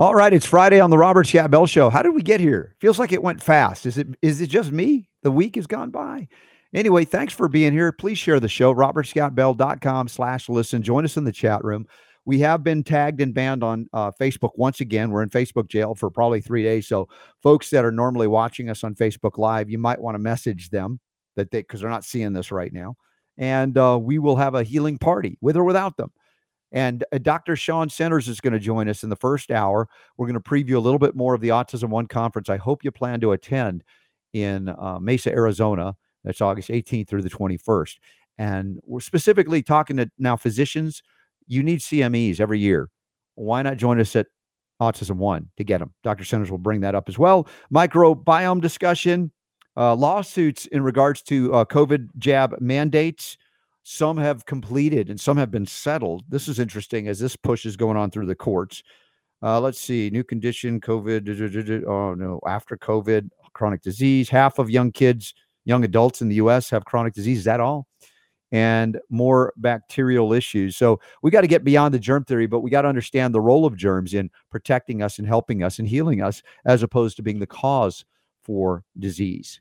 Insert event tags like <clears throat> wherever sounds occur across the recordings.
All right, it's Friday on the Robert Scott Bell Show. How did we get here? Feels like it went fast. Is it is it just me? The week has gone by. Anyway, thanks for being here. Please share the show. RobertScottBell.com slash listen. Join us in the chat room. We have been tagged and banned on uh, Facebook once again. We're in Facebook jail for probably three days. So, folks that are normally watching us on Facebook Live, you might want to message them that they because they're not seeing this right now. And uh, we will have a healing party with or without them. And uh, Dr. Sean Centers is going to join us in the first hour. We're going to preview a little bit more of the Autism One conference. I hope you plan to attend in uh, Mesa, Arizona. That's August 18th through the 21st. And we're specifically talking to now physicians. You need CMEs every year. Why not join us at Autism One to get them? Dr. Centers will bring that up as well. Microbiome discussion, uh, lawsuits in regards to uh, COVID jab mandates some have completed and some have been settled. This is interesting as this push is going on through the courts. Uh, let's see, new condition, COVID. Oh no, after COVID, chronic disease. Half of young kids, young adults in the U.S. have chronic disease. Is that all? And more bacterial issues. So we got to get beyond the germ theory, but we got to understand the role of germs in protecting us and helping us and healing us, as opposed to being the cause for disease.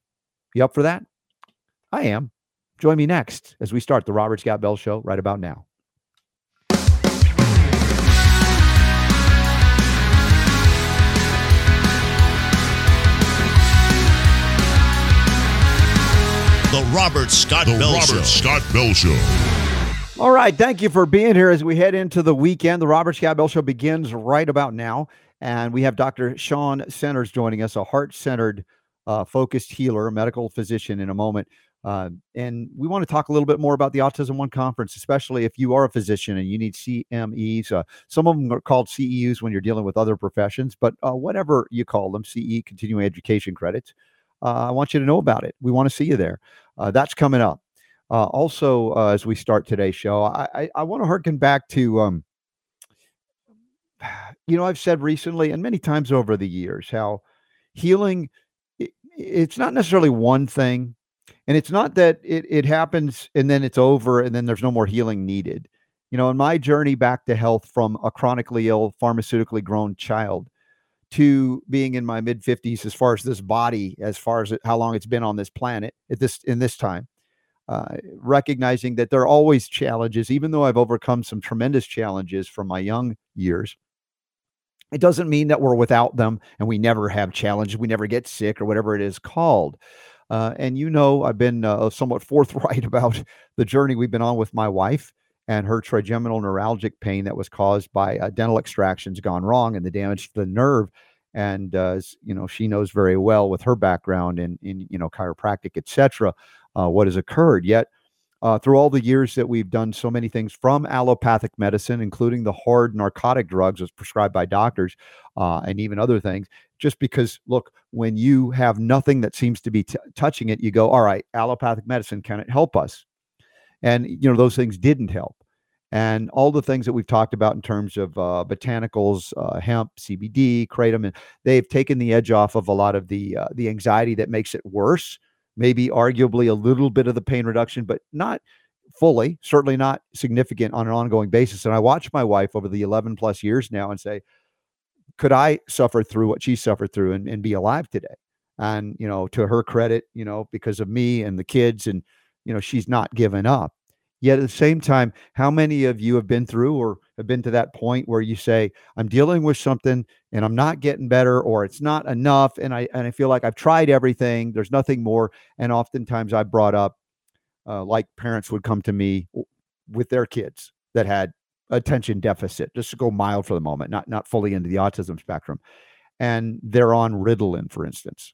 You up for that? I am. Join me next as we start the Robert Scott Bell Show right about now. The Robert Scott the Bell Robert Show. Scott Bell Show. All right. Thank you for being here as we head into the weekend. The Robert Scott Bell Show begins right about now. And we have Dr. Sean Centers joining us, a heart centered, uh, focused healer, medical physician, in a moment. Uh, and we want to talk a little bit more about the Autism One conference, especially if you are a physician and you need CMEs. Uh, some of them are called CEUs when you're dealing with other professions, but uh, whatever you call them, CE, continuing education credits, uh, I want you to know about it. We want to see you there. Uh, that's coming up. Uh, also, as we start today's show, I, I, I want to harken back to, um, <sighs> you know, I've said recently and many times over the years how healing, it, it's not necessarily one thing and it's not that it, it happens and then it's over and then there's no more healing needed. You know, in my journey back to health from a chronically ill, pharmaceutically grown child to being in my mid 50s, as far as this body, as far as how long it's been on this planet at this in this time, uh, recognizing that there are always challenges, even though I've overcome some tremendous challenges from my young years. It doesn't mean that we're without them and we never have challenges, we never get sick or whatever it is called. Uh, and you know, I've been uh, somewhat <laughs> forthright about the journey we've been on with my wife and her trigeminal neuralgic pain that was caused by uh, dental extractions gone wrong and the damage to the nerve. And uh, you know, she knows very well with her background in in you know chiropractic, etc., uh, what has occurred. Yet uh, through all the years that we've done so many things from allopathic medicine, including the hard narcotic drugs as prescribed by doctors, and even other things, just because, look, when you have nothing that seems to be t- touching it, you go, all right, allopathic medicine, can it help us? And, you know, those things didn't help. And all the things that we've talked about in terms of uh, botanicals, uh, hemp, CBD, kratom, and they've taken the edge off of a lot of the uh, the anxiety that makes it worse maybe arguably a little bit of the pain reduction, but not fully, certainly not significant on an ongoing basis. And I watch my wife over the 11 plus years now and say, could I suffer through what she suffered through and, and be alive today? And, you know, to her credit, you know, because of me and the kids, and, you know, she's not given up. Yet at the same time, how many of you have been through or have been to that point where you say, I'm dealing with something and I'm not getting better or it's not enough and I and I feel like I've tried everything, there's nothing more. And oftentimes I brought up uh, like parents would come to me with their kids that had attention deficit, just to go mild for the moment, not not fully into the autism spectrum. And they're on Ritalin, for instance.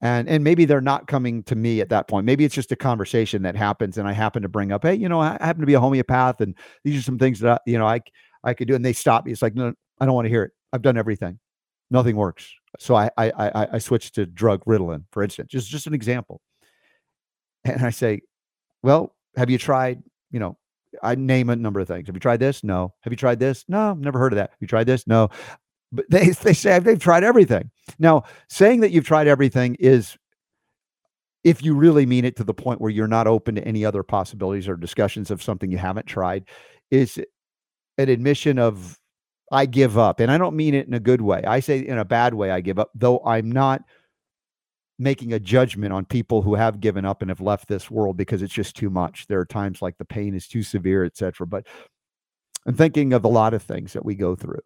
And and maybe they're not coming to me at that point. Maybe it's just a conversation that happens and i happen to bring up hey you know i happen to be a homeopath and these are some things that I, you know i i could do. And they stop me. It's like no i don't want to hear it. I've done everything. Nothing works. So i i i, I switched to drug ritalin for instance just just an example. And i say well have you tried you know I name a number of things. Have you tried this? No. Have you tried this? No, never heard of that. Have you tried this? No but they <laughs> they say they've tried everything. Now, saying that you've tried everything is if you really mean it to the point where you're not open to any other possibilities or discussions of something you haven't tried is an admission of I give up. And I don't mean it in a good way. I say in a bad way, I give up, though I'm not making a judgment on people who have given up and have left this world because it's just too much. There are times like the pain is too severe, etc. But I'm thinking of a lot of things that we go through.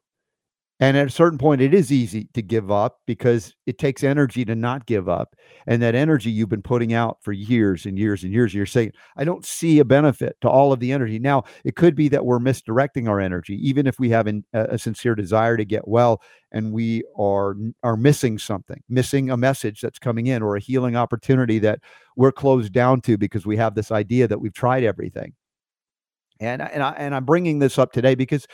And at a certain point, it is easy to give up because it takes energy to not give up. And that energy you've been putting out for years and years and years, you're saying, I don't see a benefit to all of the energy. Now, it could be that we're misdirecting our energy, even if we have an, a sincere desire to get well and we are, are missing something, missing a message that's coming in or a healing opportunity that we're closed down to because we have this idea that we've tried everything. And, and, I, and I'm bringing this up today because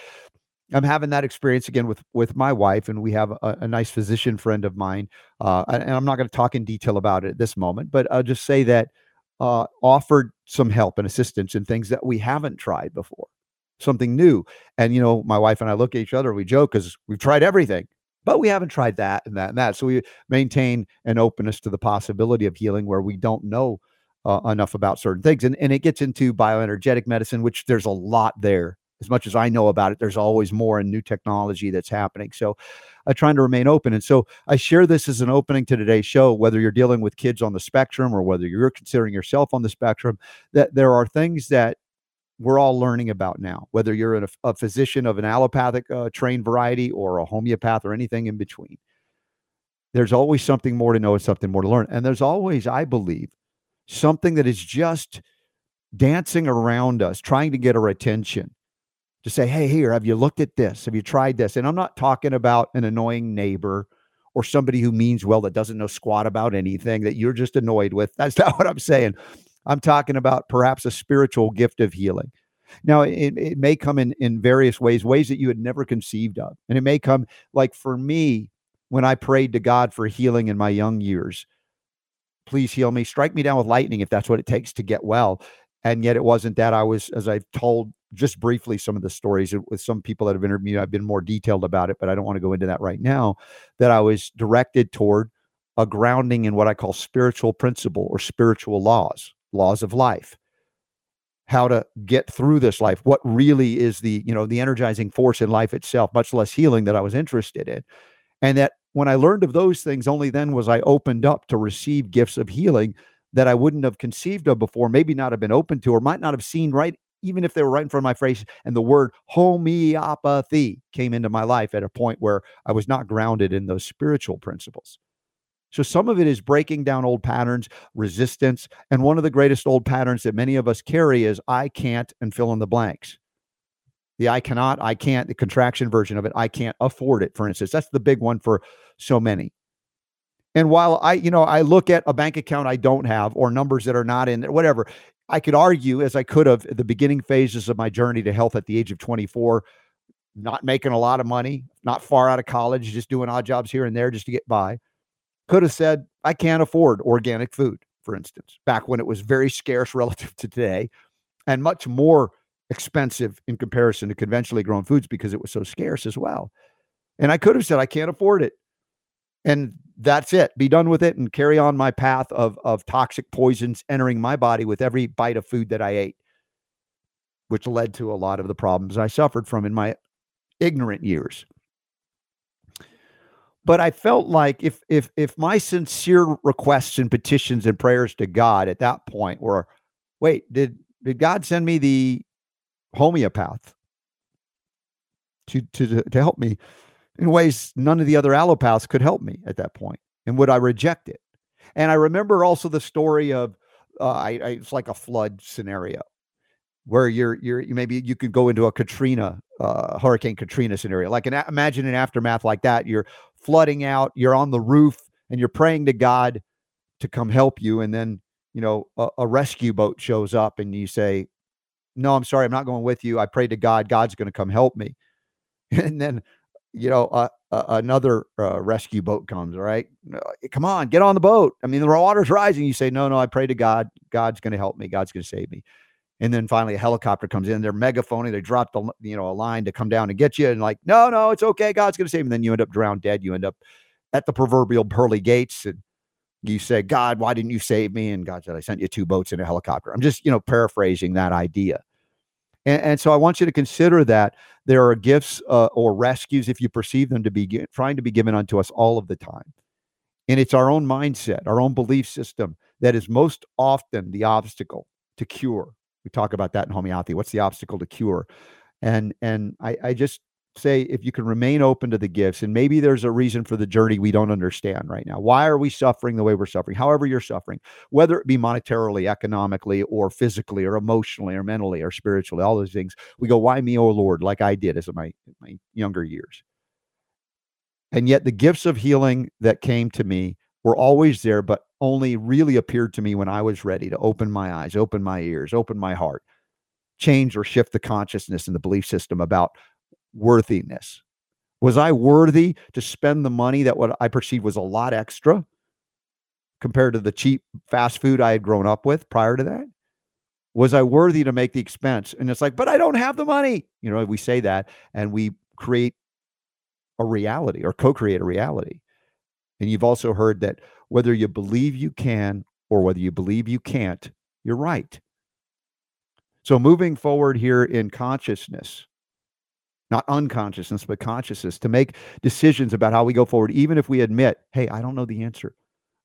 I'm having that experience again with with my wife, and we have a, a nice physician friend of mine. Uh, and I'm not going to talk in detail about it at this moment, but I'll just say that uh, offered some help and assistance in things that we haven't tried before, something new. And you know, my wife and I look at each other, we joke because we've tried everything, but we haven't tried that and that and that. So we maintain an openness to the possibility of healing where we don't know uh, enough about certain things, and and it gets into bioenergetic medicine, which there's a lot there as much as I know about it, there's always more and new technology that's happening. So I'm trying to remain open. And so I share this as an opening to today's show, whether you're dealing with kids on the spectrum or whether you're considering yourself on the spectrum, that there are things that we're all learning about now, whether you're a, a physician of an allopathic uh, trained variety or a homeopath or anything in between. There's always something more to know and something more to learn. And there's always, I believe, something that is just dancing around us, trying to get our attention to say, hey, here, have you looked at this? Have you tried this? And I'm not talking about an annoying neighbor or somebody who means well that doesn't know squat about anything that you're just annoyed with. That's <laughs> not what I'm saying. I'm talking about perhaps a spiritual gift of healing. Now, it, it may come in, in various ways, ways that you had never conceived of. And it may come like for me, when I prayed to God for healing in my young years, please heal me, strike me down with lightning if that's what it takes to get well. And yet it wasn't that. I was, as I've told just briefly some of the stories with some people that have interviewed. Me, I've been more detailed about it, but I don't want to go into that right now. That I was directed toward a grounding in what I call spiritual principle or spiritual laws, laws of life. How to get through this life, what really is the, you know, the energizing force in life itself, much less healing that I was interested in. And that when I learned of those things, only then was I opened up to receive gifts of healing that I wouldn't have conceived of before, maybe not have been open to, or might not have seen right even if they were right in front of my face, and the word homeopathy came into my life at a point where I was not grounded in those spiritual principles. So some of it is breaking down old patterns, resistance. And one of the greatest old patterns that many of us carry is I can't and fill in the blanks. The I cannot, I can't, the contraction version of it, I can't afford it, for instance. That's the big one for so many. And while I, you know, I look at a bank account I don't have or numbers that are not in there, whatever, I could argue, as I could have the beginning phases of my journey to health at the age of 24, not making a lot of money, not far out of college, just doing odd jobs here and there just to get by. Could have said, I can't afford organic food, for instance, back when it was very scarce <laughs> relative to today and much more expensive in comparison to conventionally grown foods because it was so scarce as well. And I could have said, I can't afford it. And that's it. Be done with it and carry on my path of of toxic poisons entering my body with every bite of food that I ate, which led to a lot of the problems I suffered from in my ignorant years. But I felt like if if if my sincere requests and petitions and prayers to God at that point were, wait, did did God send me the homeopath to to to help me? In ways none of the other allopaths could help me at that point. And would I reject it? And I remember also the story of uh, I, I, it's like a flood scenario where you're you're you maybe you could go into a Katrina uh, Hurricane Katrina scenario. Like an imagine an aftermath like that. You're flooding out. You're on the roof and you're praying to God to come help you, and then you know a, a rescue boat shows up and you say, "No, I'm sorry, I'm not going with you. I prayed to God. God's going to come help me." <laughs> And then you know, uh, uh, another uh, rescue boat comes, all right? Come on, get on the boat. I mean, the water's rising. You say, no, no, I pray to God. God's going to help me. God's going to save me. And then finally, a helicopter comes in. They're megaphoning. They drop the, you know, a line to come down and get you. And like, no, no, it's okay. God's going to save me. And then you end up drowned dead. You end up at the proverbial pearly gates. And you say, God, why didn't you save me? And God said, I sent you two boats and a helicopter. I'm just, you know, paraphrasing that idea. And, and so I want you to consider that there are gifts uh, or rescues, if you perceive them to be trying to be given unto us all of the time. And it's our own mindset, our own belief system that is most often the obstacle to cure. We talk about that in homeopathy. What's the obstacle to cure? And and I, I just say if you can remain open to the gifts and maybe there's a reason for the journey we don't understand right now. Why are we suffering the way we're suffering? However you're suffering whether it be monetarily economically or physically or emotionally or mentally or spiritually all those things we go why me oh lord? like i did as in my my younger years. And yet the gifts of healing that came to me were always there but only really appeared to me when i was ready to open my eyes open my ears open my heart change or shift the consciousness and the belief system about worthiness. Was I worthy to spend the money that what I perceived was a lot extra compared to the cheap fast food I had grown up with prior to that? Was I worthy to make the expense? And it's like, but I don't have the money. You know, we say that and we create a reality or co create a reality. And you've also heard that whether you believe you can or whether you believe you can't, you're right. So moving forward here in consciousness, not unconsciousness, but consciousness, to make decisions about how we go forward, even if we admit, hey, I don't know the answer.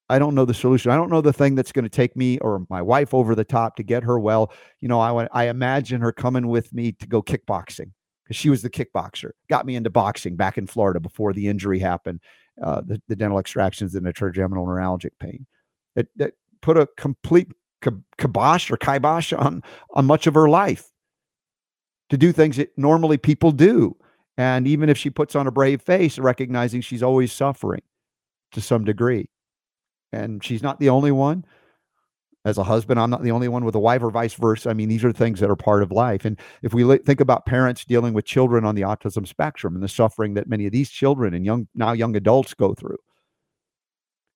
I don't know the solution. I don't know the thing that's going to take me or my wife over the top to get her well. You know, I I imagine her coming with me to go kickboxing because she was the kickboxer. Got me into boxing back in Florida before the injury happened, uh, the, the dental extractions and the trigeminal neuralgic pain. It, it put a complete kibosh or kibosh on on much of her life to do things that normally people do. And even if she puts on a brave face, recognizing she's always suffering to some degree. And she's not the only one. As a husband, I'm not the only one with a wife, or vice versa. I mean, these are things that are part of life. And if we think about parents dealing with children on the autism spectrum and the suffering that many of these children and young now young adults go through,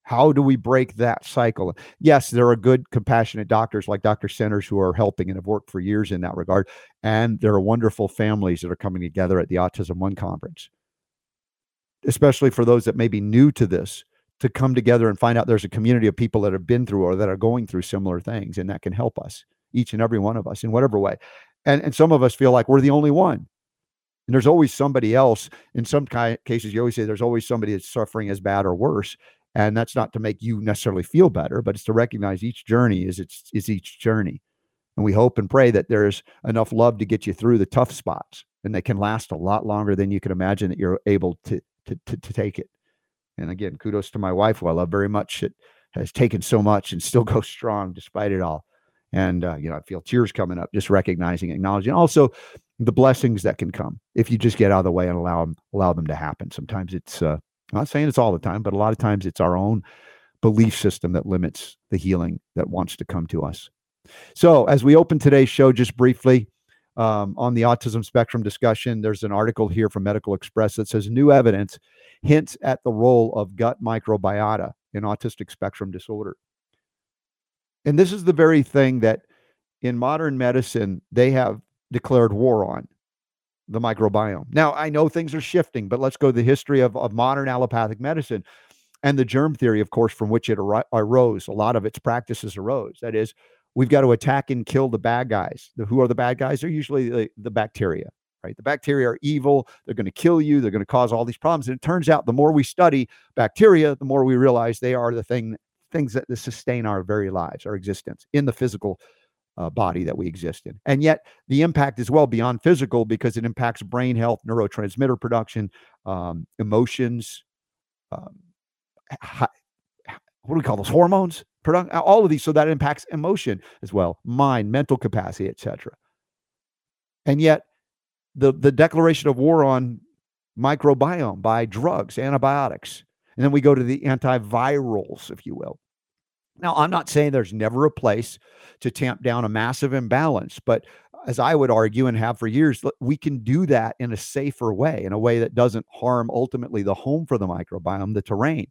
how do we break that cycle? Yes, there are good, compassionate doctors like Dr. Centers who are helping and have worked for years in that regard. And there are wonderful families that are coming together at the Autism One conference, especially for those that may be new to this, to come together and find out there's a community of people that have been through or that are going through similar things. And that can help us, each and every one of us, in whatever way. And, and some of us feel like we're the only one. And there's always somebody else. In some cases, you always say there's always somebody that's suffering as bad or worse. And that's not to make you necessarily feel better, but it's to recognize each journey is its is each journey. And we hope and pray that there's enough love to get you through the tough spots and they can last a lot longer than you can imagine that you're able to to to, to take it. And again, kudos to my wife, who I love very much. It has taken so much and still <laughs> goes strong despite it all. And uh, you know, I feel tears coming up just recognizing, acknowledging, also the blessings that can come if you just get out of the way and allow them allow them to happen. Sometimes it's uh, I'm not saying it's all the time, but a lot of times it's our own belief system that limits the healing that wants to come to us. So, as we open today's show, just briefly um, on the autism spectrum discussion, there's an article here from Medical Xpress that says new evidence hints at the role of gut microbiota in autistic spectrum disorder. And this is the very thing that in modern medicine they have declared war on the microbiome. Now, I know things are shifting, but let's go to the history of, of modern allopathic medicine and the germ theory, of course, from which it ar- arose. A lot of its practices arose. That is, we've got to attack and kill the bad guys. The, who are the bad guys? They're usually the, the bacteria, right? The bacteria are evil. They're going to kill you. They're going to cause all these problems. And it turns out the more we study bacteria, the more we realize they are the thing things that sustain our very lives, our existence in the physical uh, body that we exist in. And yet, the impact is well beyond physical because it impacts brain health, neurotransmitter production, um, emotions. Um, what do we call those hormones? Product, all of these. So that impacts emotion as well, mind, mental capacity, etc. And yet, the the declaration of war on microbiome by drugs, antibiotics, and then we go to the antivirals, if you will. Now, I'm not saying there's never a place to tamp down a massive imbalance, but as I would argue and have for years, we can do that in a safer way, in a way that doesn't harm ultimately the home for the microbiome, the terrain,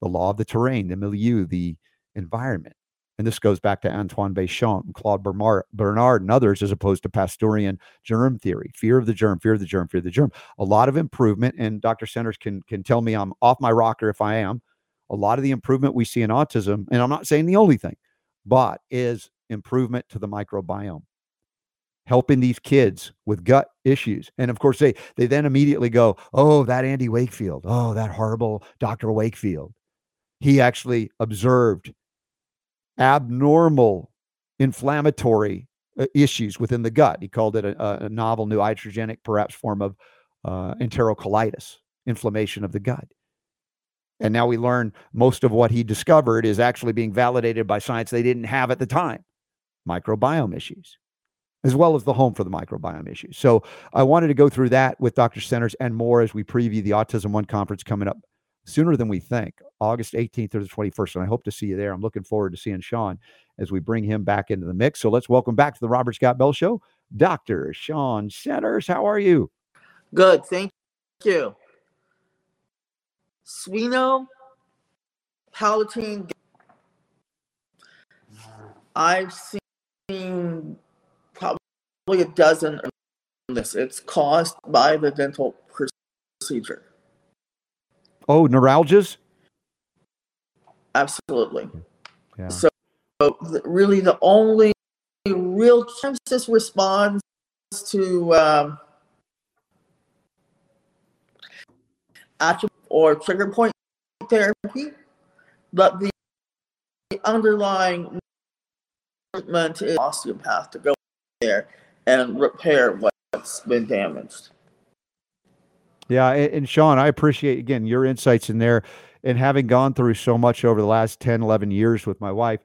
the law of the terrain, the milieu, the environment. And this goes back to Antoine Béchamp and Claude Bernard and others, as opposed to Pasteurian germ theory, fear of the germ, fear of the germ, fear of the germ. A lot of improvement, and Dr. Centers can can tell me I'm off my rocker if I am a lot of the improvement we see in autism, and I'm not saying the only thing, but is improvement to the microbiome. helping these kids with gut issues. And of course, they they then immediately go, "Oh, that Andy Wakefield. Oh, that horrible Dr. Wakefield." He actually observed abnormal inflammatory uh, issues within the gut. He called it a, a novel new iatrogenic, perhaps form of uh, enterocolitis, inflammation of the gut. And now we learn most of what he discovered is actually being validated by science they didn't have at the time microbiome issues, as well as the home for the microbiome issues. So I wanted to go through that with Dr. Centers and more as we preview the Autism One conference coming up sooner than we think, August 18th or the 21st. And I hope to see you there. I'm looking forward to seeing Sean as we bring him back into the mix. So let's welcome back to the Robert Scott Bell Show, Dr. Sean Centers. How are you? Good. Thank you. Swino Palatine. I've seen probably a dozen of this. It's caused by the dental procedure. Oh, neuralgias? Absolutely. Yeah. So, so really, the only real this responds to um, or trigger point therapy, but the underlying treatment is osteopath to go there and repair what's been damaged. Yeah, and Sean, I appreciate again your insights in there and having gone through so much over the last 10, 11 years with my wife.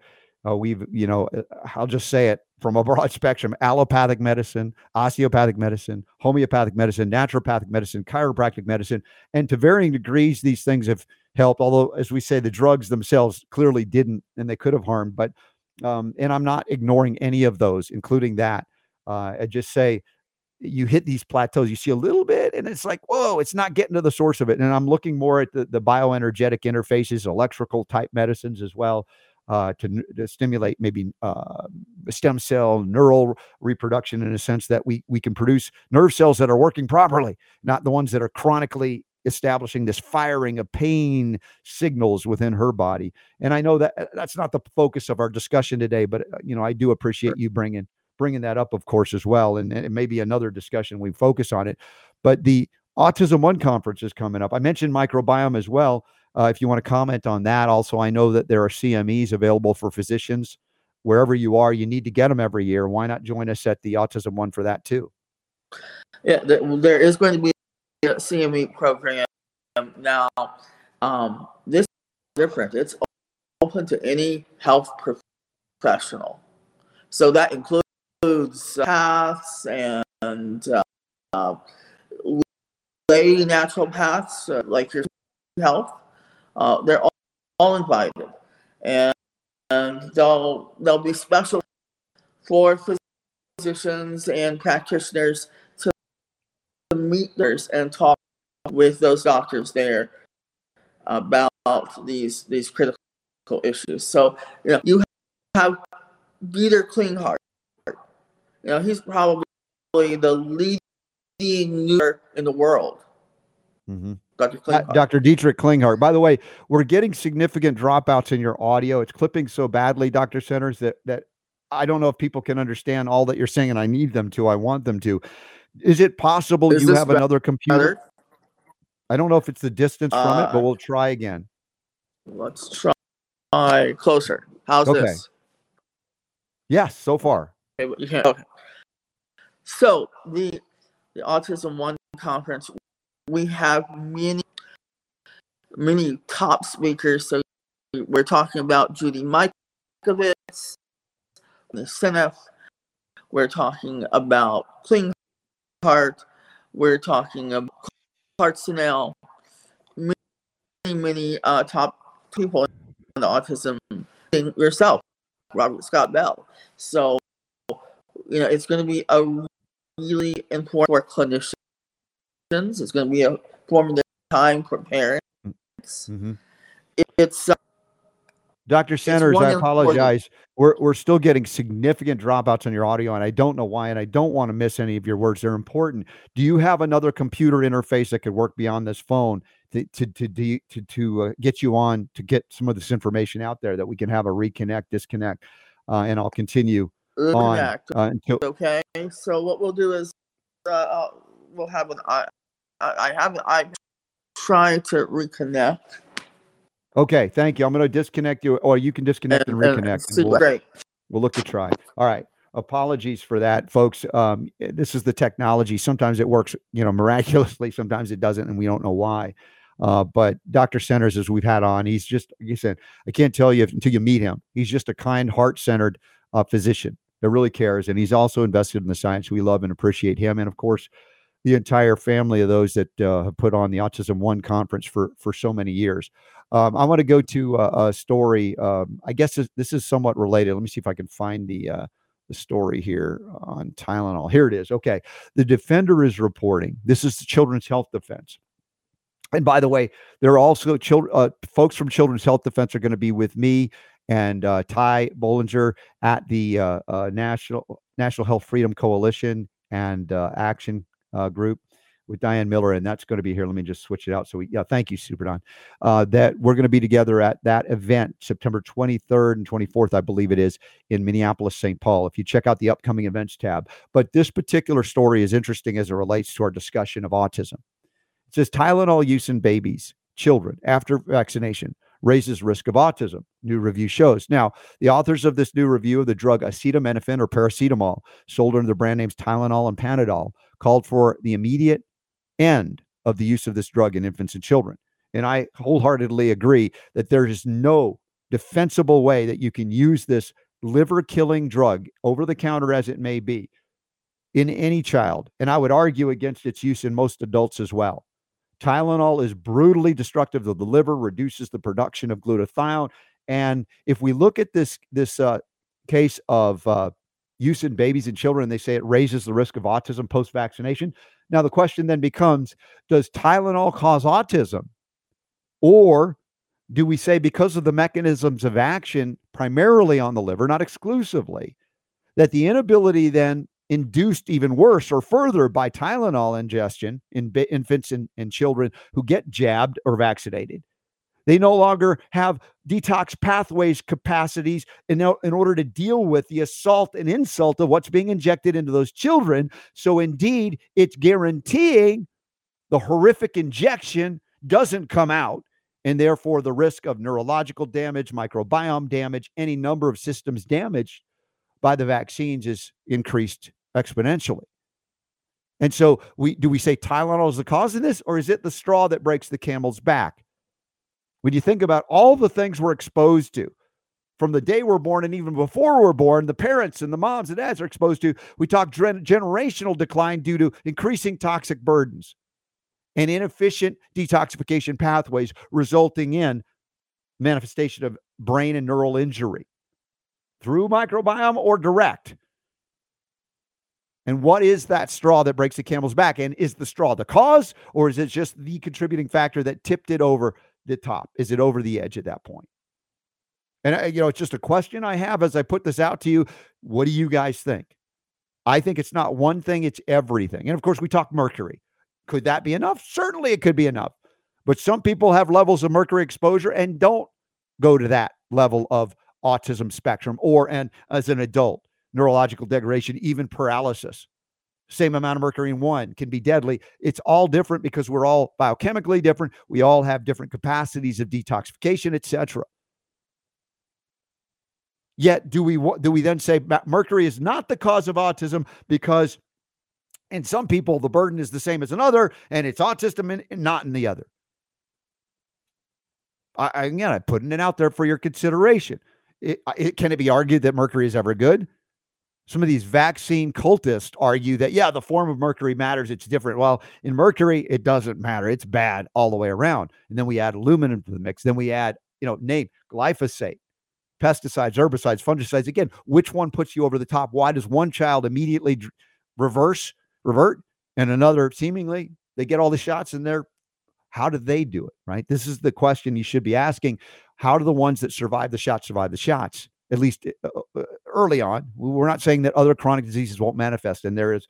Uh, we've, you know, uh, I'll just say it from a <laughs> broad spectrum allopathic medicine, osteopathic medicine, homeopathic medicine, naturopathic medicine, chiropractic medicine. And to varying degrees, these things have helped. Although, as we say, the drugs themselves clearly didn't and they could have harmed. But, um, and I'm not ignoring any of those, including that. Uh, I just say, you hit these plateaus, you see a little bit, and it's like, whoa, it's not getting to the source of it. And I'm looking more at the, the bioenergetic interfaces, electrical type medicines as well uh, to, to, stimulate maybe uh, stem cell neural reproduction in a sense that we we can produce nerve cells that are working properly, not the ones that are chronically establishing this firing of pain signals within her body. And I know that uh, that's not the focus of our discussion today, but uh, you know I do appreciate you bringing bringing that up, of course, as well. And, and maybe another discussion we focus on it. But the Autism One conference is coming up. I mentioned microbiome as well. Uh, if you want to comment on that, also, I know that there are CMEs available for physicians wherever you are. You need to get them every year. Why not join us at the Autism One for that too? Yeah, there, is going to be a CME program now. Um, this is different. It's open to any health professional, so that includes paths and uh, lay naturopaths uh, like your health uh, they're all, all invited, and, and they'll they'll be special for physicians and practitioners to meet theirs and talk with those doctors there about these these critical issues. So you know you have Dieter Klinghardt. You know he's probably the leading leader in the world. Mm-hmm. Dr. Dr. Dietrich Klinghardt. By the way, we're getting significant dropouts in your audio. It's clipping so badly, Dr. Centers, that that I don't know if people can understand all that you're saying, and I need them to. I want them to. Is it possible Is you have better? another computer? I don't know if it's the distance from uh, it, but uh, we'll try again. Let's try closer. How's okay. this? Yes, so far. Okay. okay. So the the Autism One conference we have many, many top speakers. So we're talking about Judy Mikovits, the Seneff. We're talking about Klinghardt. We're talking about Clark Snell. Many, many uh, top people in the autism thing yourself, Robert Scott Bell. So, you know, it's going to be a really important for clinicians it's going to be a formative time for parents. Mm-hmm. it's uh, Dr. Centers, I apologize. We're, we're still getting significant dropouts on your audio, and I don't know why, and I don't want to miss any of your words. They're important. Do you have another computer interface that could work beyond this phone to to to to, to, uh, get you on to get some of this information out there that we can have a reconnect, disconnect, uh, and I'll continue on uh, until Okay, so what we'll do is uh, uh, we'll have an I. I I have I'm trying to reconnect. okay. Thank you. I'm going to disconnect you, or you can disconnect and, reconnect. and we'll- Great. We'll look to try. All right. Apologies for that, folks. Um, this is the technology. Sometimes it works, you know, miraculously. Sometimes it doesn't, and we don't know why. Uh, but Dr. Centers, as we've had on, he's just, like you said, I can't tell you if, until you meet him. He's just a kind, heart-centered uh, physician that really cares, and he's also invested in the science. We love and appreciate him, and of course, the entire family of those that uh, have put on the Autism One conference for for so many years. Um, I want to go to uh, a story. Um, I guess this, this is somewhat related. Let me see if I can find the uh, the story here on Tylenol. Here it is. Okay, the Defender is reporting. This is the Children's Health Defense. And by the way, there are also children, uh, folks from Children's Health Defense are going to be with me and uh, Ty Bollinger at the uh, uh, National National Health Freedom Coalition and uh, Action uh, Group with Diane Miller, and that's going to be here. Let me just switch it out. So we, yeah, thank you, Super Don. Uh, that we're going to be together at that event September 23rd and 24th, I believe it is, in Minneapolis, St. Paul. If you check out the upcoming events tab, but this particular story is interesting as it relates to our discussion of autism. It says Tylenol use in babies, children after vaccination raises risk of autism. New review shows. Now, the authors of this new review of the drug acetaminophen or paracetamol, sold under the brand names Tylenol and Panadol, called for the immediate end of the use of this drug in infants and children. And I wholeheartedly agree that there is no defensible way that you can use this liver killing drug over the counter as it may be in any child. And I would argue against its use in most adults as well. Tylenol is brutally destructive of the liver, reduces the production of glutathione. And if we look at this this uh, case of uh, use in babies and children, they say it raises the risk of autism post vaccination. Now the question then becomes: Does Tylenol cause autism, or do we say because of the mechanisms of action primarily on the liver, not exclusively, that the inability then induced even worse or further by Tylenol ingestion in infants and, and children who get jabbed or vaccinated. They no longer have detox pathways capacities in, in order to deal with the assault and insult of what's being injected into those children. So, indeed, it's guaranteeing the horrific injection doesn't come out. And therefore, the risk of neurological damage, microbiome damage, any number of systems damaged by the vaccines is increased exponentially. And so we do we say Tylenol is the cause of this, or is it the straw that breaks the camel's back? When you think about all the things we're exposed to from the day we're born and even before we're born, the parents and the moms and dads are exposed to, we talk gen- generational decline due to increasing toxic burdens and inefficient detoxification pathways, resulting in manifestation of brain and neural injury through microbiome or direct. And what is that straw that breaks the camel's back? And is the straw the cause, or is it just the contributing factor that tipped it over the top? Is it over the edge at that point? And uh, you know, it's just a question I have as I put this out to you. What do you guys think? I think it's not one thing; it's everything. And of course, we talk mercury. Could that be enough? Certainly, it could be enough. But some people have levels of mercury exposure and don't go to that level of autism spectrum, or and as an adult, neurological degradation, even paralysis. Same amount of mercury in one can be deadly. It's all different because we're all biochemically different. We all have different capacities of detoxification, etc. Yet, do we do we then say mercury is not the cause of autism because in some people the burden is the same as another, and it's autism and not in the other? I again, I'm putting it out there for your consideration. It, it, can it be argued that mercury is ever good? Some of these vaccine cultists argue that, yeah, the form of mercury matters. It's different. Well, in mercury, it doesn't matter. It's bad all the way around. And then we add aluminum to the mix. Then we add, you know, name glyphosate, pesticides, herbicides, fungicides. Again, which one puts you over the top? Why does one child immediately reverse, revert, and another seemingly they get all the shots and they're how do they do it? Right. This is the question you should be asking. How do the ones that survive the shots survive the shots? At least uh, uh, early on. We're not saying that other chronic diseases won't manifest, and there is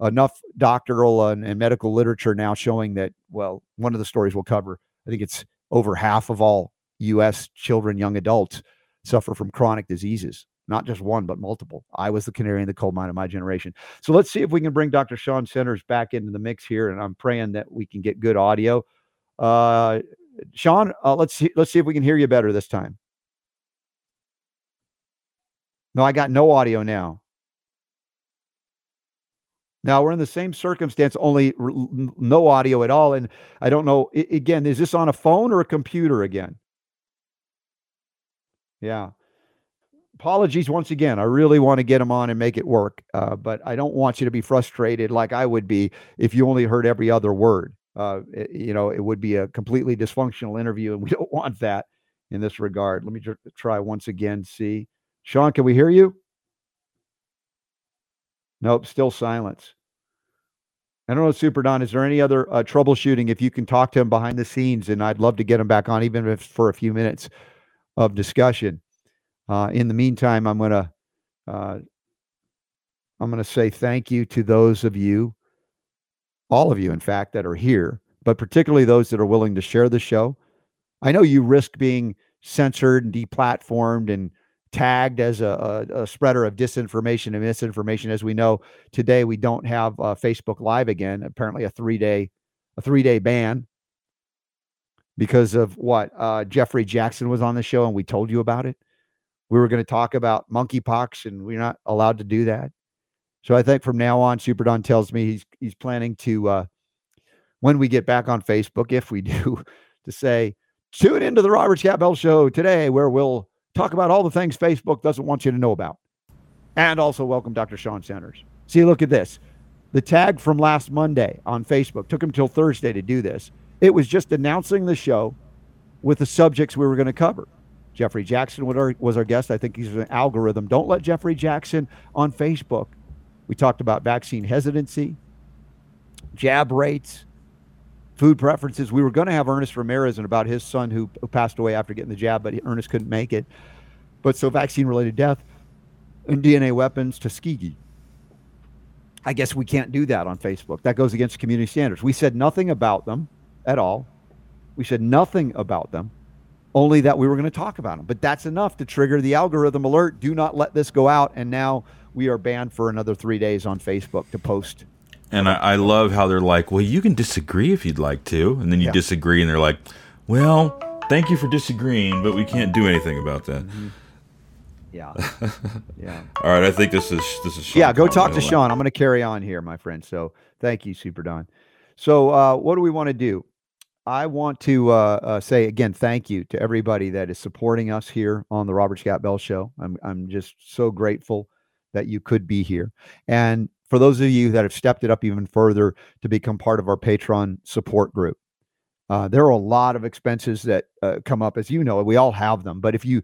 enough doctoral and, and medical literature now showing that. Well, one of the stories we'll cover. I think it's over half of all U.S. children, young adults, suffer from chronic diseases. not just one, but multiple. I was the canary in the coal mine of my generation. So let's see if we can bring Dr. Sean Centers back into the mix here. And I'm praying that we can get good audio. Uh, Sean, uh, let's see, let's see if we can hear you better this time. No, I got no audio now. Now we're in the same circumstance, only r- no audio at all. And I don't know, I, again, is this on a phone or a computer again? Yeah. Apologies once again. I really want to get them on and make it work, uh, but I don't want you to be frustrated like I would be if you only heard every other word. Uh, it, you know, it would be a completely dysfunctional interview, and we <laughs> don't want that in this regard. Let me tr- try once again. See, Sean, can we hear you? Nope, still silence. I don't know, Super Don. Is there any other uh, troubleshooting? If you can talk to him behind the scenes, and I'd love to get him back on, even if for a few minutes of discussion. Uh, in the meantime, I'm gonna uh, I'm gonna say thank you to those of you, all of you, in fact, that are here, but particularly those that are willing to share the show. I know you risk being censored and deplatformed and tagged as a, a, a, spreader of disinformation and misinformation. As we know today, we don't have uh, Facebook Live again. Apparently, a three day a three day ban because of what uh, Jeffrey Jackson was on the show, and we told you about it. We were going to talk about monkeypox, and we're not allowed to do that. So I think from now on, Super Don tells me he's he's planning to uh, when we get back on Facebook, if we <laughs> do, to say tune into the Robert Scott Bell Show today, where we'll talk about all the things Facebook doesn't want you to know about. And also welcome Dr. Sean Centers. See, look at this. The tag from last Monday on Facebook took him till Thursday to do this. It was just announcing the show with the subjects we were going to cover. Jeffrey Jackson was our guest. I think he's an algorithm. Don't let Jeffrey Jackson on Facebook. We talked about vaccine hesitancy, jab rates, food preferences. We were going to have Ernest Ramirez and about his son who, who passed away after getting the jab, but Ernest couldn't make it. But so vaccine related death and DNA weapons, Tuskegee. I guess we can't do that on Facebook. That goes against community standards. We said nothing about them at all. We said nothing about them, only that we were going to talk about them. But that's enough to trigger the algorithm alert. Do not let this go out. And now we are banned for another three days on Facebook to post and I, I, love how they're like, well, you can disagree if you'd like to. And then you yeah. disagree, and they're like, well, thank you for disagreeing, but we can't do anything about that. Mm-hmm. Yeah. <laughs> Yeah. All right. I think this is this is. Sean yeah. Go talk to Sean. I'm going to carry on here, my friend. So thank you, Super Don. So uh, what do we want to do? I want to uh, uh, say again, thank you to everybody that is supporting us here on the Robert Scott Bell Show. I'm I'm just so grateful that you could be here. And for those of you that have stepped it up even further to become part of our Patreon support group, uh, there are a lot of expenses that uh, come up, as you know, we all have them. But if you,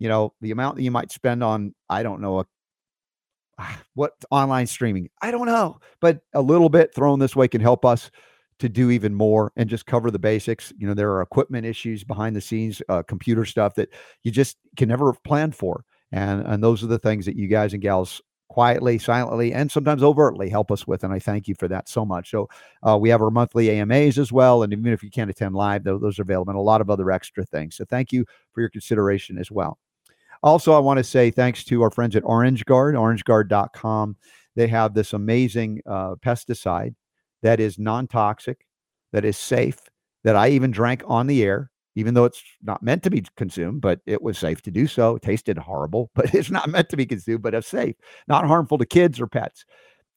you know, the amount that you might spend on, I don't know, a, <sighs> what online streaming, I don't know, but a little bit thrown this way can help us to do even more and just cover the basics. You know, there are equipment issues behind the scenes, uh, computer stuff that you just can never plan for. And, and those are the things that you guys and gals quietly, silently, and sometimes overtly help us with. And I thank you for that so much. So uh, we have our monthly AMAs as well. And even if you can't attend live, though, those are available and a lot of other extra things. So thank you for your consideration as well. Also, I want to say thanks to our friends at Orange Guard, orangeguard.com. They have this amazing uh, pesticide that is non toxic, that is safe, that I even drank on the air even though it's not meant to be consumed, but it was safe to do so. It tasted horrible, <laughs> but it's not meant to be consumed, but it's safe, not harmful to kids or pets.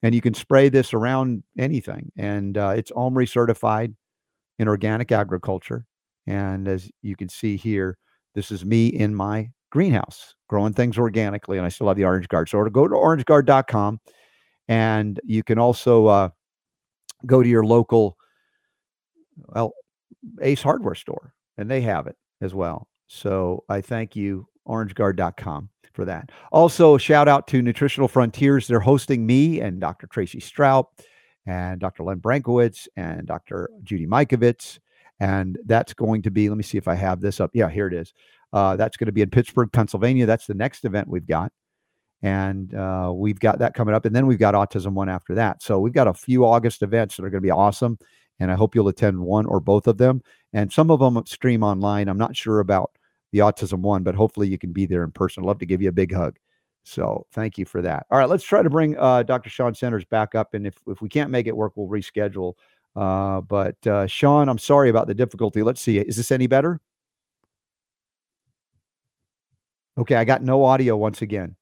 And you can spray this around anything. And uh, it's OMRI certified in organic agriculture. And as you can see here, this is me in my greenhouse growing things organically. And I still have the Orange Guard. So go to orangeguard.com and you can also uh, go to your local, well, Ace hardware store and they have it as well. So I thank you, orangeguard.com, for that. Also, shout out to Nutritional Frontiers. They're hosting me and Dr. Tracy Strout and Dr. Len Brankowitz and Dr. Judy Mikovits. And that's going to be, let me see if I have this up. Yeah, here it is. Uh, that's going to be in Pittsburgh, Pennsylvania. That's the next event we've got. And uh, we've got that coming up. And then we've got Autism One after that. So we've got a few August events that are going to be awesome and I hope you'll attend one or both of them. And some of them stream online. I'm not sure about the autism one, but hopefully you can be there in person. I'd love to give you a big hug. So thank you for that. All right, let's try to bring uh, Dr. Sean Centers back up, and if if we can't make it work, we'll reschedule. Uh, but uh, Sean, I'm sorry about the difficulty. Let's see. Is this any better? Okay, I got no audio once again.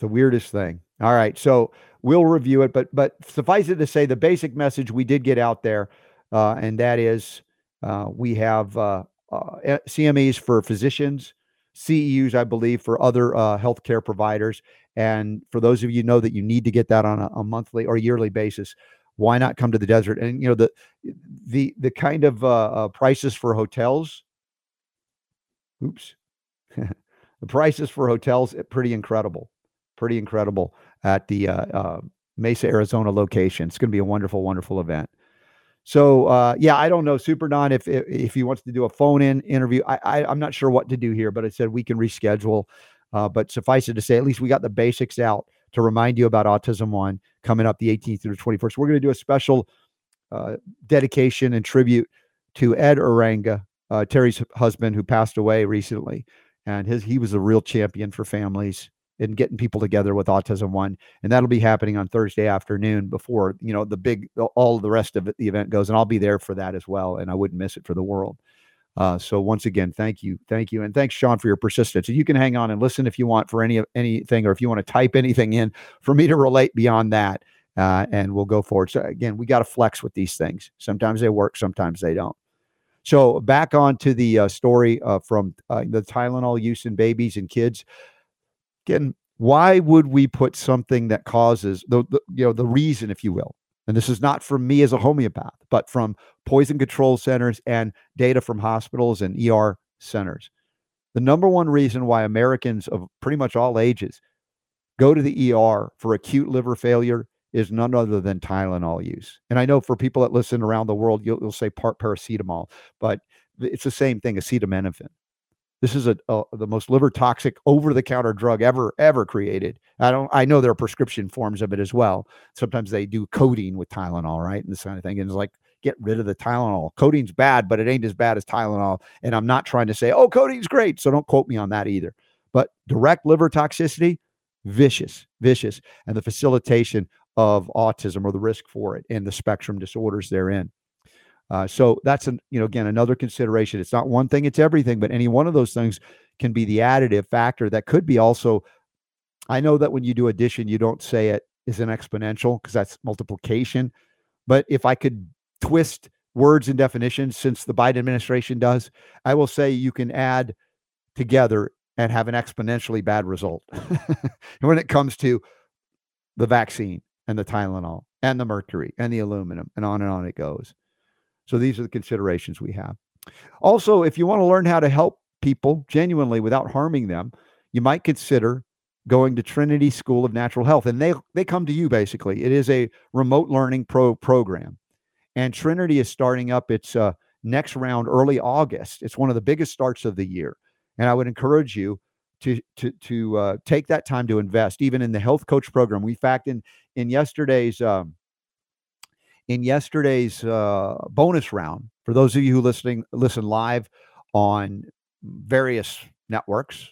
The weirdest thing. All right, so we'll review it, but but suffice it to say, the basic message we did get out there, uh, and that is uh, we have uh, uh CMEs for physicians, CEUs, I believe, for other uh, healthcare providers, and for those of you know that you need to get that on a, a, monthly or yearly basis, why not come to the desert? And you know the the the kind of uh, prices for hotels. Oops, <laughs> the prices for hotels eh, pretty incredible, pretty incredible at the uh, uh, Mesa, Arizona location. It's going to be a wonderful, wonderful event. So uh, yeah, I don't know, Super Don, if, if if he wants to do a phone in interview, I, I am not sure what to do here, but I said we can reschedule. Uh, but suffice it to say, at least we got the basics out to remind you about Autism One coming up the 18th through the 21st. We're going to do a special uh, dedication and tribute to Ed Arranga, uh, Teri's husband, who passed away recently, and his he was a real champion for families and getting people together with autism one and that'll be happening on thursday afternoon before you know the big all the rest of the event goes and i'll be there for that as well and i wouldn't miss it for the world. Uh, so once again thank you thank you and thanks sean for your persistence. You can hang on and listen if you want for any of anything or if you want to type anything in for me to relate beyond that uh, and we'll go forward. So again we got to flex with these things. Sometimes they work sometimes they don't. So back on to the uh, story uh, from uh, the Tylenol use in babies and kids. Again, why would we put something that causes the, the you know the reason, if you will, and this is not from me as a homeopath, but from poison control centers and data from hospitals and ER centers. The number one reason why Americans of pretty much all ages go to the ER for acute liver failure is none other than Tylenol use. And I know for people that listen around the world, you'll, you'll say part paracetamol, but it's the same thing, acetaminophen. This is a, a the most liver toxic over the counter drug ever ever created. I don't I know there are prescription forms of it as well. Sometimes they do codeine with Tylenol, right? And this kind of thing. And it's like get rid of the Tylenol. Codeine's bad, but it ain't as bad as Tylenol. And I'm not trying to say, oh, codeine's great. So don't quote me on that either. But direct liver toxicity, vicious, vicious. And the facilitation of autism or the risk for it and the spectrum disorders therein. Uh, so that's an you know again another consideration. It's not one thing; it's everything. But any one of those things can be the additive factor that could be also. I know that when you do addition, you don't say it is an exponential because that's multiplication. But if I could twist words and definitions, since the Biden administration does, I will say you can add together and have an exponentially bad result <laughs> when it comes to the vaccine and the Tylenol and the mercury and the aluminum and on and on it goes. So these are the considerations we have. Also, if you want to learn how to help people genuinely without harming them, you might consider going to Trinity School of Natural Health. And they they come to you basically. It is a remote learning pro program. And Trinity is starting up its uh, next round early August. It's one of the biggest starts of the year. And I would encourage you to to to uh, take that time to invest even in the health coach program. We fact in in yesterday's um, in yesterday's uh, bonus round. For those of you who listening listen live on various networks,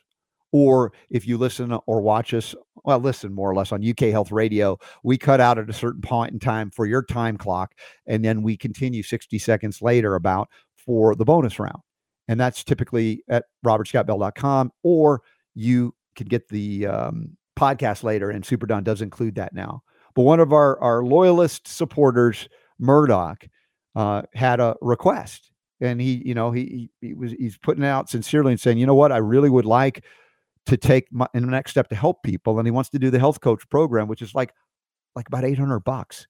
or if you listen or watch us, well, listen more or less on UK Health Radio, we cut out at a certain point in time for your time clock, and then we continue 60 seconds later about for the bonus round. And that's typically at robertscottbell.com, or you can get the um, podcast later, and Super Don does include that now. But one of our, our loyalist supporters, Murdoch, uh, had a request. And he, you know, he, he was he's putting out sincerely and saying, you know what, I really would like to take my in the next step to help people. And he wants to do the health coach program, which is like like about 800 bucks.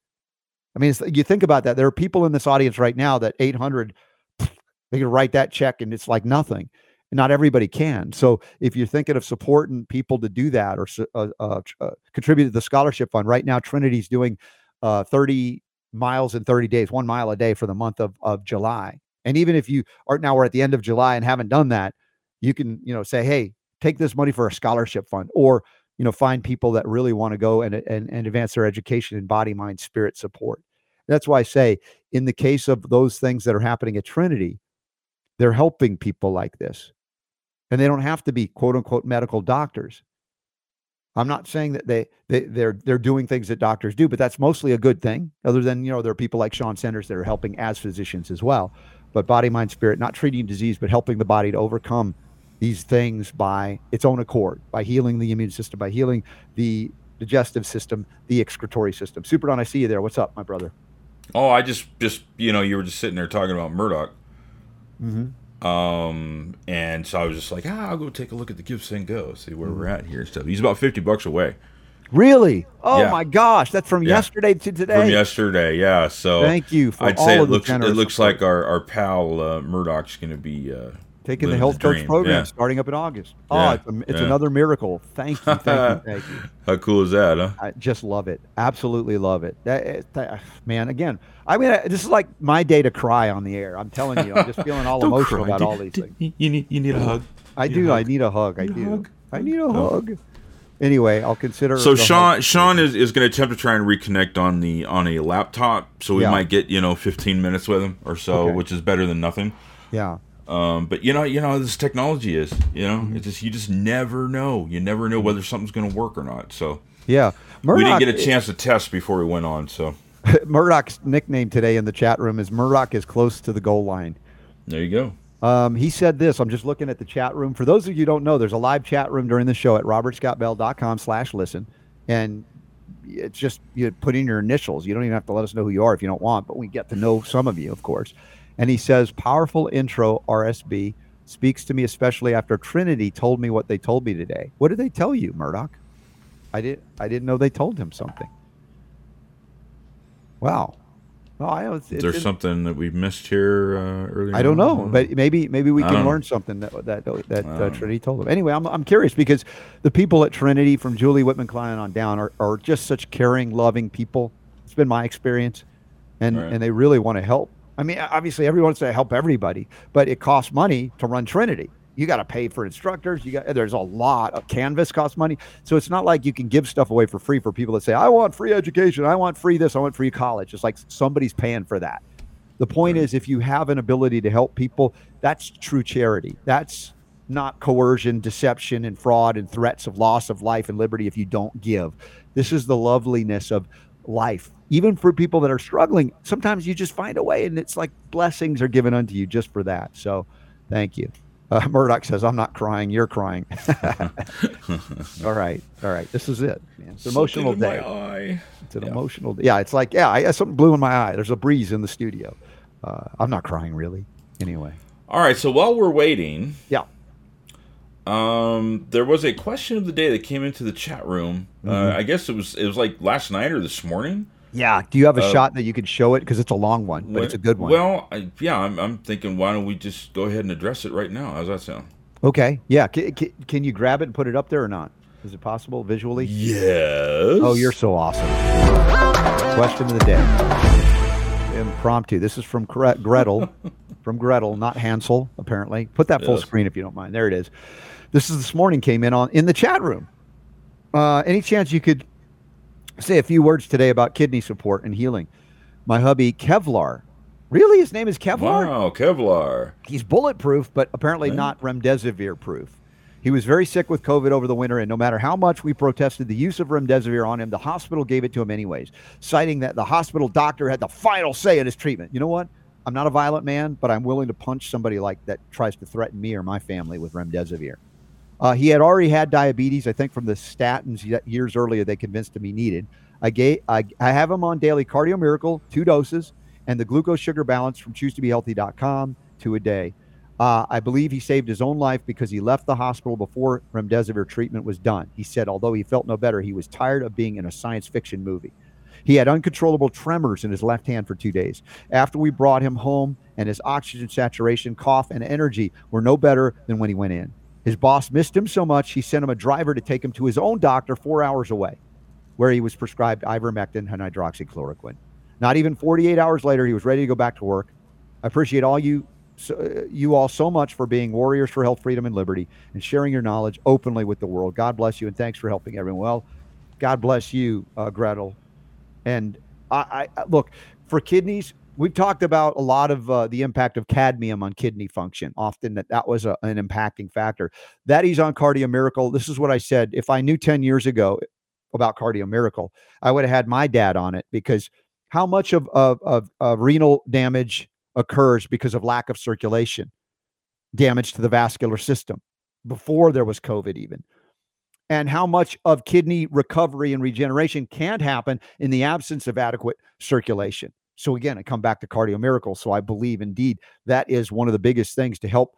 I mean, you think about that. There are people in this audience right now that 800, they can write that check and it's like nothing not everybody can. So if you're thinking of supporting people to do that or uh, uh, uh, contribute to the scholarship fund, right now Trinity's doing uh, 30 miles in 30 days, one mile a day for the month of, of July. And even if you are now we're at the end of July and haven't done that, you can, you know, say, hey, take this money for a scholarship fund or, you know, find people that really want to go and, and, and advance their education in body, mind, spirit support. That's why I say, in the case of those things that are happening at Trinity, they're helping people like this and they don't have to be quote unquote medical doctors. I'm not saying that they, they they're they're doing things that doctors do, but that's mostly a good thing. Other than you know, there are people like Sean Centers that are helping as physicians as well. But body, mind, spirit, not treating disease, but helping the body to overcome these things by its own accord, by healing the immune system, by healing the digestive system, the excretory system. Super Don, I see you there. What's up, my brother? Oh, I just just you know, you were just sitting there talking about Murdoch. Mm-hmm. Um, and so I was just like, ah, I'll go take a look at the gifts and go see where we're at here and stuff. He's about fifty bucks away Really? Oh Yeah. my gosh, that's from Yeah. yesterday to today. from yesterday. Yeah, so Thank you for I'd say it looks it looks support. like our our pal uh, Murdoch's going to be uh, taking the health coach program Yeah. starting up in August. Oh, Yeah, it's, a, it's yeah. another miracle. Thank you, thank you, <laughs> thank you. How cool is that, huh? I just love it. Absolutely love it. That, eh, that- ah, man, again, I mean, I- this is like my day to cry on the air. I'm telling you, I'm just feeling all <laughs> emotional cry. about Do- all these do- things. You need you need a hug. I do. I need a hug. I do. hug? I need a Oh. hug. Anyway, I'll consider. So Sean hug. Sean is, is going to attempt to try and reconnect on the on a laptop, so we might get you know 15 minutes with him or so, Okay. which is better than nothing. Yeah. Um, but you know, you know, this technology is, you know, it's just you just never know. You never know whether something's going to work or not. So Yeah. Murdoch, we didn't get a chance to test before we went on. So <laughs> Murdoch's nickname today in the chat room is Murdoch is close to the goal line. there you go. Um, he said this. I'm just looking at the chat room. For those of you who don't know, there's a live chat room during the show at robertscottbell.com slash listen. And it's just you put in your initials. You don't even have to let us know who you are if you don't want, but we get to know some of you, of course. And he says, powerful intro, RSB, speaks to me especially after Trinity told me what they told me today. What did they tell you, Murdoch? I did I didn't know they told him something. Wow. Well, I, Is there something that we've missed here uh, earlier? I don't know, on? but maybe maybe we I can know. learn something that that that uh. Trinity told them. Anyway, I'm I'm curious because the people at Trinity, from Julie Whitman Klein on down, are, are just such caring, loving people. It's been my experience, and Right. and they really want to help. I mean, obviously, everyone wants to help everybody, but it costs money to run Trinity. You got to pay for instructors. You got there's a lot of Canvas costs money, so it's not like you can give stuff away for free for people that say, "I want free education, I want free this, I want free college." It's like somebody's paying for that. The point is, if you have an ability to help people, that's true charity. That's not coercion, deception, and fraud and threats of loss of life and liberty if you don't give. This is the loveliness of life. Even for people that are struggling, sometimes you just find a way, and it's like blessings are given unto you just for that. So, thank you. Uh, <laughs> Murdoch says, "I'm not crying. You're crying." <laughs> all right, all right. This is it. Man. It's an emotional Something day. my eye. It's an Yeah. emotional. Yeah, it's like yeah, I something blew in my eye. There's a breeze in the studio. Uh, I'm not crying really. Anyway, All right, so while we're waiting, yeah. um, there was a question of the day that came into the chat room. Mm-hmm. Uh, I guess it was it was like last night or this morning. Yeah. Do you have a Uh, shot that you could show it? Because it's a long one, but it's a good one. Well, I, yeah, I'm, I'm thinking, why don't we just go ahead and address it right now? How's that sound? okay. Yeah. Can, can, can you grab it and put it up there or not? Is it possible visually? Yes. Oh, you're so awesome. Question of the day. Impromptu. This is from Gretel. <laughs> from Gretel, not Hansel, apparently. Put that full Yes. screen if you don't mind. There it is. This is this morning came in on in the chat room. Uh, any chance you could say a few words today about kidney support and healing? My hubby Kevlar. Really? His name is Kevlar? Wow, Kevlar. He's bulletproof, but apparently Right. not remdesivir proof. He was very sick with COVID over the winter, and no matter how much we protested the use of remdesivir on him, the hospital gave it to him anyways, citing that the hospital doctor had the final say in his treatment. You know what? I'm not a violent man, but I'm willing to punch somebody like that tries to threaten me or my family with remdesivir. Uh, he had already had diabetes, I think, from the statins years earlier. They convinced him he needed. I gave, I, I have him on daily Cardio Miracle, two doses, and the glucose sugar balance from ChooseToBeHealthy.com, two a day. Uh, I believe he saved his own life because he left the hospital before remdesivir treatment was done. He said, although he felt no better, he was tired of being in a science fiction movie. He had uncontrollable tremors in his left hand for two days. After we brought him home, and his oxygen saturation, cough, and energy were no better than when he went in. His boss missed him so much, he sent him a driver to take him to his own doctor four hours away, where he was prescribed ivermectin and hydroxychloroquine. Not even 48 hours later, he was ready to go back to work. I appreciate all you, so, you all so much for being warriors for health, freedom, and liberty, and sharing your knowledge openly with the world. God bless you, and thanks for helping everyone. Well, God bless you, uh, Gretel. And I, I look for kidneys. We've talked about a lot of uh, the impact of cadmium on kidney function. Often that that was a, an impacting factor. That he's on Cardio Miracle. This is what I said. If I knew ten years ago about Cardio Miracle, I would have had my dad on it because how much of of, of, of renal damage occurs because of lack of circulation, damage to the vascular system before there was COVID, even and how much of kidney recovery and regeneration can't happen in the absence of adequate circulation. So again, I come back to cardio miracle. So I believe indeed that is one of the biggest things to help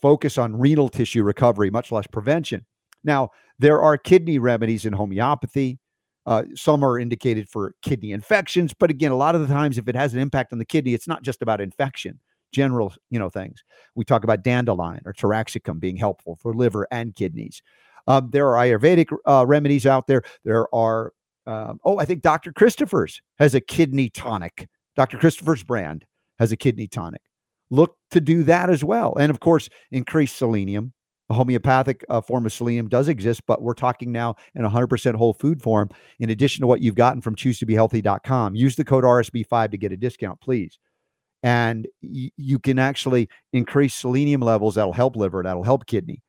focus on renal tissue recovery, much less prevention. Now, there are kidney remedies in homeopathy. Uh, some are indicated for kidney infections, but again, a lot of the times, if it has an impact on the kidney, it's not just about infection. General, you know, things. We talk about dandelion or taraxacum being helpful for liver and kidneys. Um, there are Ayurvedic uh, remedies out there. There are, um, oh, I think Dr. Christopher's has a kidney tonic. Dr. Christopher's brand has a kidney tonic. Look to do that as well. And of course, increase selenium. A homeopathic uh, form of selenium does exist, but we're talking now in 100% whole food form. In addition to what you've gotten from choosetobehealthy.com, use the code RSB5 to get a discount, please. And y- you can actually increase selenium levels. That'll help liver, that'll help kidney.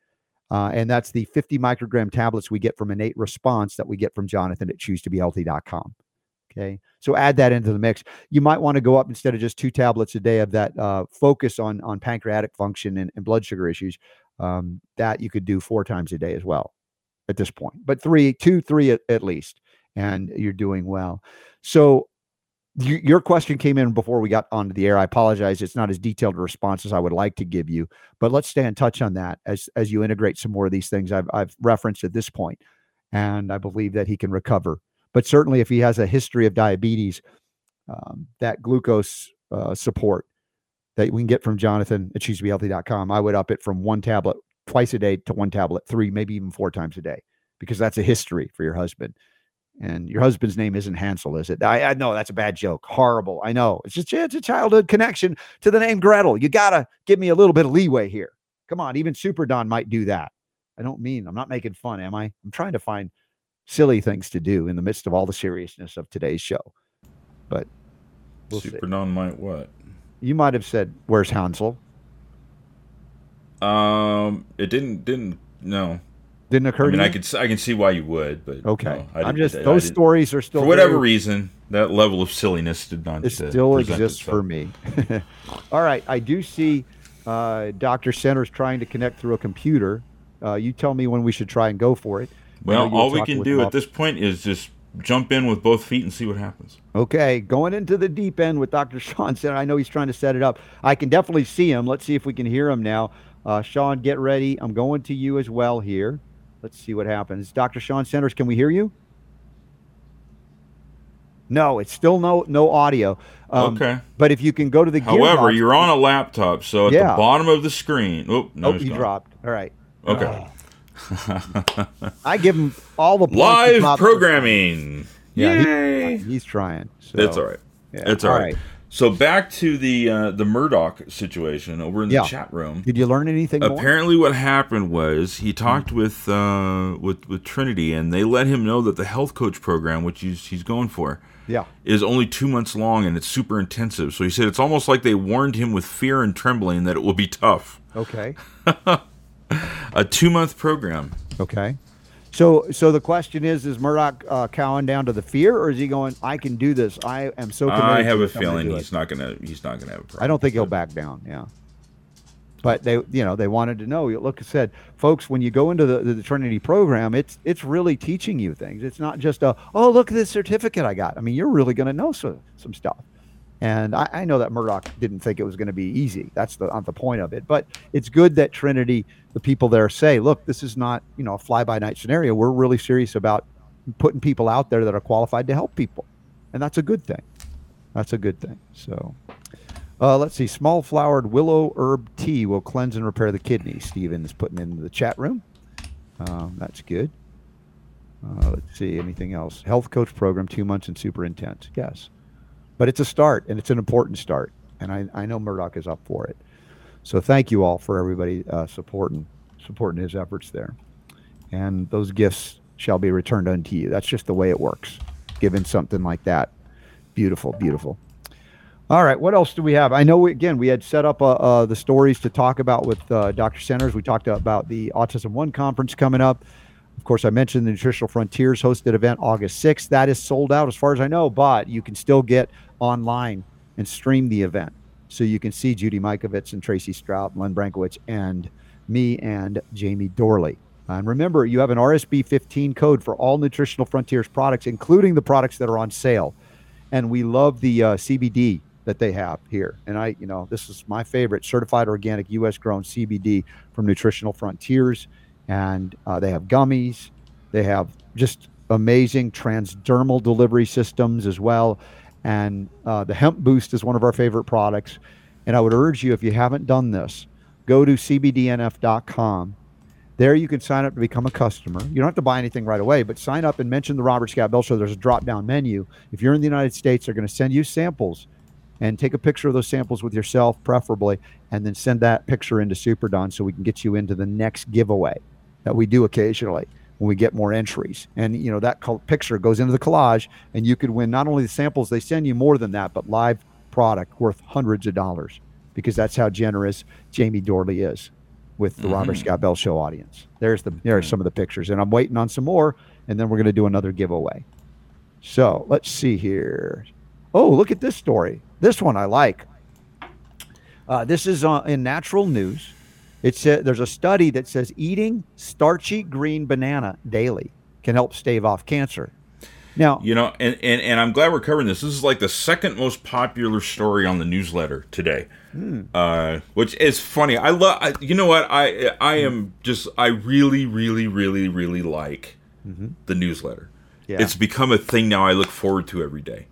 Uh, and that's the 50 microgram tablets we get from innate response that we get from Jonathan at choosetobehealthy.com. Okay. So add that into the mix. You might want to go up instead of just two tablets a day of that uh, focus on, on pancreatic function and, and blood sugar issues. Um, that you could do four times a day as well at this point, but three, two, three at, at least, and you're doing well. So your question came in before we got onto the air. I apologize. It's not as detailed a response as I would like to give you, but let's stay in touch on that as as you integrate some more of these things I've I've referenced at this point, and I believe that he can recover. But certainly, if he has a history of diabetes, um, that glucose uh, support that we can get from Jonathan at choosetobehealthy.com, I would up it from one tablet twice a day to one tablet, three, maybe even four times a day, because that's a history for your husband. And your husband's name isn't Hansel, is it? I, I know that's a bad joke. Horrible. I know. It's just it's a childhood connection to the name Gretel. You gotta give me a little bit of leeway here. Come on, even Super Don might do that. I don't mean I'm not making fun, am I? I'm trying to find silly things to do in the midst of all the seriousness of today's show. But we'll Super see. Don might what? You might have said, "Where's Hansel?" Um, it didn't didn't no. Didn't occur. I mean, I can I can see why you would, but okay. No, I'm just those stories are still for whatever very, reason that level of silliness did not. It still exists itself. for me. <laughs> All right, I do see uh, Doctor Centers trying to connect through a computer. Uh, you tell me when we should try and go for it. Well, all we can do at this point is just jump in with both feet and see what happens. Okay, going into the deep end with Dr. <laughs> Sean Center. I know he's trying to set it up. I can definitely see him. Let's see if we can hear him now. Uh, Sean, get ready. I'm going to you as well here. Let's see what happens. Dr. Sean Centers, can we hear you? No, it's still no no audio. Um, okay. But if you can go to the however, box, you're on a laptop, so at yeah. the bottom of the screen. Oh, no, oh, he dropped. All right. Okay. I give him all the live programming. Yeah, Yay! He, he's trying. So. It's all right. Yeah. It's all, all right. right. So back to the uh, the Murdoch situation over in the yeah. chat room. Did you learn anything? Apparently, more? what happened was he talked with uh, with with Trinity, and they let him know that the health coach program, which he's he's going for, yeah, is only two months long and it's super intensive. So he said it's almost like they warned him with fear and trembling that it will be tough. Okay. <laughs> A two month program. Okay. So, so the question is: Is Murdoch uh, cowing down to the fear, or is he going? I can do this. I am so. I have a feeling he's it. not gonna. He's not gonna have a problem. I don't think he'll back down. Yeah. But they, you know, they wanted to know. Look, I said, folks, when you go into the, the Trinity program, it's it's really teaching you things. It's not just a, oh, look at this certificate I got. I mean, you're really going to know some some stuff. And I, I, know that Murdoch didn't think it was going to be easy. That's the the point of it. But it's good that Trinity, the people there, say, look, this is not you know a fly by night scenario. We're really serious about putting people out there that are qualified to help people, and that's a good thing. That's a good thing. So. Uh, let's see. Small flowered willow herb tea will cleanse and repair the kidneys. Stephen is putting in the chat room. Um, that's good. Uh, let's see. Anything else? Health coach program, two months and super intense. Yes but it's a start and it's an important start. And I, I know Murdoch is up for it. So thank you all for everybody uh, supporting supporting his efforts there. And those gifts shall be returned unto you. That's just the way it works. Given something like that, beautiful, beautiful. All right, what else do we have? I know we, again we had set up uh, uh, the stories to talk about with uh, Dr. Centers. We talked about the Autism One conference coming up. Of course, I mentioned the Nutritional Frontiers hosted event August 6th. That is sold out as far as I know, but you can still get online and stream the event. So you can see Judy Mikovits and Tracy Strout, Len Brankowitz, and me and Jamie Dorley. And remember, you have an RSB 15 code for all Nutritional Frontiers products, including the products that are on sale. And we love the uh, CBD that they have here. And I, you know, this is my favorite certified organic U.S. grown CBD from Nutritional Frontiers. And uh, they have gummies, they have just amazing transdermal delivery systems as well. And uh, the hemp boost is one of our favorite products. And I would urge you, if you haven't done this, go to cbdnf.com. There you can sign up to become a customer. You don't have to buy anything right away, but sign up and mention the Robert Scott Bell Show. There's a drop down menu. If you're in the United States, they're going to send you samples and take a picture of those samples with yourself, preferably, and then send that picture into SuperDon so we can get you into the next giveaway that we do occasionally when we get more entries. And you know that picture goes into the collage, and you could win not only the samples they send you, more than that, but live product worth hundreds of dollars because that's how generous Jamie Dorley is with the mm-hmm. Robert Scott Bell Show audience. There's the there are some of the pictures, and I'm waiting on some more, and then we're going to do another giveaway. So let's see here. Oh, look at this story. This one I like. Uh, this is uh, in Natural News. It says there's a study that says eating starchy green banana daily can help stave off cancer. Now, you know, and, and, and I'm glad we're covering this. This is like the second most popular story on the newsletter today, hmm. uh, which is funny. I love, you know what? I I am just, I really, really, really, really like mm-hmm. the newsletter. Yeah. It's become a thing now I look forward to every day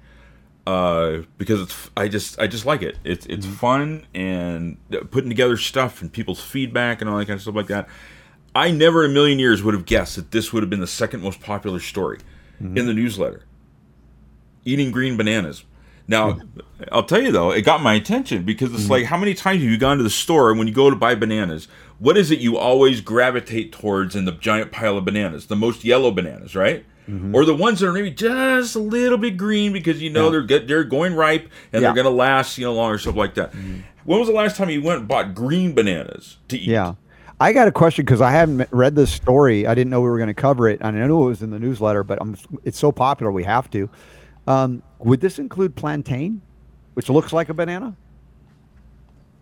uh, because it's I just I just like it. It's it's mm-hmm. fun and putting together stuff and people's feedback and all that kind of stuff like that. I never in a million years would have guessed that this would have been the second most popular story mm-hmm. in the newsletter. Eating green bananas. Now. I'll tell you though, it got my attention because it's mm-hmm. like how many times have you gone to the store and when you go to buy bananas, what is it you always gravitate towards in the giant pile of bananas? The most yellow bananas, right? Mm-hmm. or the ones that are maybe just a little bit green because you know yeah. they're get, they're going ripe and yeah. they're going to last you know longer stuff like that. Mm-hmm. When was the last time you went and bought green bananas to eat? Yeah. I got a question because I haven't read this story. I didn't know we were going to cover it. I know it was in the newsletter, but I'm, it's so popular we have to. Um, would this include plantain, which looks like a banana?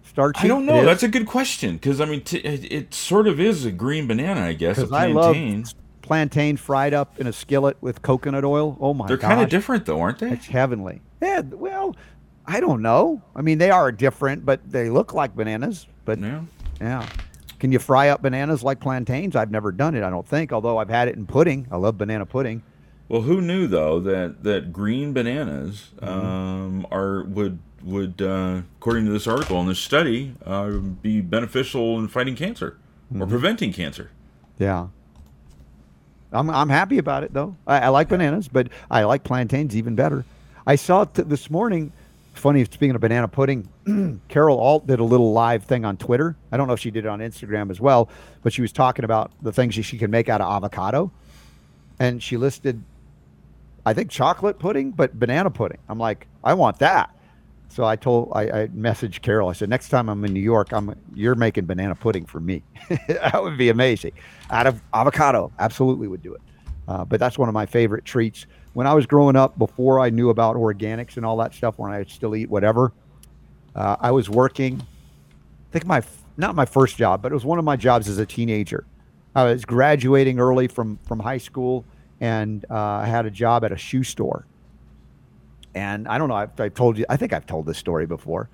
Starchy? I don't know. That's a good question because I mean, t- it, it, sort of is a green banana, I guess. Because I love plantain fried up in a skillet with coconut oil. Oh my! They're kind of different though, aren't they? It's heavenly. Yeah. Well, I don't know. I mean, they are different, but they look like bananas. But yeah, yeah. Can you fry up bananas like plantains? I've never done it. I don't think. Although I've had it in pudding. I love banana pudding. Well, who knew though that that green bananas mm-hmm. um, are would would uh, according to this article and this study uh, be beneficial in fighting cancer mm-hmm. or preventing cancer? Yeah. I'm I'm happy about it though. I, I like bananas, but I like plantains even better. I saw t- this morning. Funny, speaking of banana pudding, <clears throat> Carol Alt did a little live thing on Twitter. I don't know if she did it on Instagram as well, but she was talking about the things she, she can make out of avocado, and she listed, I think chocolate pudding, but banana pudding. I'm like, I want that. So I told I, I, messaged Carol. I said next time I'm in New York, I'm you're making banana pudding for me. <laughs> that would be amazing. Out of avocado, absolutely would do it. Uh, but that's one of my favorite treats. When I was growing up, before I knew about organics and all that stuff, when I still eat whatever, uh, I was working. I think my not my first job, but it was one of my jobs as a teenager. I was graduating early from from high school, and uh, I had a job at a shoe store and I don't know if I've told you, I think I've told this story before,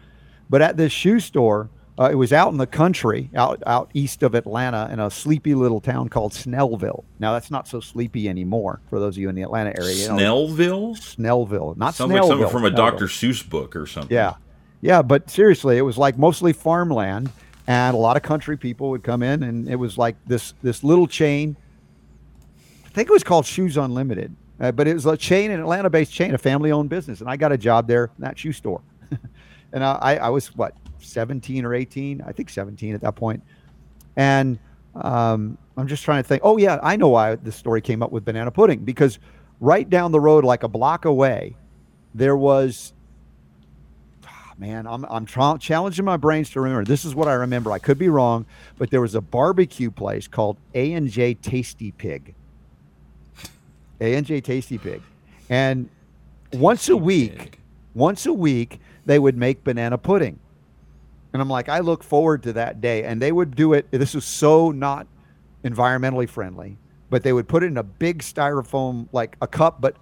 but at this shoe store, uh, it was out in the country, out out east of Atlanta, in a sleepy little town called Snellville. Now that's not so sleepy anymore for those of you in the Atlanta area. You know, Snellville, Snellville, not Sounds Snellville. like something from a Dr. Seuss book or something. Yeah, yeah, but seriously, it was like mostly farmland, and a lot of country people would come in, and it was like this this little chain. I think it was called Shoes Unlimited, uh, but it was a chain, an Atlanta-based chain, a family-owned business, and I got a job there in that shoe store. <laughs> and I, I was what 17 or 18, I think 17 at that point. And um, I'm just trying to think. Oh yeah, I know why this story came up with banana pudding because right down the road, like a block away, there was man, I'm I'm tra- challenging my brains to remember. This is what I remember. I could be wrong, but there was a barbecue place called A and J Tasty Pig. A and J Tasty Pig, and once a week, Pig. once a week they would make banana pudding, and I'm like, I look forward to that day. And they would do it. This was so not environmentally friendly, but they would put it in a big styrofoam, like a cup, but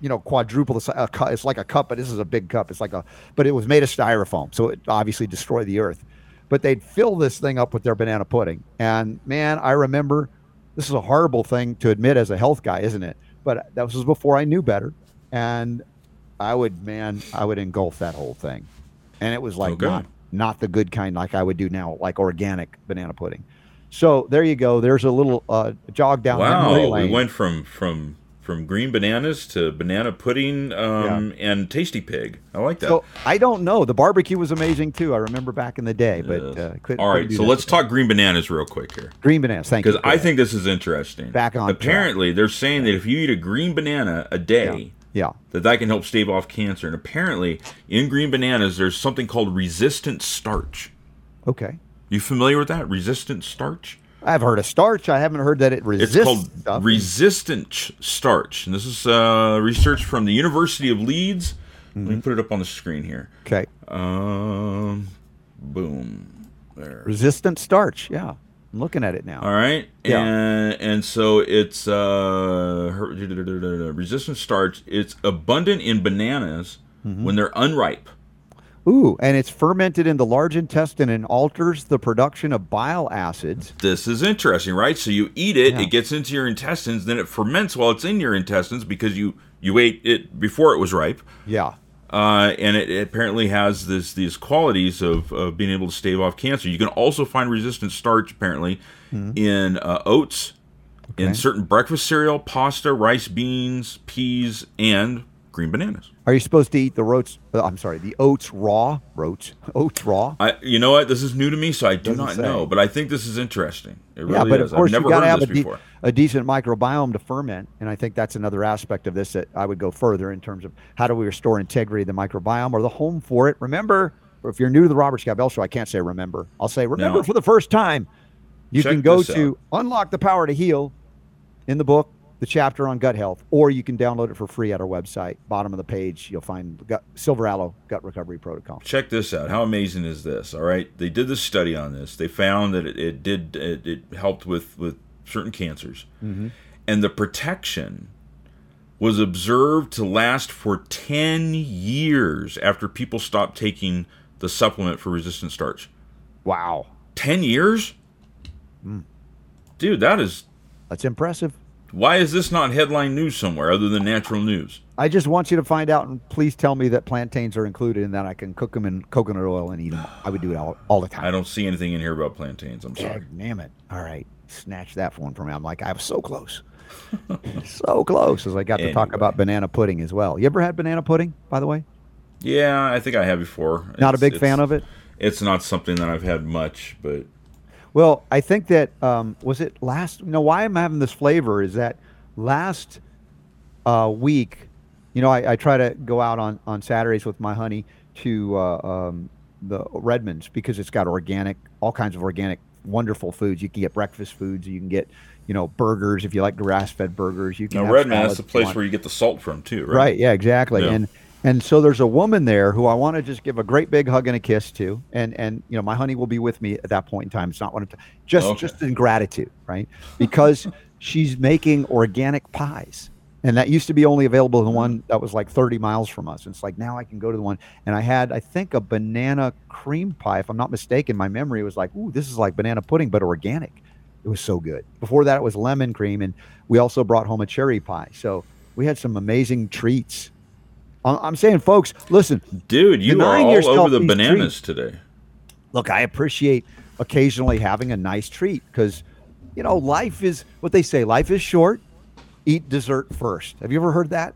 you know, quadruple the size. It's like a cup, but this is a big cup. It's like a, but it was made of styrofoam, so it obviously destroyed the earth. But they'd fill this thing up with their banana pudding, and man, I remember. This is a horrible thing to admit as a health guy, isn't it? But that was before I knew better, and I would, man, I would engulf that whole thing, and it was like Okay. not not the good kind like I would do now, like organic banana pudding. So there you go. There's a little uh, jog down Wow, we went from from from green bananas to banana pudding um, and tasty pig. I like that. So I don't know. The barbecue was amazing too. I remember back in the day, but Yes. uh, All right, so let's today. talk green bananas real quick here. green bananas. Thank you. Because I think this is interesting. Back on track. Apparently, they're saying that if you eat a green banana a day, yeah, that that can help stave off cancer. And apparently, in green bananas, there's something called resistant starch. okay. You familiar with that? Resistant starch? I've heard of starch. I haven't heard that it resists. It's called stuff. resistant starch. And this is uh, research from the University of Leeds. Let Mm-hmm. me put it up on the screen here. okay, Um, boom. There. resistant starch. Yeah, I'm looking at it now. All right, Yeah. and and so it's uh resistant starch. It's abundant in bananas Mm-hmm. when they're unripe. Ooh, and it's fermented in the large intestine and alters the production of bile acids. This is interesting, right? So you eat it, Yeah. it gets into your intestines, then it ferments while it's in your intestines because you you ate it before it was ripe. Yeah. Uh, and it, it apparently has this these qualities of, of being able to stave off cancer. You can also find resistant starch apparently in uh, oats, in certain breakfast cereal, pasta, rice, beans, peas, and green bananas. Are you supposed to eat the oats? Uh, I'm sorry, the oats raw. Oats. <laughs> Oats raw. I, you know what? This is new to me, so I do Doesn't not say. know. But I think this is interesting. It really yeah, but is. of course I've never you got to have a, de- a decent microbiome to ferment, and I think that's another aspect of this that I would go further in terms of how do we restore integrity of the microbiome or the home for it. Remember, if you're new to the Robert Scott Bell Show, I can't say remember. I'll say remember No. for the first time. You Check can go to Unlock the Power to Heal in the book, the chapter on gut health, or you can download it for free at our website. Bottom of the page, you'll find gut, Silver Aloe Gut Recovery Protocol. Check this out. How amazing is this? All right, they did this study on this. They found that it, it did it, it helped with with certain cancers, Mm-hmm. and the protection was observed to last for ten years after people stopped taking the supplement for resistant starch. Wow, Ten years, Hmm. dude. That is that's impressive. Why is this not headline news somewhere other than natural news? I just want you to find out and please tell me that plantains are included and that I can cook them in coconut oil and eat them. I would do it all, all the time. I don't see anything in here about plantains. I'm sorry. Dag, damn it. All right. Snatch that one from me. I'm like, I was so close. <laughs> so close as I got to talk about banana pudding as well. You ever had banana pudding, by the way? Yeah, I think I have before. Not a big fan of it? It's not something that I've had much, but Well, I think that um, was it last. You know why I'm having this flavor is that last uh, week, you know, I, I try to go out on on Saturdays with my honey to uh, um, the Redmonds because it's got organic, all kinds of organic, wonderful foods. You can get breakfast foods. You can get, you know, burgers if you like grass-fed burgers. You can. now have Redmond, that's salads the place where you get the salt from too, right? Right. Yeah. Exactly. Yeah. And and so there's a woman there who I want to just give a great big hug and a kiss to, and and you know my honey will be with me at that point in time. It's not one of just Okay. just in gratitude, right? Because <laughs> she's making organic pies, and that used to be only available in the one that was like 30 miles from us. And it's like now I can go to the one, and I had I think a banana cream pie, if I'm not mistaken. My memory was like, ooh, this is like banana pudding but organic. It was so good. Before that, it was lemon cream, and we also brought home a cherry pie. So we had some amazing treats. I- I'm saying, folks, listen. Dude, you are all over the bananas today. Look, I appreciate occasionally having a nice treat because, you know, life is what they say. Life is short. Eat dessert first. Have you ever heard that?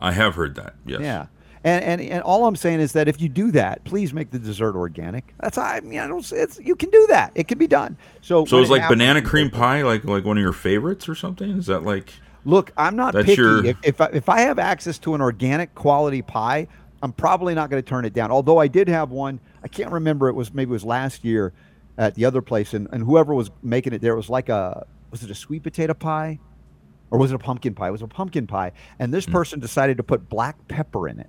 I have heard that. Yes. Yeah. And, and and all I'm saying is that if you do that, please make the dessert organic. That's I mean I don't. It's you can do that. It can be done. So So it's it like happens- banana cream pie, like like one of your favorites or something? Is that like Look, I'm not That's picky. your- If if I, if I have access to an organic quality pie, I'm probably not going to turn it down. Although I did have one, I can't remember. It was maybe it was last year at the other place, and, and whoever was making it there was like a was it a sweet potato pie, or was it a pumpkin pie? It was a pumpkin pie, and this Mm. person decided to put black pepper in it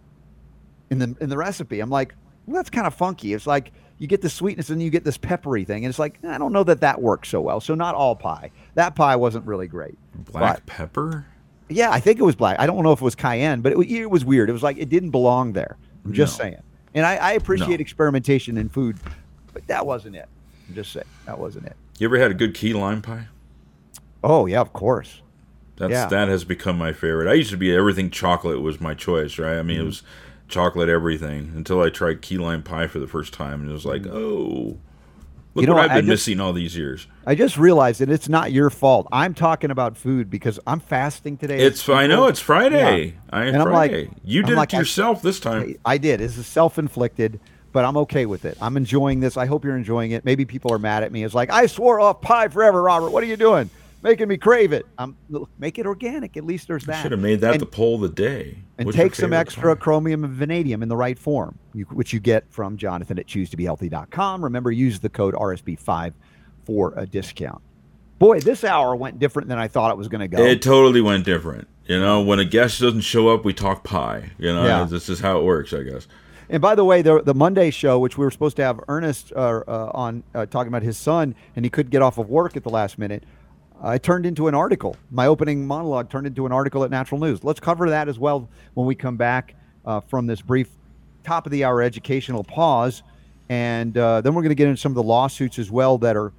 in the in the recipe. I'm like, well, that's kind of funky. It's like you get the sweetness and you get this peppery thing, and it's like I don't know that that works so well. So not all pie. That pie wasn't really great. Black But- pepper. Yeah, I think it was black. I don't know if it was cayenne, but it, it was weird. It was like it didn't belong there. I'm just No. saying. And I, I appreciate No. experimentation in food, but that wasn't it. I'm just saying that wasn't it. You ever had a good key lime pie? Oh yeah, of course. That's Yeah. that has become my favorite. I used to be everything chocolate was my choice, right? I mean, Mm-hmm. it was chocolate everything until I tried key lime pie for the first time, and it was like, mm. oh, look. You know what I've been just- missing all these years. I just realized that it's not your fault. I'm talking about food because I'm fasting today. It's I know it's Friday. I And I'm like- Friday. you I'm did like, it I- yourself this time. I did. It's is self-inflicted, but I'm okay with it. I'm enjoying this. I hope you're enjoying it. Maybe people are mad at me. It's like I swore off pie forever, Robert. What are you doing? Making me crave it. I'm make it organic. At least there's that. Should have made that And- the poll of the day. and What's take some extra pie? chromium and vanadium in the right form, you, which you get from Jonathan at choosetobehealthy.com. Remember, use the code RSB5 for a discount. Boy, this hour went different than I thought it was going to go. It totally went different. You know, when a guest doesn't show up, we talk pie. You know, Yeah. this is how it works, I guess. and by the way, the, the Monday show, which we were supposed to have Ernest uh, uh, on uh, talking about his son, and he couldn't get off of work at the last minute, I turned into an article. My opening monologue turned into an article at Natural News. Let's cover that as well when we come back uh, from this brief top of the hour educational pause. And uh, then we're going to get into some of the lawsuits as well that are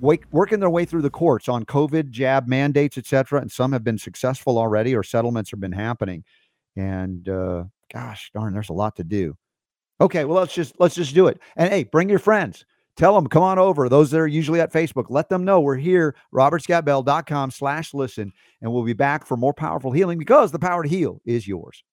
wake, working their way through the courts on COVID, jab mandates, et cetera. And some have been successful already or settlements have been happening. And uh, gosh darn, there's a lot to do. Okay, well let's just let's just do it. And hey, bring your friends. Tell them, come on over. Those that are usually at Facebook, let them know we're here, robertscottbell.com slash listen, and we'll be back for more powerful healing because the power to heal is yours.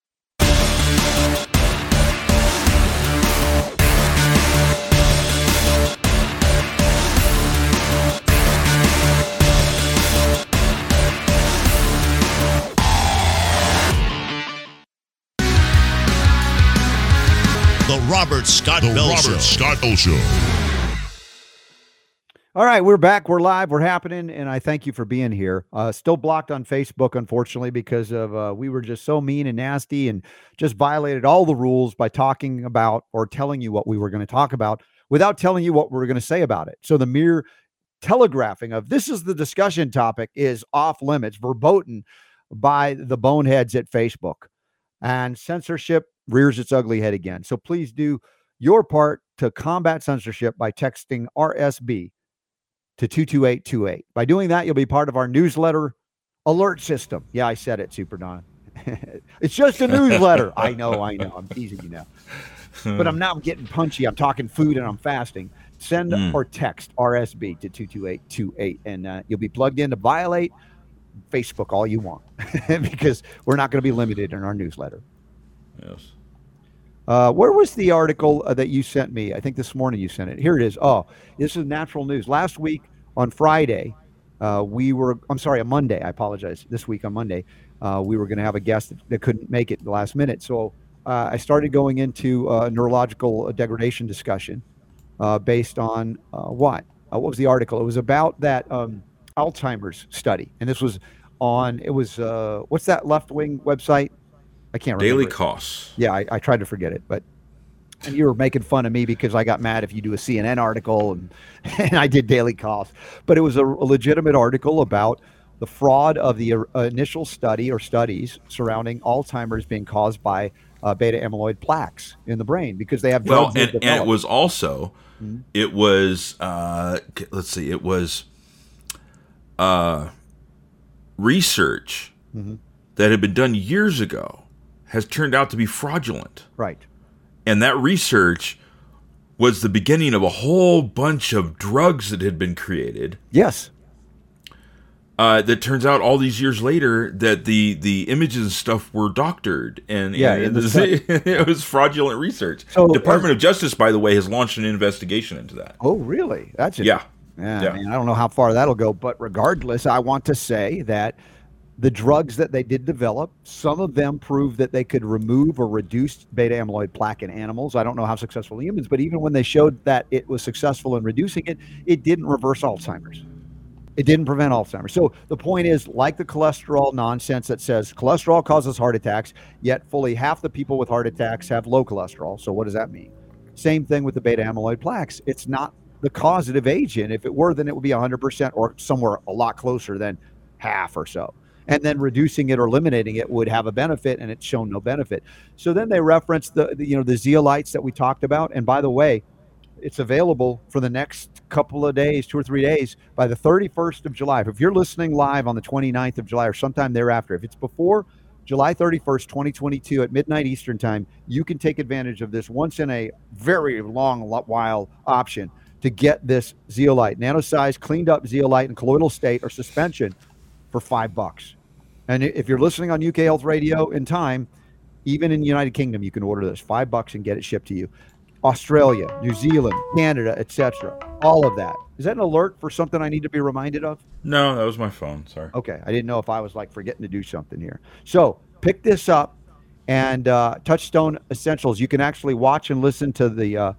The Robert Scott The Bell Robert Show. Scott Bell Show. All right, we're back. We're live. We're happening, and I thank you for being here. Uh, still blocked on Facebook, unfortunately, because of uh, we were just so mean and nasty, and just violated all the rules by talking about or telling you what we were going to talk about without telling you what we were going to say about it. So the mere telegraphing of this is the discussion topic is off limits, verboten by the boneheads at Facebook, and censorship rears its ugly head again. So please do your part to combat censorship by texting RSB to 22828. By doing that, you'll be part of our newsletter alert system. Yeah, I said it, Super Don. <laughs> it's just a newsletter. I know, I know. I'm teasing you now. But I'm now getting punchy. I'm talking food and I'm fasting. Send Mm. or text RSB to 22828 and uh, you'll be plugged in to violate Facebook all you want <laughs> because we're not going to be limited in our newsletter. Yes. Uh, where was the article uh, that you sent me? I think this morning you sent it. Here it is. Oh, this is natural news. Last week on Friday, uh, we were, I'm sorry, on Monday. I apologize. This week on Monday, uh, we were going to have a guest that, that couldn't make it the last minute. So uh, I started going into uh, neurological degradation discussion based on what? What was the article? It was about that um, Alzheimer's study. And this was on, it was, what's that left wing website? I can't remember. Daily it. costs. Yeah, I, I tried to forget it, but and you were making fun of me because I got mad if you do a CNN article and, <laughs> and I did Daily Kos. But it was a, a legitimate article about the fraud of the uh, initial study or studies surrounding Alzheimer's being caused by uh, beta amyloid plaques in the brain because they have Well, and, and it was also, Mm-hmm. it was, uh, let's see, it was uh, research Mm-hmm. that had been done years ago has turned out to be fraudulent. right. And that research was the beginning of a whole bunch of drugs that had been created. Yes. Uh, that turns out all these years later that the the images and stuff were doctored and, Yeah, and the it, was, study. <laughs> it was fraudulent research. So, Department as- of Justice, by the way, has launched an investigation into that. Oh, really? That's it. Yeah, Yeah, Yeah. man, I don't know how far that'll go, but regardless, I want to say that the drugs that they did develop, some of them proved that they could remove or reduce beta amyloid plaque in animals. I don't know how successful in humans, but even when they showed that it was successful in reducing it, it didn't reverse Alzheimer's. It didn't prevent Alzheimer's. So the point is, like the cholesterol nonsense that says cholesterol causes heart attacks, yet fully half the people with heart attacks have low cholesterol. So what does that mean? Same thing with the beta amyloid plaques. It's not the causative agent. If it were, then it would be 100% or somewhere a lot closer than half or so and then reducing it or eliminating it would have a benefit and it's shown no benefit. So then they reference the, the, you know the zeolites that we talked about and by the way it's available for the next couple of days two or three days by the 31st of july. If you're listening live on the 29th of july or sometime thereafter if it's before july 31st 2022 at midnight eastern time you can take advantage of this once in a very long while option to get this zeolite. Nano size, cleaned up zeolite in colloidal state or suspension for five bucks. And if you're listening on UK Health Radio in time, even in the United Kingdom, you can order this five bucks and get it shipped to you. Australia, New Zealand, Canada, etc. All of that. Is that an alert for something I need to be reminded of? No, that was my phone. Sorry. Okay, I didn't know if I was like forgetting to do something here. So pick this up and uh, Touchstone Essentials. You can actually watch and listen to the uh,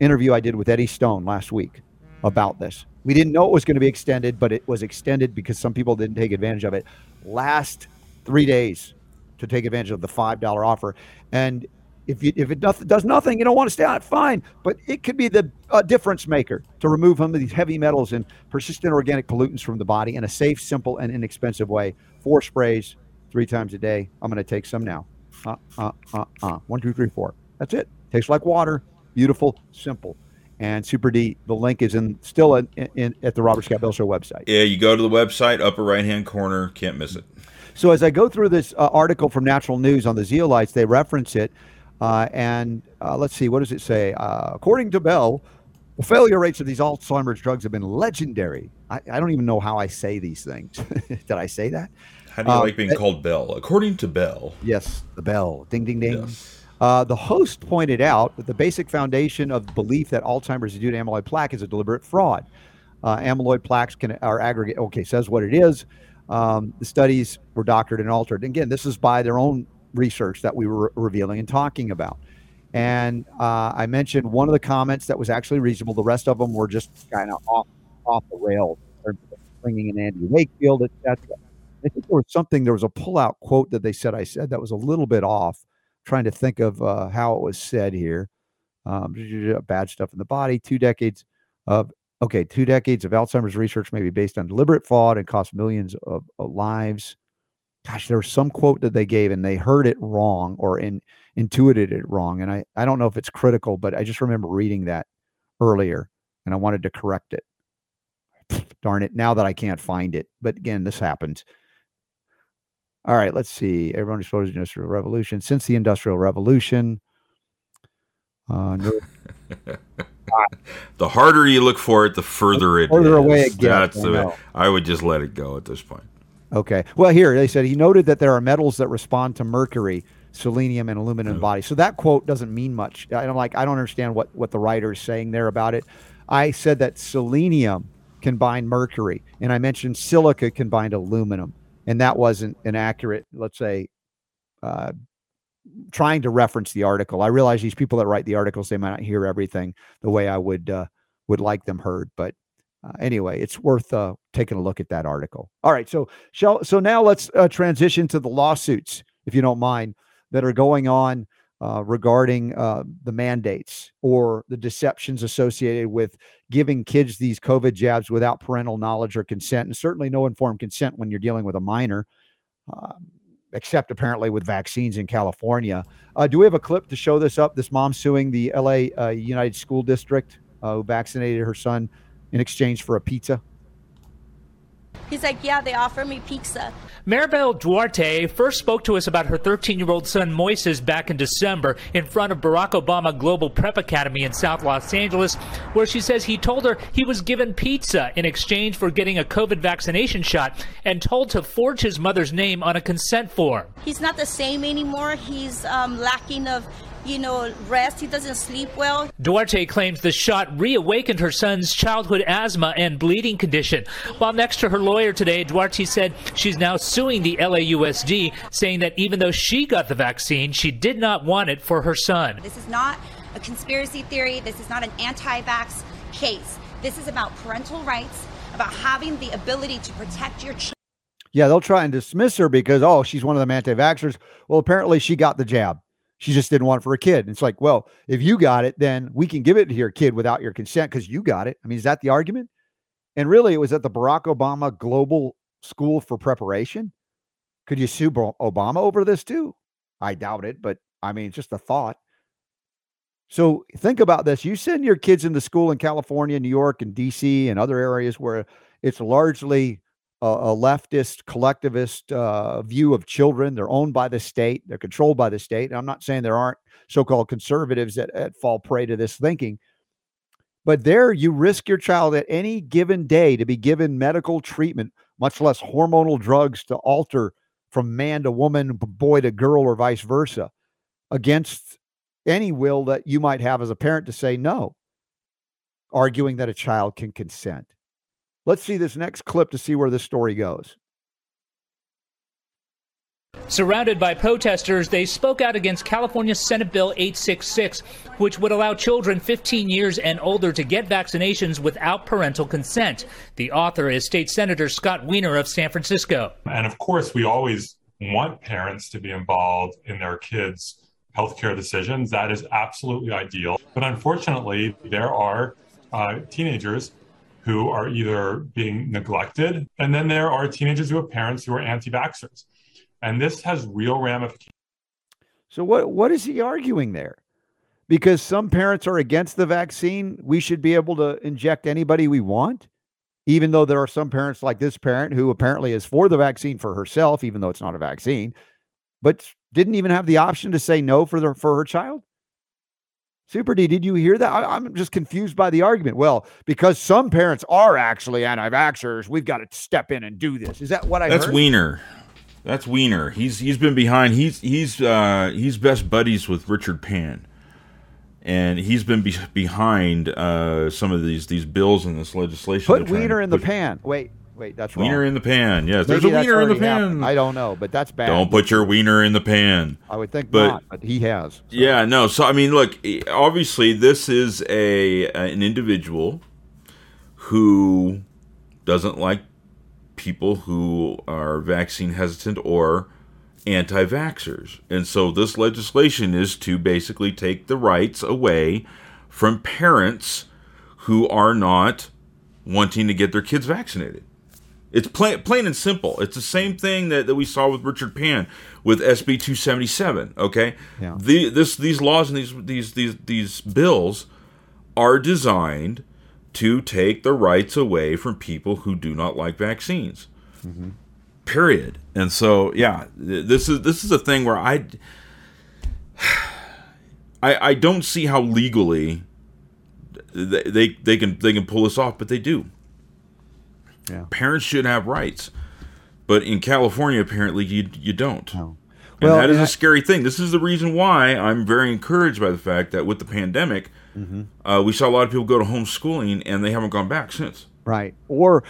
interview I did with Eddie Stone last week about this. We didn't know it was going to be extended, but it was extended because some people didn't take advantage of it. Last three days to take advantage of the five dollar offer, and if you, if it does nothing, you don't want to stay on it. Fine, but it could be the uh, difference maker to remove some of these heavy metals and persistent organic pollutants from the body in a safe, simple, and inexpensive way. Four sprays, three times a day. I'm going to take some now. Uh, uh, uh, uh. One, two, three, four. That's it. Tastes like water. Beautiful, simple and Super D. The link is in still in, in, at the Robert Scott Bell Show website. Yeah, you go to the website, upper right hand corner, can't miss it. So as I go through this uh, article from Natural News on the zeolites, they reference it, uh, and uh, let's see, what does it say? Uh, according to Bell, the failure rates of these Alzheimer's drugs have been legendary. I, I don't even know how I say these things. <laughs> Did I say that? How do you um, like being called Bell? According to Bell. Yes, the Bell. Ding, ding, ding. Yes. Uh, the host pointed out that the basic foundation of belief that Alzheimer's is due to amyloid plaque is a deliberate fraud. Uh, amyloid plaques can are aggregate. Okay, says what it is. Um, the studies were doctored and altered. And again, this is by their own research that we were revealing and talking about. And uh, I mentioned one of the comments that was actually reasonable. The rest of them were just kind of off off the rails, bringing in Andy Wakefield, etc. I think there was something. There was a pullout quote that they said I said that was a little bit off trying to think of uh, how it was said here. Um, bad stuff in the body. Two decades of okay, two decades of Alzheimer's research may be based on deliberate fraud and cost millions of, of lives. Gosh, there was some quote that they gave and they heard it wrong or in, intuited it wrong. And I, I don't know if it's critical, but I just remember reading that earlier and I wanted to correct it. Darn it, now that I can't find it. But again, this happens. All right, let's see. Everyone exposed to the Industrial Revolution. Since the Industrial Revolution, uh, no, <laughs> the harder you look for it, the further it further is. away it gets. That's I the. I would just let it go at this point. Okay. Well, here they said he noted that there are metals that respond to mercury, selenium, and aluminum in body. So that quote doesn't mean much. And I don't like. I don't understand what what the writer is saying there about it. I said that selenium can bind mercury, and I mentioned silica can bind aluminum and that wasn't an accurate, let's say, uh, trying to reference the article. I realize these people that write the articles they might not hear everything the way I would uh, would like them heard, but uh, anyway, it's worth uh, taking a look at that article. All right, so shall so now let's uh, transition to the lawsuits, if you don't mind, that are going on uh, regarding uh, the mandates or the deceptions associated with giving kids these COVID jabs without parental knowledge or consent, and certainly no informed consent when you're dealing with a minor, uh, except apparently with vaccines in California. Uh, do we have a clip to show this up? This mom suing the LA uh, United School District uh, who vaccinated her son in exchange for a pizza. He's like, yeah, they offer me pizza. Maribel Duarte first spoke to us about her 13 year old son Moises back in December in front of Barack Obama Global Prep Academy in South Los Angeles, where she says he told her he was given pizza in exchange for getting a COVID vaccination shot and told to forge his mother's name on a consent form. He's not the same anymore. He's um, lacking of you know, rest. He doesn't sleep well. Duarte claims the shot reawakened her son's childhood asthma and bleeding condition. While next to her lawyer today, Duarte said she's now suing the LAUSD, saying that even though she got the vaccine, she did not want it for her son. This is not a conspiracy theory. This is not an anti vax case. This is about parental rights, about having the ability to protect your child. Yeah, they'll try and dismiss her because, oh, she's one of them anti vaxxers. Well, apparently she got the jab. She just didn't want it for a kid. And it's like, well, if you got it, then we can give it to your kid without your consent because you got it. I mean, is that the argument? And really, it was at the Barack Obama Global School for Preparation. Could you sue Obama over this too? I doubt it, but I mean, just a thought. So think about this. You send your kids into school in California, New York, and DC, and other areas where it's largely a, a leftist, collectivist uh, view of children. They're owned by the state, they're controlled by the state. And I'm not saying there aren't so called conservatives that, that fall prey to this thinking. But there, you risk your child at any given day to be given medical treatment, much less hormonal drugs to alter from man to woman, boy to girl, or vice versa, against any will that you might have as a parent to say no, arguing that a child can consent. Let's see this next clip to see where this story goes. Surrounded by protesters, they spoke out against California Senate Bill 866, which would allow children 15 years and older to get vaccinations without parental consent. The author is State Senator Scott Wiener of San Francisco. And of course, we always want parents to be involved in their kids' healthcare decisions. That is absolutely ideal. But unfortunately, there are uh, teenagers who are either being neglected, and then there are teenagers who have parents who are anti vaxxers. And this has real ramifications. So, what, what is he arguing there? Because some parents are against the vaccine, we should be able to inject anybody we want, even though there are some parents like this parent who apparently is for the vaccine for herself, even though it's not a vaccine, but didn't even have the option to say no for the for her child. Super D, did you hear that? I, am just confused by the argument. Well, because some parents are actually anti-vaxxers, we've got to step in and do this. Is that what I That's heard? Wiener. That's Wiener. He's he's been behind. He's he's uh, he's best buddies with Richard Pan, and he's been be- behind uh, some of these these bills and this legislation. Put Wiener in the pan. Wait, Wait, that's wrong. Wiener in the pan. Yes, Maybe there's a wiener in the pan. happened. I don't know, but that's bad. Don't put your wiener in the pan. I would think But- not, but he has. So, Yeah, no. So I mean, look. Obviously, this is a an individual who doesn't like people who are vaccine hesitant or anti-vaxxers, and so this legislation is to basically take the rights away from parents who are not wanting to get their kids vaccinated. It's plain, plain and simple. It's the same thing that, that we saw with Richard Pan with SB 277. Okay, Yeah. the this these laws and these these these these bills are designed to take the rights away from people who do not like vaccines. Mm-hmm. Period. And so, yeah, this is this is a thing where I <sighs> I I don't see how legally they they, they can they can pull this off, but they do yeah. parents should have rights, but in California, apparently you you don't. No. And Well, that is and a scary thing. This is the reason why I'm very encouraged by the fact that with the pandemic, Mm-hmm. uh, we saw a lot of people go to homeschooling and they haven't gone back since. Right. Or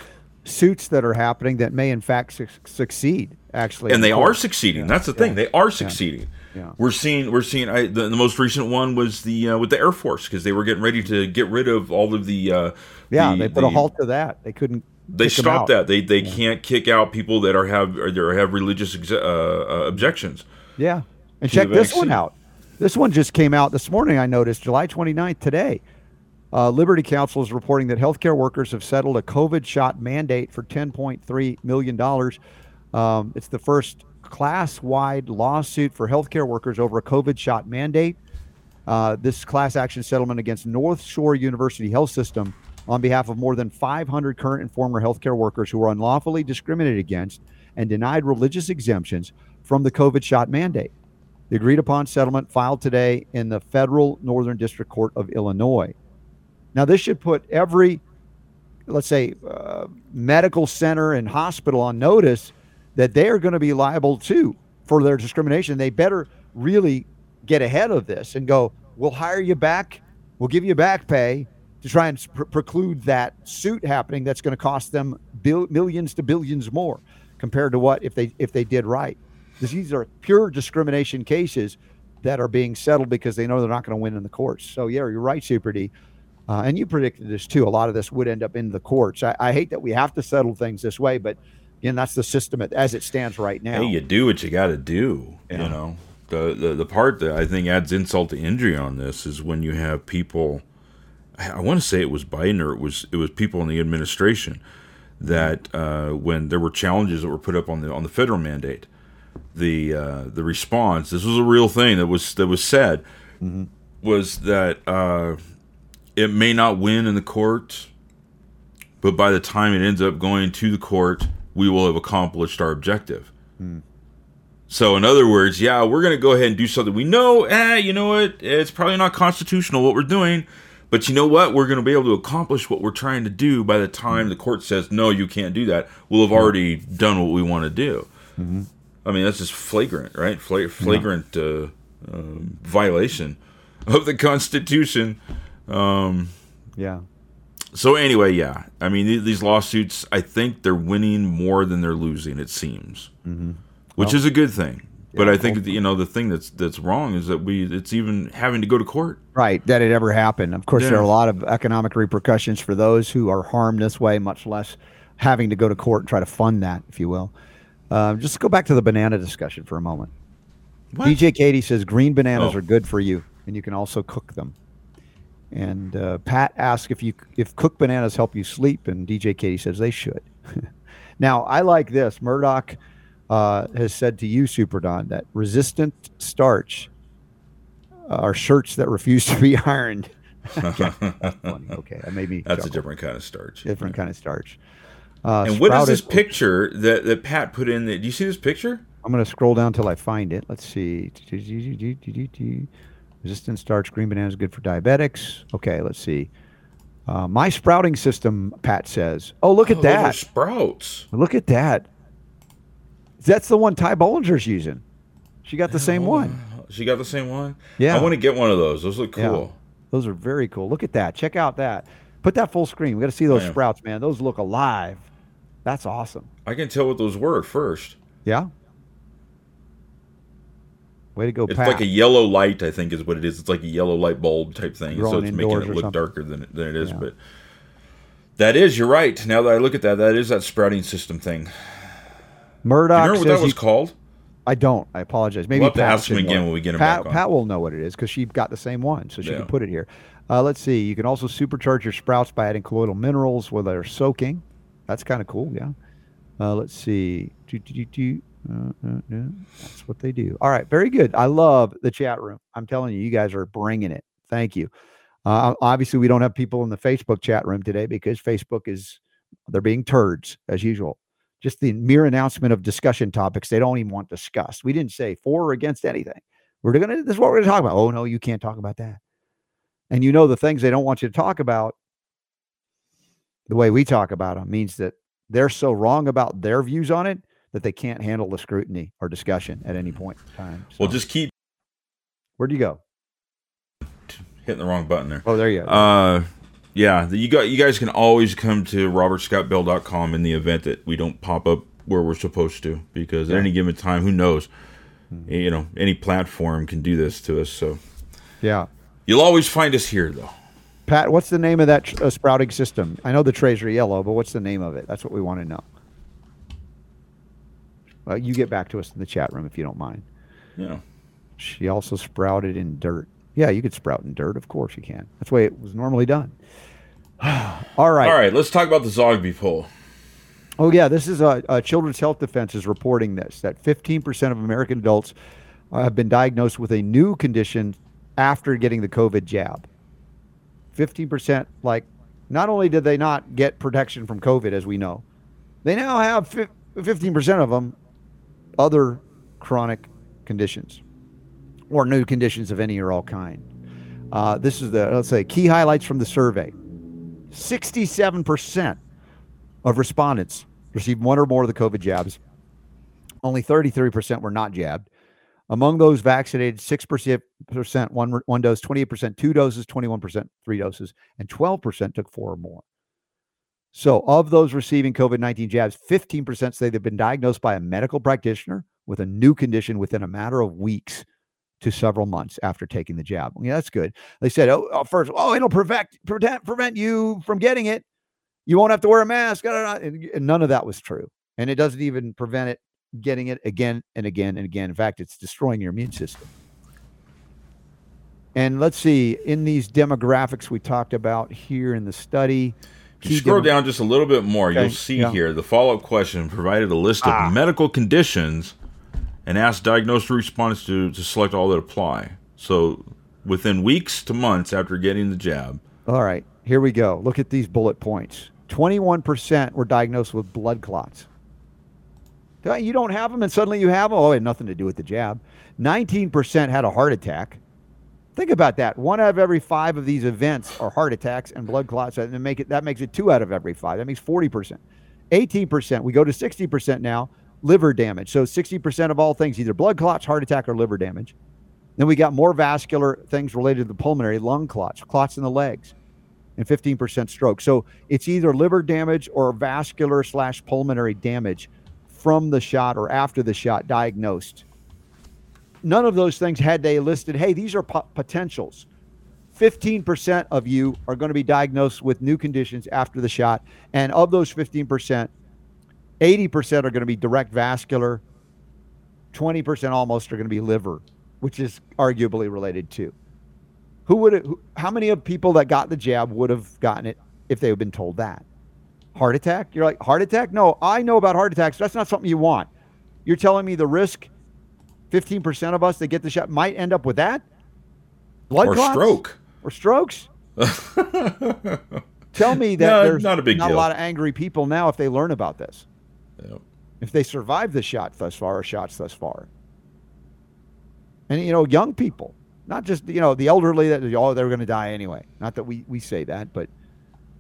suits that are happening that may in fact su- succeed actually. And they are succeeding. Yeah, That's the thing. yeah, They are succeeding. Yeah. We're seeing. We're seeing. I, the, the most recent one was the uh, with the Air Force because they were getting ready to get rid of all of the. Uh, Yeah, the- they put a halt to that. They couldn't. They kick 'em stopped that. They they can't kick out people that are have or that have religious exe- uh, uh, objections. Yeah. And check this one out. This one just came out this morning, I noticed, July 29th today. Uh, Liberty Counsel is reporting that healthcare workers have settled a COVID shot mandate for $10.3 million. Um, it's the first class wide lawsuit for healthcare workers over a COVID shot mandate. Uh, this class action settlement against North Shore University Health System on behalf of more than 500 current and former healthcare workers who were unlawfully discriminated against and denied religious exemptions from the COVID shot mandate. The agreed upon settlement filed today in the federal Northern District Court of Illinois. Now, this should put every, let's say, uh, medical center and hospital on notice that they are going to be liable too for their discrimination. They better really get ahead of this and go, we'll hire you back, we'll give you back pay to try and pr- preclude that suit happening that's going to cost them bil- millions to billions more compared to what if they if they did right. These are pure discrimination cases that are being settled because they know they're not going to win in the courts. So yeah, you're right, Super D. Uh, and you predicted this too. A lot of this would end up in the courts. I, I hate that we have to settle things this way, but again, that's the system as it stands right now. Hey, you do what you got to do. Yeah. You know, the, the the part that I think adds insult to injury on this is when you have people. I want to say it was Biden or it was it was people in the administration that uh, when there were challenges that were put up on the on the federal mandate, the uh, the response this was a real thing that was that was said mm-hmm. was that uh, it may not win in the court, but by the time it ends up going to the court, we will have accomplished our objective. Mm. So, in other words, yeah, we're going to go ahead and do something. We know, eh, you know what? It's probably not constitutional what we're doing, but you know what? We're going to be able to accomplish what we're trying to do by the time the court says, no, you can't do that. We'll have already done what we want to do. Mm-hmm. I mean, that's just flagrant, right? Fla- flagrant uh, um, violation of the Constitution. Um, yeah. So anyway, yeah. I mean, these lawsuits, I think they're winning more than they're losing. It seems, mm-hmm. which well, is a good thing. But I think you know the thing that's that's wrong is that we it's even having to go to court. Right, that it ever happened. Of course, yeah. there are a lot of economic repercussions for those who are harmed this way, much less having to go to court and try to fund that, if you will. Uh, just go back to the banana discussion for a moment. What? DJ Katie says green bananas oh. are good for you, and you can also cook them. And uh, Pat asks if you if cooked bananas help you sleep, and DJ Katie says they should. <laughs> now I like this. Murdoch uh, has said to you, Super Don, that resistant starch are shirts that refuse to be <laughs> ironed. <laughs> okay, okay, maybe that's a different kind of starch. Different kind of starch. Uh, and what is this picture that, that Pat put in? There? Do you see this picture? I'm going to scroll down till I find it. Let's see. Resistant starch, green bananas, good for diabetics. Okay, let's see. Uh, my sprouting system, Pat says. Oh, look at oh, that. sprouts. Look at that. That's the one Ty Bollinger's using. She got the same one. She got the same one? Yeah. I want to get one of those. Those look cool. Yeah. Those are very cool. Look at that. Check out that. Put that full screen. We got to see those sprouts, man. Those look alive. That's awesome. I can tell what those were at first. Yeah. Way to go, It's Pat. like a yellow light, I think is what it is. It's like a yellow light bulb type thing. Growing so it's making it look darker than it, than it is. Yeah. But that is, you're right. Now that I look at that, that is that sprouting system thing. Murdoch. Do you remember what that was he, called? I don't. I apologize. Maybe we'll have Pat to ask him again when we get him Pat, back on. Pat will know what it is because she got the same one, so she yeah. can put it here. Uh, let's see. You can also supercharge your sprouts by adding colloidal minerals while they're soaking. That's kind of cool. Yeah. Uh, let's see. Do, do, do, uh, uh, yeah, that's what they do. All right, very good. I love the chat room. I'm telling you, you guys are bringing it. Thank you. Uh, obviously, we don't have people in the Facebook chat room today because Facebook is they're being turds as usual. Just the mere announcement of discussion topics they don't even want discussed. We didn't say for or against anything. We're gonna this is what we're gonna talk about. Oh no, you can't talk about that. And you know the things they don't want you to talk about. The way we talk about them means that they're so wrong about their views on it that they can't handle the scrutiny or discussion at any point in time. So, well, just keep. Where'd you go? Hitting the wrong button there. Oh, there you go. Uh, yeah, you got you guys can always come to robertscottbell.com in the event that we don't pop up where we're supposed to because yeah. at any given time, who knows? Mm-hmm. You know, any platform can do this to us. So, yeah, you'll always find us here, though. Pat, what's the name of that uh, sprouting system? I know the trays are yellow, but what's the name of it? That's what we want to know. Well, you get back to us in the chat room if you don't mind. Yeah. She also sprouted in dirt. Yeah, you could sprout in dirt. Of course you can. That's the way it was normally done. <sighs> All right. All right. Let's talk about the Zogby poll. Oh yeah, this is a, a Children's Health Defense is reporting this that 15% of American adults uh, have been diagnosed with a new condition after getting the COVID jab. 15%, like, not only did they not get protection from COVID, as we know, they now have 15% of them other chronic conditions or new conditions of any or all kind. Uh, this is the, let's say, key highlights from the survey 67% of respondents received one or more of the COVID jabs. Only 33% were not jabbed. Among those vaccinated, 6% one, one dose, 28% two doses, 21% three doses, and 12% took four or more. So, of those receiving COVID 19 jabs, 15% say they've been diagnosed by a medical practitioner with a new condition within a matter of weeks to several months after taking the jab. Yeah, that's good. They said, oh, oh first, oh, it'll prevent, prevent, prevent you from getting it. You won't have to wear a mask. And none of that was true. And it doesn't even prevent it getting it again and again and again. In fact, it's destroying your immune system. And let's see, in these demographics we talked about here in the study, you scroll down just a little bit more, okay. you'll see yeah. here the follow up question provided a list of ah. medical conditions and asked diagnosed respondents to, to select all that apply. So within weeks to months after getting the jab. All right, here we go. Look at these bullet points 21% were diagnosed with blood clots. You don't have them and suddenly you have them. Oh, it had nothing to do with the jab. 19% had a heart attack. Think about that. One out of every five of these events are heart attacks and blood clots, and make it that makes it two out of every five. That makes forty percent. Eighteen percent. We go to sixty percent now. Liver damage. So sixty percent of all things, either blood clots, heart attack, or liver damage. Then we got more vascular things related to the pulmonary, lung clots, clots in the legs, and fifteen percent stroke. So it's either liver damage or vascular slash pulmonary damage from the shot or after the shot diagnosed none of those things had they listed, hey, these are potentials. 15% of you are going to be diagnosed with new conditions after the shot. And of those 15%, 80% are going to be direct vascular, 20% almost are going to be liver, which is arguably related too. Who would how many of people that got the jab would have gotten it if they had been told that? Heart attack? You're like, heart attack? No, I know about heart attacks. That's not something you want. You're telling me the risk 15% of us that get the shot might end up with that? Blood or clots? stroke. Or strokes? <laughs> Tell me that no, there's not a, big not a lot of angry people now if they learn about this. If they survive the shot thus far or shots thus far. And, you know, young people, not just, you know, the elderly that, oh, they're going to die anyway. Not that we, we say that, but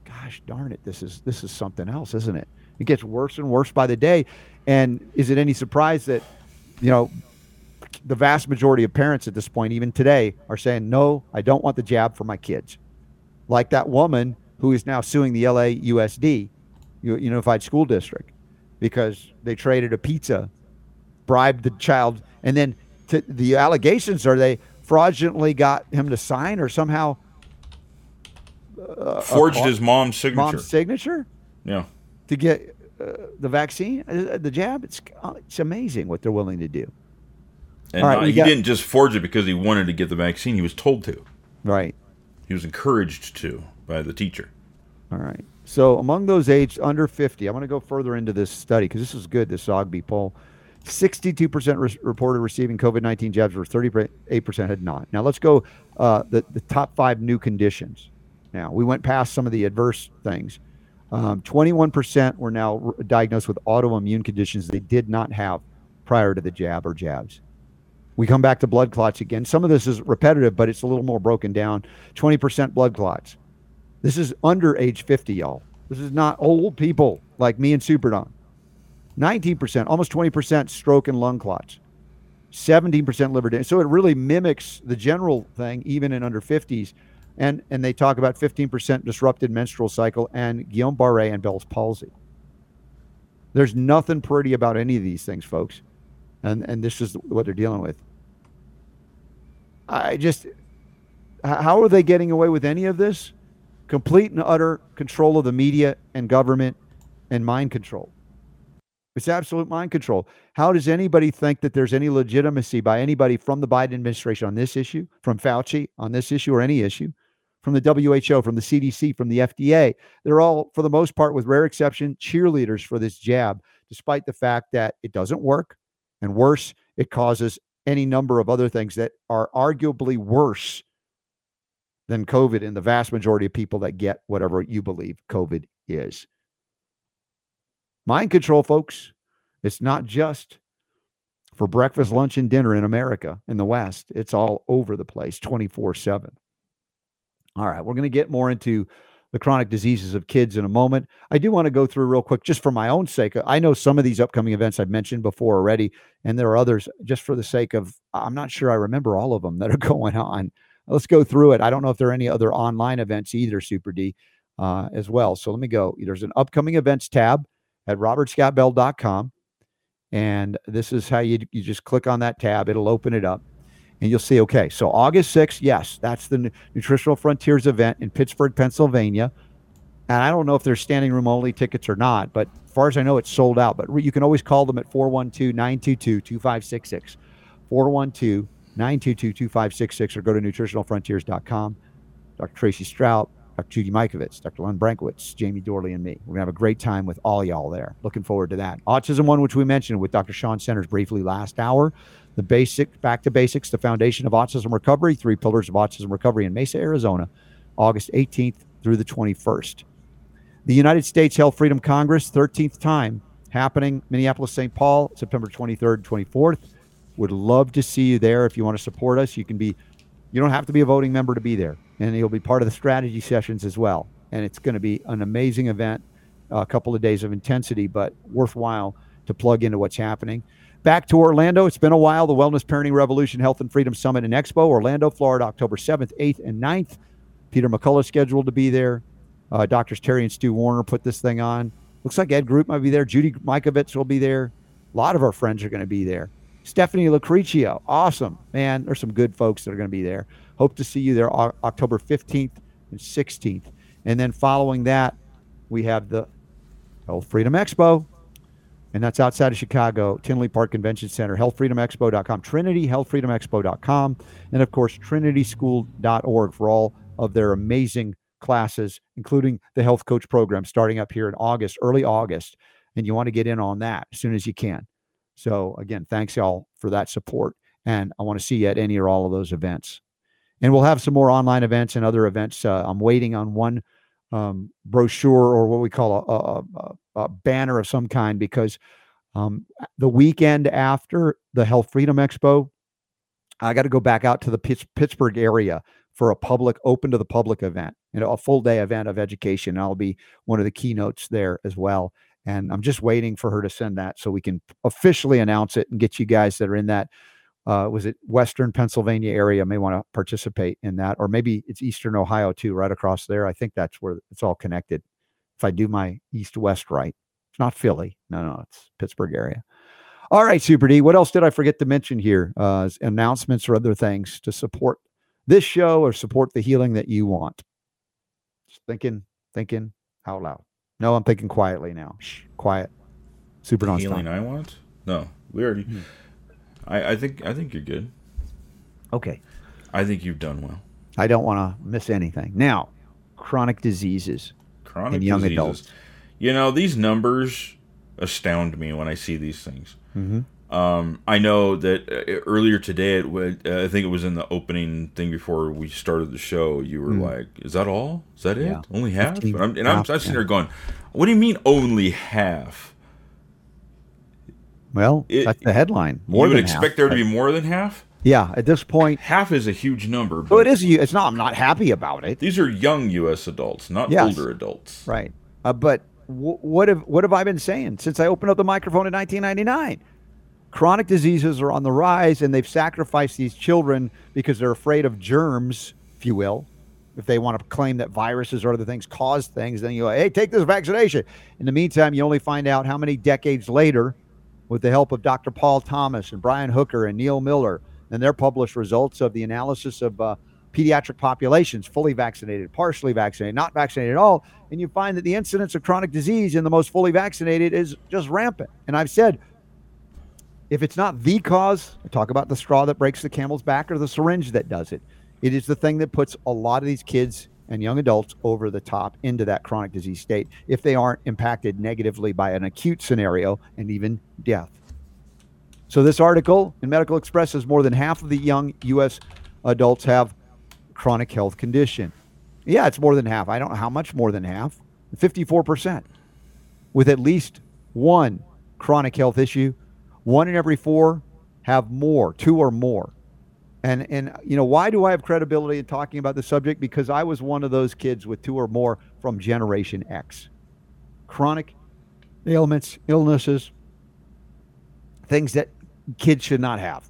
gosh darn it, this is, this is something else, isn't it? It gets worse and worse by the day. And is it any surprise that, you know, the vast majority of parents at this point, even today, are saying, no, I don't want the jab for my kids. Like that woman who is now suing the LAUSD, Unified School District, because they traded a pizza, bribed the child, and then to, the allegations are they fraudulently got him to sign or somehow uh, forged his mom's signature. Mom's signature? Yeah. To get uh, the vaccine, uh, the jab, it's, uh, it's amazing what they're willing to do. And right, uh, he got, didn't just forge it because he wanted to get the vaccine. He was told to. Right. He was encouraged to by the teacher. All right. So among those aged under 50, I'm going to go further into this study because this is good, this Zogby poll. 62% re- reported receiving COVID 19 jabs, where 38% had not. Now let's go uh, the, the top five new conditions. Now, we went past some of the adverse things. Um, 21% were now re- diagnosed with autoimmune conditions they did not have prior to the jab or jabs. We come back to blood clots again. Some of this is repetitive, but it's a little more broken down. 20% blood clots. This is under age 50, y'all. This is not old people like me and Super Don. 19%, almost 20% stroke and lung clots. 17% liver damage. So it really mimics the general thing, even in under 50s. And, and they talk about 15% disrupted menstrual cycle and Guillain Barre and Bell's palsy. There's nothing pretty about any of these things, folks. And, and this is what they're dealing with. I just, how are they getting away with any of this? Complete and utter control of the media and government and mind control. It's absolute mind control. How does anybody think that there's any legitimacy by anybody from the Biden administration on this issue, from Fauci on this issue or any issue, from the WHO, from the CDC, from the FDA? They're all, for the most part, with rare exception, cheerleaders for this jab, despite the fact that it doesn't work. And worse, it causes any number of other things that are arguably worse than COVID in the vast majority of people that get whatever you believe COVID is. Mind control, folks. It's not just for breakfast, lunch, and dinner in America, in the West. It's all over the place 24 7. All right, we're going to get more into the chronic diseases of kids in a moment. I do want to go through real quick, just for my own sake. I know some of these upcoming events I've mentioned before already, and there are others just for the sake of, I'm not sure I remember all of them that are <laughs> going on. Let's go through it. I don't know if there are any other online events either, Super D, uh, as well. So let me go. There's an upcoming events tab at robertscottbell.com. And this is how you, you just click on that tab, it'll open it up and you'll see, okay, so August 6th, yes, that's the Nutritional Frontiers event in Pittsburgh, Pennsylvania. And I don't know if there's standing room only tickets or not, but as far as I know, it's sold out. But you can always call them at 412 922 2566. 412 922 2566 or go to nutritionalfrontiers.com. Dr. Tracy Strout, Dr. Judy Mikovits, Dr. Len Brankowitz, Jamie Dorley, and me. We're going to have a great time with all y'all there. Looking forward to that. Autism One, which we mentioned with Dr. Sean Centers briefly last hour the basic back to basics, the foundation of autism recovery, three pillars of autism recovery in Mesa, Arizona, August 18th through the 21st. The United States Health Freedom Congress, 13th time, happening Minneapolis, St. Paul, September 23rd and 24th. Would love to see you there. If you want to support us, you can be. You don't have to be a voting member to be there, and you'll be part of the strategy sessions as well. And it's going to be an amazing event, a couple of days of intensity, but worthwhile to plug into what's happening. Back to Orlando. It's been a while. The Wellness Parenting Revolution Health and Freedom Summit and Expo, Orlando, Florida, October 7th, 8th, and 9th. Peter McCullough scheduled to be there. Uh, Doctors Teri and Stu Warner put this thing on. Looks like Ed Group might be there. Judy Mikovits will be there. A lot of our friends are going to be there. Stephanie Lucrecio, awesome. Man, there's some good folks that are going to be there. Hope to see you there October 15th and 16th. And then following that, we have the Health Freedom Expo, and that's outside of Chicago, Tinley Park Convention Center, healthfreedomexpo.com, trinityhealthfreedomexpo.com, and of course, trinityschool.org for all of their amazing classes, including the health coach program starting up here in August, early August. And you want to get in on that as soon as you can. So, again, thanks y'all for that support. And I want to see you at any or all of those events. And we'll have some more online events and other events. Uh, I'm waiting on one um, brochure or what we call a, a, a banner of some kind because um, the weekend after the Health Freedom Expo, I got to go back out to the Pittsburgh area for a public, open to the public event, you know, a full day event of education. I'll be one of the keynotes there as well. And I'm just waiting for her to send that so we can officially announce it and get you guys that are in that. Uh, was it Western Pennsylvania area may want to participate in that, or maybe it's Eastern Ohio too, right across there. I think that's where it's all connected if I do my east west right. It's not Philly. No, no, it's Pittsburgh area. All right, Super D. What else did I forget to mention here? Uh, announcements or other things to support this show or support the healing that you want. Just thinking, thinking out loud. No, I'm thinking quietly now. Shh, quiet. Super the healing I want. No, we already. Hmm. I, I think I think you're good. Okay. I think you've done well. I don't want to miss anything. Now, chronic diseases chronic in young diseases. adults. You know, these numbers astound me when I see these things. Mm-hmm. Um, I know that uh, earlier today, it would, uh, I think it was in the opening thing before we started the show. You were mm. like, "Is that all? Is that it? Yeah. Only half?" And I'm, and I'm, I'm sitting there going, "What do you mean only half?" Well, it, that's the headline. More you would expect half, there to be more than half. Yeah, at this point, half is a huge number. But it is. It's not. I'm not happy about it. These are young U.S. adults, not yes. older adults. Right. Uh, but w- what have what have I been saying since I opened up the microphone in 1999? Chronic diseases are on the rise, and they've sacrificed these children because they're afraid of germs, if you will. If they want to claim that viruses or other things cause things, then you go, hey, take this vaccination. In the meantime, you only find out how many decades later, with the help of Dr. Paul Thomas and Brian Hooker and Neil Miller, and their published results of the analysis of uh, pediatric populations, fully vaccinated, partially vaccinated, not vaccinated at all, and you find that the incidence of chronic disease in the most fully vaccinated is just rampant. And I've said, if it's not the cause, talk about the straw that breaks the camel's back or the syringe that does it. It is the thing that puts a lot of these kids and young adults over the top into that chronic disease state if they aren't impacted negatively by an acute scenario and even death. So, this article in Medical Xpress says more than half of the young U.S. adults have chronic health condition. Yeah, it's more than half. I don't know how much more than half. 54%. With at least one chronic health issue, one in every four have more, two or more. And and you know why do I have credibility in talking about the subject? Because I was one of those kids with two or more from Generation X, chronic ailments, illnesses, things that kids should not have.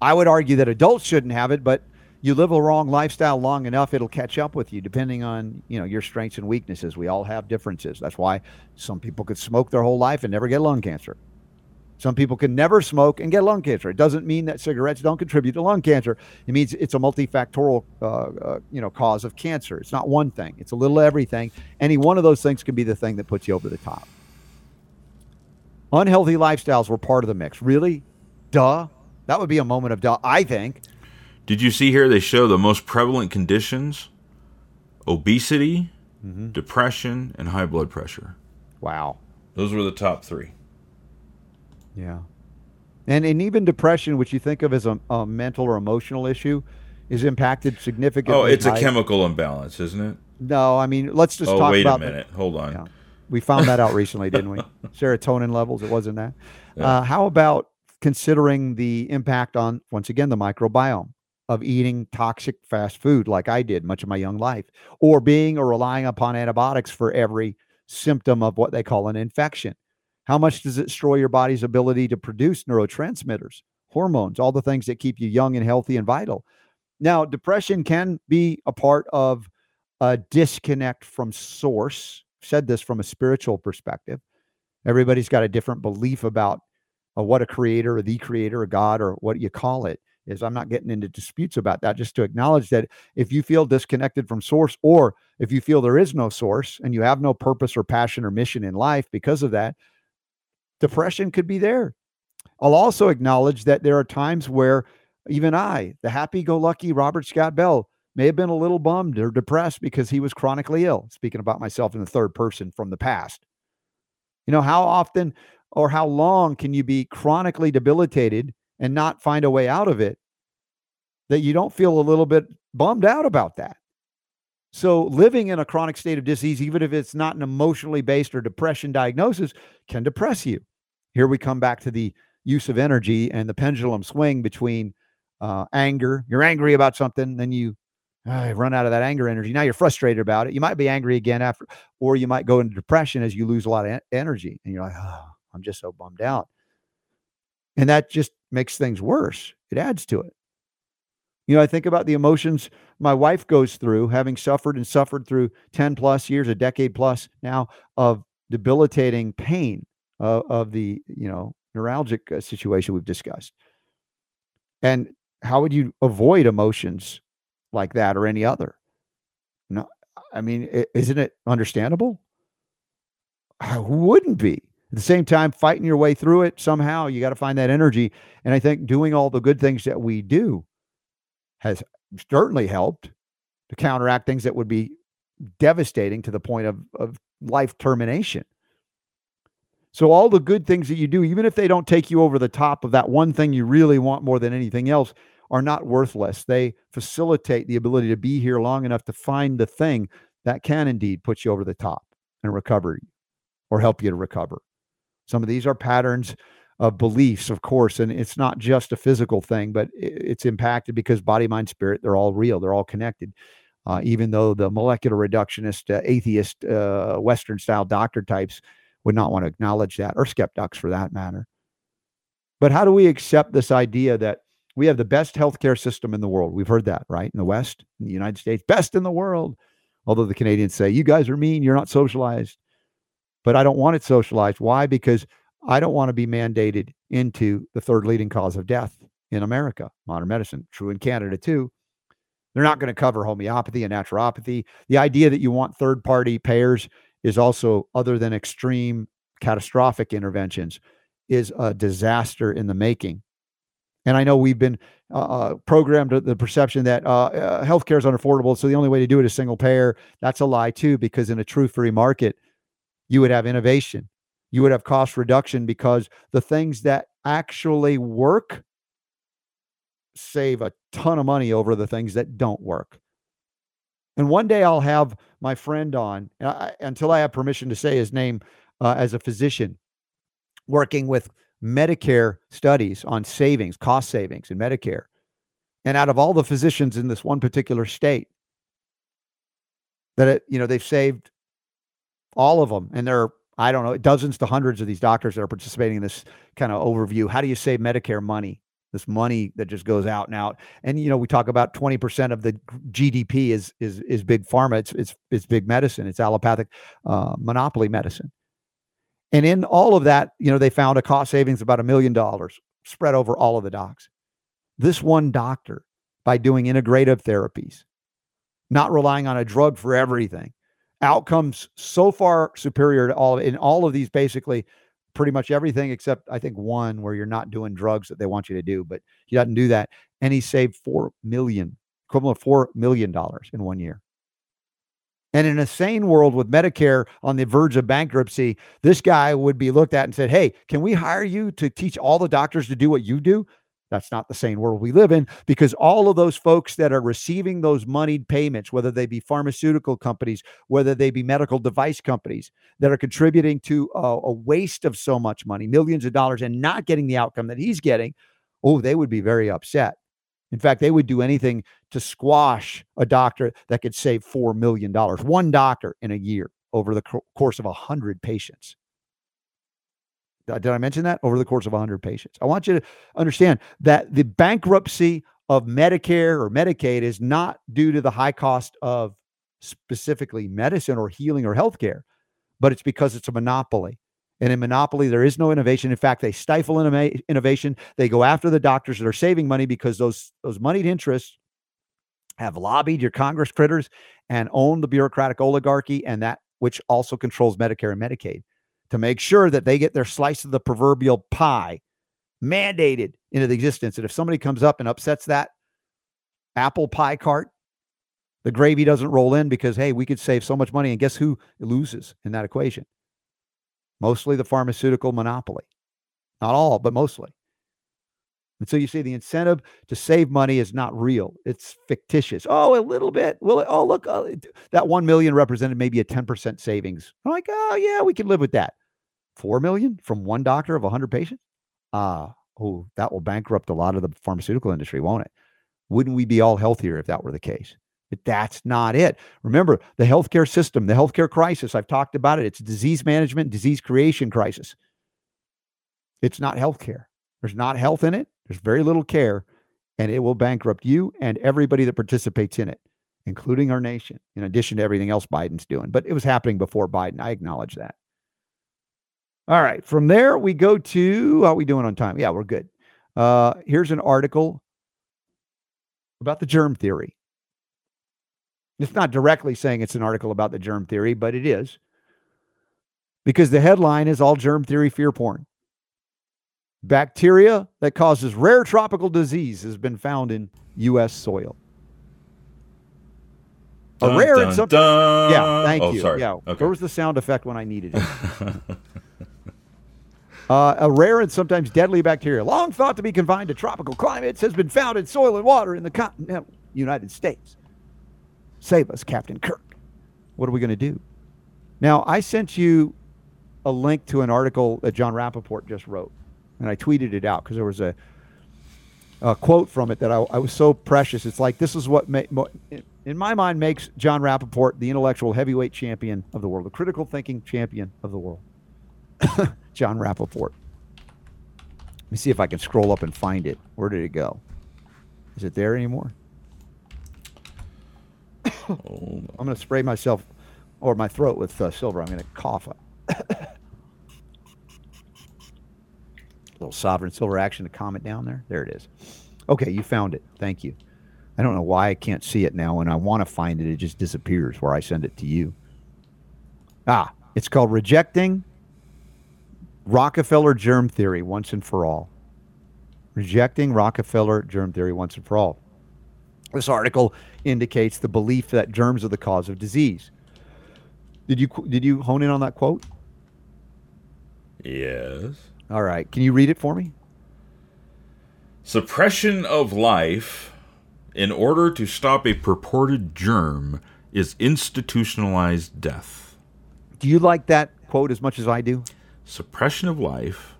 I would argue that adults shouldn't have it, but you live a wrong lifestyle long enough, it'll catch up with you, depending on you know your strengths and weaknesses. We all have differences. That's why some people could smoke their whole life and never get lung cancer. Some people can never smoke and get lung cancer. It doesn't mean that cigarettes don't contribute to lung cancer. It means it's a multifactorial, uh, uh, you know, cause of cancer. It's not one thing. It's a little everything. Any one of those things can be the thing that puts you over the top. Unhealthy lifestyles were part of the mix. Really? Duh. That would be a moment of duh, I think. Did you see here they show the most prevalent conditions? Obesity, mm-hmm. depression, and high blood pressure. Wow. Those were the top three. Yeah. And, and even depression, which you think of as a, a mental or emotional issue, is impacted significantly. Oh, it's by, a chemical imbalance, isn't it? No, I mean, let's just oh, talk wait about. Wait a minute. Hold on. Yeah. We found that out <laughs> recently, didn't we? Serotonin levels, it wasn't that. Yeah. Uh, how about considering the impact on, once again, the microbiome of eating toxic fast food like I did much of my young life, or being or relying upon antibiotics for every symptom of what they call an infection? How much does it destroy your body's ability to produce neurotransmitters, hormones, all the things that keep you young and healthy and vital? Now, depression can be a part of a disconnect from source. Said this from a spiritual perspective. Everybody's got a different belief about uh, what a creator or the creator or God or what you call it is. I'm not getting into disputes about that, just to acknowledge that if you feel disconnected from source or if you feel there is no source and you have no purpose or passion or mission in life because of that, depression could be there. I'll also acknowledge that there are times where even I, the happy go lucky Robert Scott Bell, may have been a little bummed or depressed because he was chronically ill. Speaking about myself in the third person from the past. You know, how often or how long can you be chronically debilitated and not find a way out of it that you don't feel a little bit bummed out about that? So, living in a chronic state of disease, even if it's not an emotionally based or depression diagnosis, can depress you. Here we come back to the use of energy and the pendulum swing between uh, anger. You're angry about something, then you uh, run out of that anger energy. Now you're frustrated about it. You might be angry again after, or you might go into depression as you lose a lot of energy, and you're like, oh, I'm just so bummed out, and that just makes things worse. It adds to it. You know, I think about the emotions my wife goes through, having suffered and suffered through 10 plus years, a decade plus now of debilitating pain uh, of the, you know, neuralgic uh, situation we've discussed. And how would you avoid emotions like that or any other? No, I mean, isn't it understandable? Who wouldn't be? At the same time, fighting your way through it somehow, you got to find that energy. And I think doing all the good things that we do has certainly helped to counteract things that would be devastating to the point of, of life termination. So, all the good things that you do, even if they don't take you over the top of that one thing you really want more than anything else, are not worthless. They facilitate the ability to be here long enough to find the thing that can indeed put you over the top and recover or help you to recover. Some of these are patterns of beliefs, of course, and it's not just a physical thing, but it's impacted because body, mind, spirit, they're all real, they're all connected. Uh, even though the molecular reductionist, uh, atheist, uh, Western style doctor types would not want to acknowledge that, or skeptics for that matter. But how do we accept this idea that we have the best healthcare system in the world? We've heard that, right? In the West, in the United States, best in the world. Although the Canadians say, you guys are mean, you're not socialized. But I don't want it socialized. Why? Because I don't want to be mandated into the third leading cause of death in America, modern medicine, true in Canada too. They're not going to cover homeopathy and naturopathy. The idea that you want third party payers is also, other than extreme catastrophic interventions, is a disaster in the making. And I know we've been uh, uh programmed the perception that uh, uh, healthcare is unaffordable. So the only way to do it is single payer. That's a lie, too, because in a true free market, you would have innovation you would have cost reduction because the things that actually work save a ton of money over the things that don't work. And one day I'll have my friend on, I, until I have permission to say his name uh, as a physician, working with Medicare studies on savings, cost savings in Medicare. And out of all the physicians in this one particular state, that it, you know, they've saved all of them. And there are, I don't know, dozens to hundreds of these doctors that are participating in this kind of overview. How do you save Medicare money? This money that just goes out and out. And you know, we talk about 20% of the GDP is is is big pharma. It's it's it's big medicine. It's allopathic uh, monopoly medicine. And in all of that, you know, they found a cost savings about a million dollars spread over all of the docs. This one doctor, by doing integrative therapies, not relying on a drug for everything, outcomes so far superior to all in all of these basically pretty much everything except I think one where you're not doing drugs that they want you to do, but he doesn't do that. And he saved four million, equivalent of four million dollars in one year. And in a sane world with Medicare on the verge of bankruptcy, this guy would be looked at and said, Hey, can we hire you to teach all the doctors to do what you do? That's not the same world we live in because all of those folks that are receiving those moneyed payments, whether they be pharmaceutical companies, whether they be medical device companies that are contributing to a, a waste of so much money, millions of dollars, and not getting the outcome that he's getting, oh, they would be very upset. In fact, they would do anything to squash a doctor that could save $4 million, one one doctor in a year over the co- course of 100 patients. Uh, did I mention that? Over the course of 100 patients. I want you to understand that the bankruptcy of Medicare or Medicaid is not due to the high cost of specifically medicine or healing or healthcare, but it's because it's a monopoly. And in monopoly, there is no innovation. In fact, they stifle innovation. They go after the doctors that are saving money because those those moneyed interests have lobbied your Congress critters and own the bureaucratic oligarchy and that which also controls Medicare and Medicaid to make sure that they get their slice of the proverbial pie mandated into the existence. And if somebody comes up and upsets that apple pie cart, the gravy doesn't roll in because, hey, we could save so much money. And guess who loses in that equation? Mostly the pharmaceutical monopoly. Not all, but mostly. And so you see the incentive to save money is not real. It's fictitious. Oh, a little bit. Well, oh, look, uh, that 1 million represented maybe a 10% savings. I'm like, oh, yeah, we can live with that. 4 million from one doctor of 100 patients? Ah, oh, that will bankrupt a lot of the pharmaceutical industry, won't it? Wouldn't we be all healthier if that were the case? But that's not it. Remember, the healthcare system, the healthcare crisis, I've talked about it. It's disease management, disease creation crisis. It's not healthcare. There's not health in it. There's very little care, and it will bankrupt you and everybody that participates in it, including our nation, in addition to everything else Biden's doing. But it was happening before Biden. I acknowledge that. All right. From there, we go to how are we doing on time? Yeah, we're good. Uh, here's an article about the germ theory. It's not directly saying it's an article about the germ theory, but it is because the headline is all germ theory fear porn. Bacteria that causes rare tropical disease has been found in U.S. soil. A dun, rare dun, and something. Dun. Yeah, thank oh, you. Sorry. Yeah, okay. where was the sound effect when I needed it? <laughs> uh, a rare and sometimes deadly bacteria, long thought to be confined to tropical climates, has been found in soil and water in the continental United States. Save us, Captain Kirk. What are we going to do? Now, I sent you a link to an article that Jon Rappoport just wrote and I tweeted it out because there was a, a quote from it that I, I, was so precious. It's like this is what ma- in my mind makes Jon Rappoport the intellectual heavyweight champion of the world, the critical thinking champion of the world. <coughs> Jon Rappoport. Let me see if I can scroll up and find it. Where did it go? Is it there anymore? <coughs> I'm going to spray myself or my throat with uh, silver. I'm going to cough. <coughs> little sovereign silver action to comment down there. There it is. Okay, you found it. Thank you. I don't know why I can't see it now. and I want to find it, it just disappears where I send it to you. Ah, it's called Rejecting Rockefeller Germ Theory Once and for All. Rejecting Rockefeller Germ Theory Once and for All. This article indicates the belief that germs are the cause of disease. Did you did you hone in on that quote? Yes. All right. Can you read it for me? Suppression of life in order to stop a purported germ is institutionalized death. Do you like that quote as much as I do? Suppression of life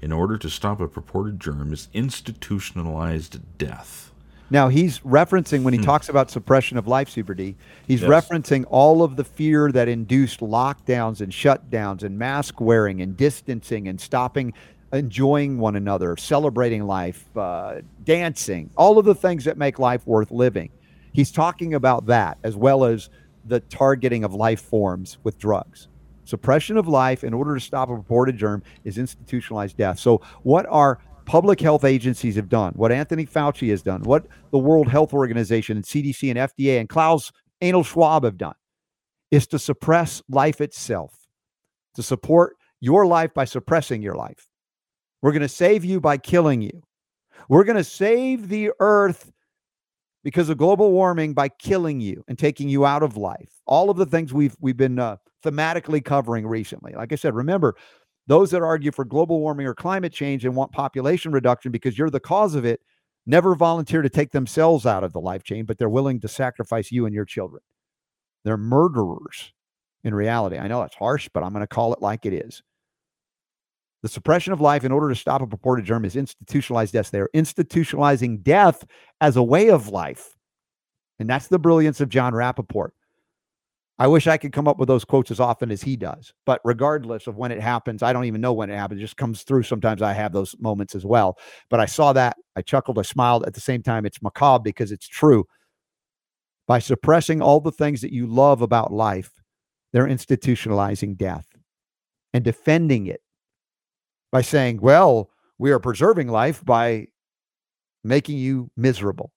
in order to stop a purported germ is institutionalized death. Now he's referencing when he Hmm. talks about suppression of life, Super D. He's Yes. referencing all of the fear that induced lockdowns and shutdowns and mask wearing and distancing and stopping, enjoying one another, celebrating life, uh, dancing, all of the things that make life worth living. He's talking about that as well as the targeting of life forms with drugs. Suppression of life in order to stop a purported germ is institutionalized death. So, what our public health agencies have done, what Anthony Fauci has done, what the World Health Organization and CDC and FDA and Klaus Anal Schwab have done, is to suppress life itself, to support your life by suppressing your life. We're going to save you by killing you. We're going to save the earth because of global warming by killing you and taking you out of life. All of the things we've we've been uh, thematically covering recently. Like I said, remember those that argue for global warming or climate change and want population reduction because you're the cause of it never volunteer to take themselves out of the life chain, but they're willing to sacrifice you and your children. They're murderers in reality. I know that's harsh, but I'm going to call it like it is. The suppression of life in order to stop a purported germ is institutionalized death. They are institutionalizing death as a way of life. And that's the brilliance of Jon Rappoport. I wish I could come up with those quotes as often as he does. But regardless of when it happens, I don't even know when it happens. It just comes through. Sometimes I have those moments as well. But I saw that. I chuckled. I smiled. At the same time, it's macabre because it's true. By suppressing all the things that you love about life, they're institutionalizing death and defending it by saying, well, we are preserving life by making you miserable,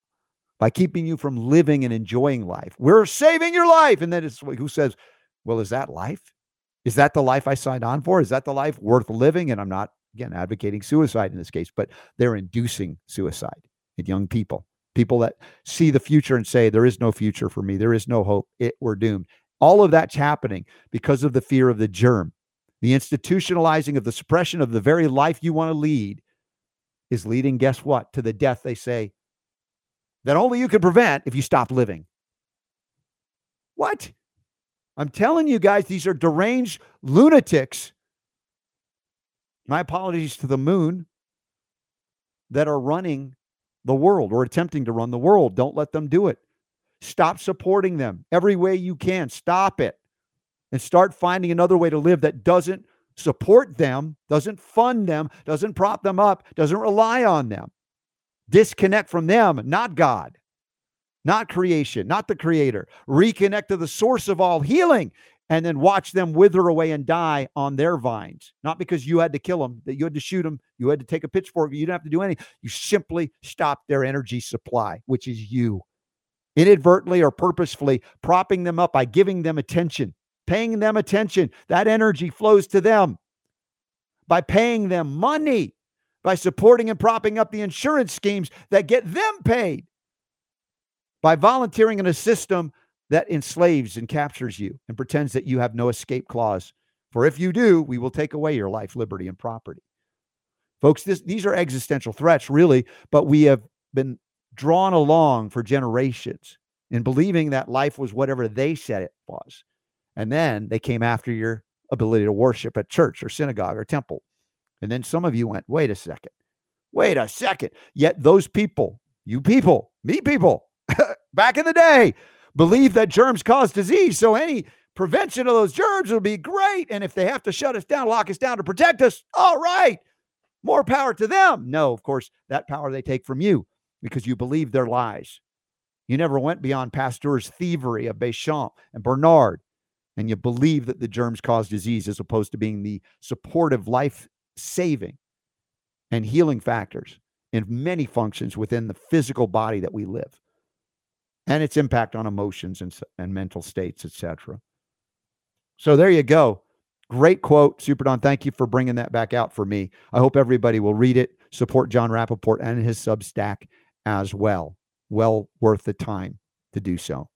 by keeping you from living and enjoying life. We're saving your life. And then it's who says, well, is that life? Is that the life I signed on for? Is that the life worth living? And I'm not, again, advocating suicide in this case, but they're inducing suicide in young people, people that see the future and say, there is no future for me. There is no hope. It, we're doomed. All of that's happening because of the fear of the germ. The institutionalizing of the suppression of the very life you want to lead is leading, guess what, to the death they say that only you can prevent if you stop living. What? I'm telling you guys, these are deranged lunatics. My apologies to the moon that are running the world or attempting to run the world. Don't let them do it. Stop supporting them every way you can. Stop it and start finding another way to live that doesn't support them, doesn't fund them, doesn't prop them up, doesn't rely on them. Disconnect from them, not God, not creation, not the creator. Reconnect to the source of all healing and then watch them wither away and die on their vines. Not because you had to kill them, that you had to shoot them, you had to take a pitchfork, you didn't have to do anything. You simply stopped their energy supply, which is you. Inadvertently or purposefully propping them up by giving them attention paying them attention. That energy flows to them by paying them money, by supporting and propping up the insurance schemes that get them paid, by volunteering in a system that enslaves and captures you and pretends that you have no escape clause. For if you do, we will take away your life, liberty, and property. Folks, this, these are existential threats, really, but we have been drawn along for generations in believing that life was whatever they said it was. And then they came after your ability to worship at church or synagogue or temple. And then some of you went, wait a second, wait a second. Yet those people, you people, me people, <laughs> back in the day, believe that germs cause disease. So any prevention of those germs would be great. And if they have to shut us down, lock us down to protect us, all right, more power to them. No, of course, that power they take from you because you believe their lies. You never went beyond Pasteur's thievery of Béchamp and Bernard and you believe that the germs cause disease as opposed to being the supportive life saving and healing factors in many functions within the physical body that we live. And its impact on emotions and, and mental states etc so there you go. Great quote super don thank you for bringing that back out for me. I hope everybody will read it support jon rappoport and his substack as well. Well worth the time to do so.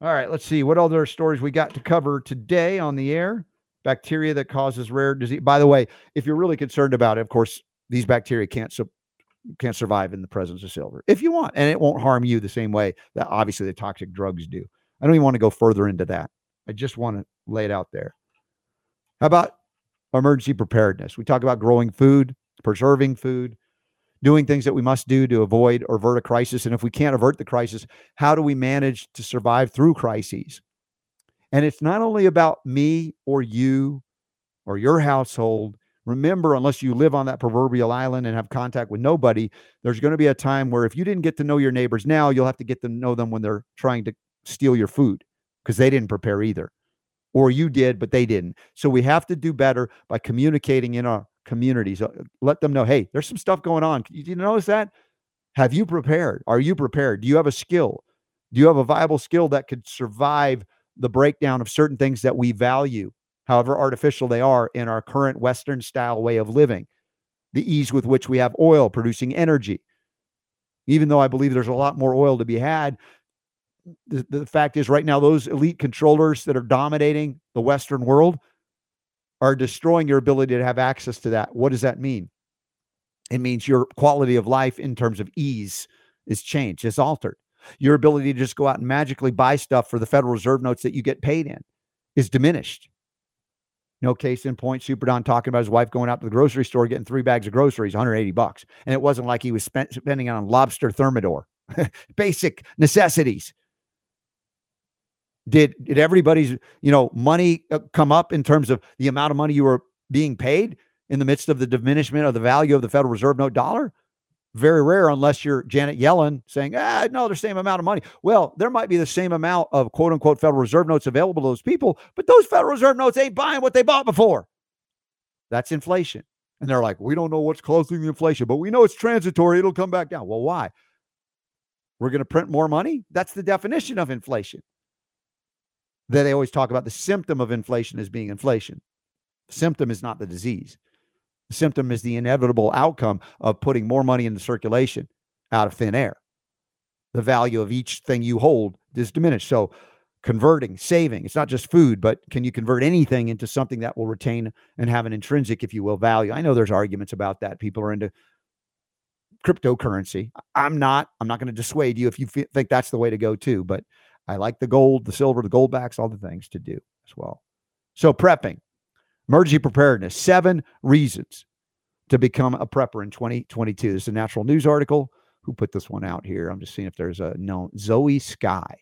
All right, let's see what other stories we got to cover today on the air. Bacteria that causes rare disease. By the way, if you're really concerned about it, of course, these bacteria can't su- can't survive in the presence of silver if you want, and it won't harm you the same way that obviously the toxic drugs do. I don't even want to go further into that. I just want to lay it out there. How about emergency preparedness? We talk about growing food, preserving food. doing things that we must do to avoid or avert a crisis. And if we can't avert the crisis, how do we manage to survive through crises? And it's not only about me or you or your household. Remember, unless you live on that proverbial island and have contact with nobody, there's going to be a time where if you didn't get to know your neighbors now, you'll have to get to know them when they're trying to steal your food because they didn't prepare either. Or you did, but they didn't. So we have to do better by communicating in our communities. Uh, let them know, hey, there's some stuff going on. Did you notice that? Have you prepared? Are you prepared? Do you have a skill? Do you have a viable skill that could survive the breakdown of certain things that we value, however artificial they are, in our current Western style way of living? The ease with which we have oil producing energy. Even though I believe there's a lot more oil to be had, the, the fact is, right now, those elite controllers that are dominating the Western world are destroying your ability to have access to that. What does that mean? It means your quality of life in terms of ease is changed, is altered. Your ability to just go out and magically buy stuff for the Federal Reserve notes that you get paid in is diminished. No case in point. Super Don talking about his wife going out to the grocery store getting three bags of groceries, 180 bucks, and it wasn't like he was spent, spending on lobster thermidor, <laughs> basic necessities did did everybody's you know money uh, come up in terms of the amount of money you were being paid in the midst of the diminishment of the value of the Federal Reserve note dollar? Very rare, unless you're Janet Yellen saying, ah, no, the same amount of money. Well, there might be the same amount of quote unquote Federal Reserve notes available to those people, but those Federal Reserve notes ain't buying what they bought before. That's inflation. And they're like, we don't know what's causing the inflation, but we know it's transitory. It'll come back down. Well, why? We're going to print more money? That's the definition of inflation that they always talk about the symptom of inflation as being inflation. Symptom is not the disease. Symptom is the inevitable outcome of putting more money into circulation out of thin air. The value of each thing you hold is diminished. So, converting, saving, it's not just food, but can you convert anything into something that will retain and have an intrinsic, if you will, value? I know there's arguments about that. People are into cryptocurrency. I'm not. I'm not going to dissuade you if you think that's the way to go too, but I like the gold, the silver, the gold backs, all the things to do as well. So, prepping, emergency preparedness, seven reasons to become a prepper in 2022. This is a natural news article. Who put this one out here? I'm just seeing if there's a no. Zoey Sky.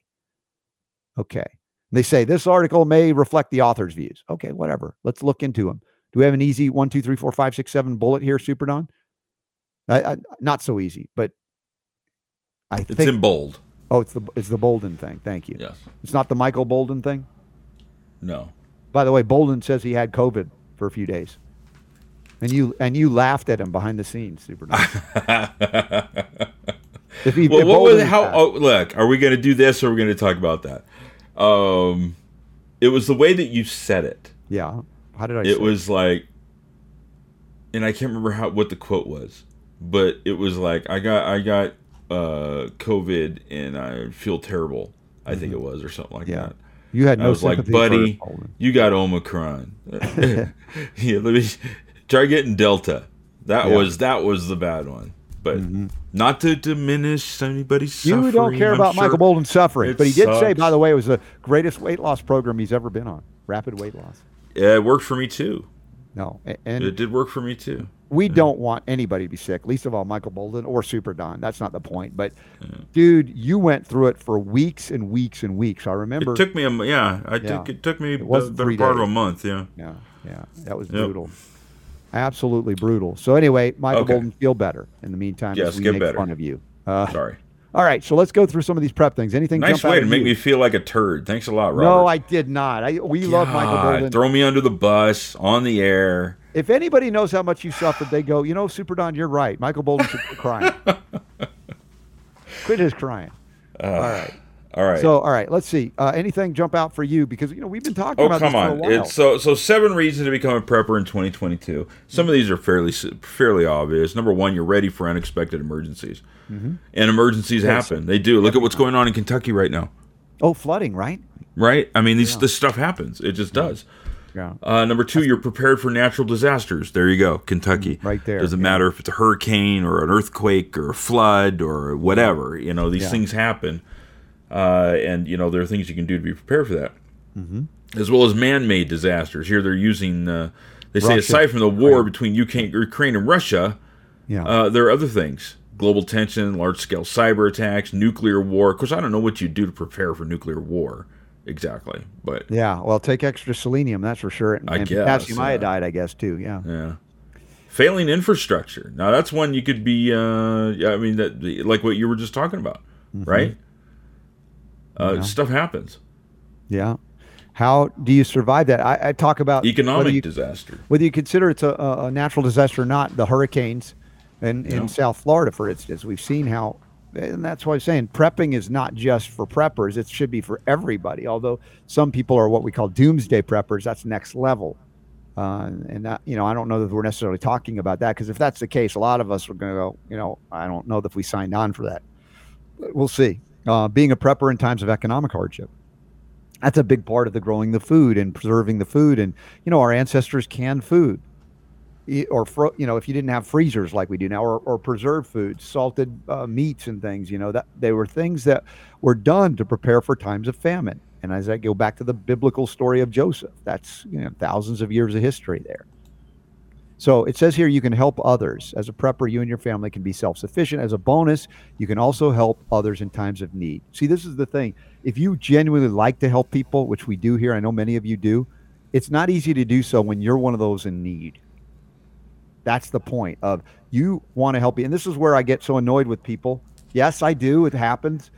Okay. They say this article may reflect the author's views. Okay, whatever. Let's look into them. Do we have an easy one, two, three, four, five, six, seven bullet here, Super Don? I, I, not so easy, but I it's think it's in bold. Oh, it's the it's the Bolden thing. Thank you. Yes. It's not the Michael Bolton thing. No. By the way, Bolton says he had COVID for a few days, and you and you laughed at him behind the scenes, super. <laughs> if he, well, if what was how? Oh, look, are we going to do this or are we going to talk about that? Um, it was the way that you said it. Yeah. How did I? It was it? like, and I can't remember how what the quote was, but it was like I got I got uh, COVID and I feel terrible. I mm-hmm. think it was or something like yeah. that. You had no I was like, buddy, you got Omicron. <laughs> <laughs> yeah, let me try getting Delta. That yeah. was that was the bad one. But mm-hmm. not to diminish anybody's you suffering. don't care I'm about sure Michael Bolton's suffering, but he did say, by the way, it was the greatest weight loss program he's ever been on. Rapid weight loss. Yeah, it worked for me too. No, and it did work for me too we yeah. don't want anybody to be sick, least of all Michael Bolton or Super Don. That's not the point. But, yeah. dude, you went through it for weeks and weeks and weeks. I remember. It took me a yeah. I yeah. Took, it took me it was the better part days. of a month. Yeah. Yeah. Yeah. That was yep. brutal. Absolutely brutal. So anyway, Michael okay. Bolton, feel better in the meantime. Yes, as we get make better. fun of you. Uh, Sorry. <laughs> All right, so let's go through some of these prep things. Anything? Nice way to make you? me feel like a turd. Thanks a lot, Robert. No, I did not. I we God, love Michael Bolton. Throw me under the bus on the air. If anybody knows how much you suffered, they go, you know, Super Don, you're right. Michael Bolton should quit crying. <laughs> quit his crying. Uh, all right. All right. So, all right. Let's see. Uh, anything jump out for you? Because you know we've been talking oh, about come this on. for a while. It's so so seven reasons to become a prepper in 2022. Some of these are fairly fairly obvious. Number one, you're ready for unexpected emergencies, mm-hmm. and emergencies yes. happen. They do. Look at what's going on in Kentucky right now. Oh, flooding, right? Right. I mean, these yeah. this stuff happens. It just does. Yeah. Uh, number two, you're prepared for natural disasters. There you go, Kentucky. Mm, right there. Doesn't yeah. matter if it's a hurricane or an earthquake or a flood or whatever. You know, these yeah. things happen, uh, and you know there are things you can do to be prepared for that, mm-hmm. as well as man-made disasters. Here they're using. Uh, they say aside from the war between Ukraine, Ukraine and Russia, Yeah. Uh, there are other things: global tension, large-scale cyber attacks, nuclear war. Of course, I don't know what you do to prepare for nuclear war exactly, but yeah. Well, take extra selenium, that's for sure. And, I and guess, potassium uh, iodide, I guess too. Yeah. yeah. Failing infrastructure. Now that's one you could be. Uh, yeah, I mean that like what you were just talking about, right? Uh, Mm-hmm. Yeah. Stuff happens. Yeah. How do you survive that? I, I talk about whether Economic you, disaster. whether you consider it's a, a a natural disaster or not. The hurricanes in, Yeah. in South Florida, for instance, we've seen how, and that's why I'm saying prepping is not just for preppers. It should be for everybody. Although some people are what we call doomsday preppers. That's next level. Uh, and that, you know, I don't know that we're necessarily talking about that because if that's the case, a lot of us are going to go. You know, I don't know that we signed on for that. But we'll see. Uh, being a prepper in times of economic hardship that's a big part of the growing the food and preserving the food and you know our ancestors canned food or fro- you know if you didn't have freezers like we do now or, or preserved foods salted uh, meats and things you know that they were things that were done to prepare for times of famine and as i go back to the biblical story of joseph that's you know thousands of years of history there so it says here you can help others. As a prepper, you and your family can be self sufficient. As a bonus, you can also help others in times of need. See, this is the thing. If you genuinely like to help people, which we do here, I know many of you do, it's not easy to do so when you're one of those in need. That's the point of you want to help you. And this is where I get so annoyed with people. Yes, I do. It happens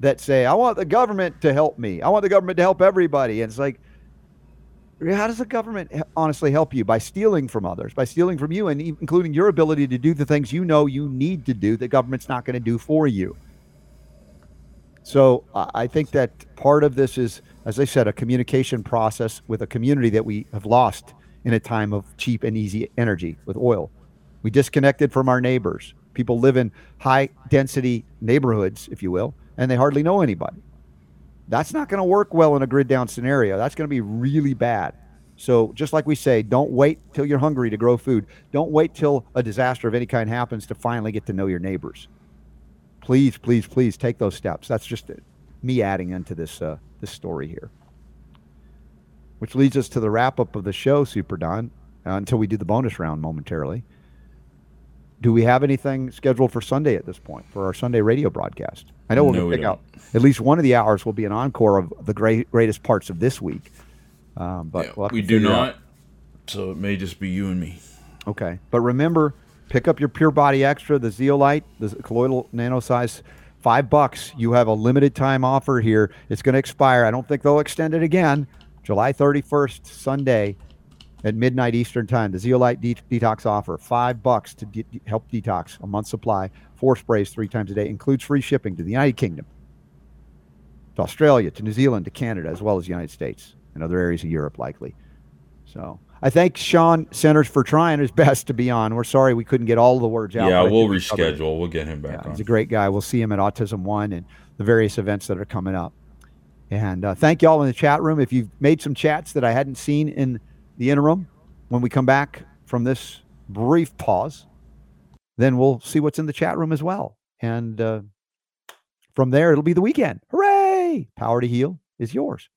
that say, I want the government to help me. I want the government to help everybody. And it's like, how does the government honestly help you by stealing from others by stealing from you and including your ability to do the things you know you need to do the government's not going to do for you so I think that part of this is as i said a communication process with a community that we have lost in a time of cheap and easy energy with oil we disconnected from our neighbors people live in high density neighborhoods if you will and they hardly know anybody that's not going to work well in a grid down scenario. That's going to be really bad. So, just like we say, don't wait till you're hungry to grow food. Don't wait till a disaster of any kind happens to finally get to know your neighbors. Please, please, please take those steps. That's just me adding into this uh, this story here. Which leads us to the wrap up of the show, Super Don, uh, until we do the bonus round momentarily. Do we have anything scheduled for Sunday at this point for our Sunday radio broadcast? I know we're No, going we to pick don't. out at least one of the hours will be an encore of the great, greatest parts of this week. Um, but Yeah, we'll we do figure out- not. So it may just be you and me. Okay, but remember, pick up your Pure Body Extra, the Zeolite, the colloidal nano size, five bucks. You have a limited time offer here. It's going to expire. I don't think they'll extend it again. July 31st, Sunday, at midnight Eastern time. The Zeolite de- detox offer, five bucks to de- help detox a month supply, four sprays three times a day, includes free shipping to the United Kingdom, to Australia, to New Zealand, to Canada, as well as the United States and other areas of Europe, likely. So I thank Sean Centers for trying his best to be on. We're sorry we couldn't get all the words out. yeah, we'll think we covered it. reschedule. We'll get him back Yeah, on. he's a great guy. We'll see him at AutismOne and the various events that are coming up. And uh, thank y'all in the chat room. If you've made some chats that I hadn't seen in the interim, when we come back from this brief pause, then we'll see what's in the chat room as well. And uh, from there, it'll be the weekend. Hooray! Power to Heal is yours.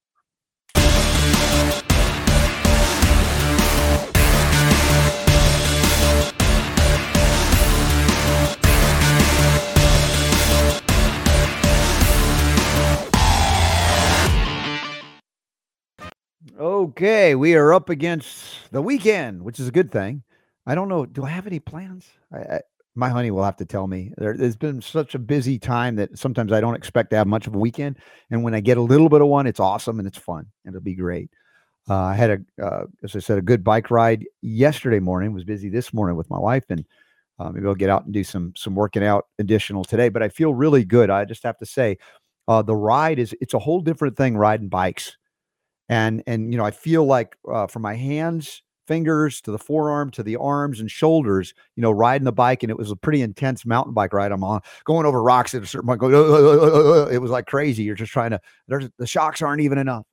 Okay, we are up against the weekend, which is a good thing. I don't know. Do I have any plans? I, I, my honey will have to tell me. There, there's been such a busy time that sometimes I don't expect to have much of a weekend, and when I get a little bit of one, it's awesome and it's fun and it'll be great. Uh, I had a, uh, as I said, a good bike ride yesterday morning. Was busy this morning with my wife, and uh, maybe I'll get out and do some some working out additional today. But I feel really good. I just have to say, uh, the ride is it's a whole different thing riding bikes and and you know i feel like uh, from my hands fingers to the forearm to the arms and shoulders you know riding the bike and it was a pretty intense mountain bike ride. I'm on going over rocks at a certain point going, "Uh, uh, uh, uh, uh," it was like crazy. You're just trying to there's the shocks aren't even enough.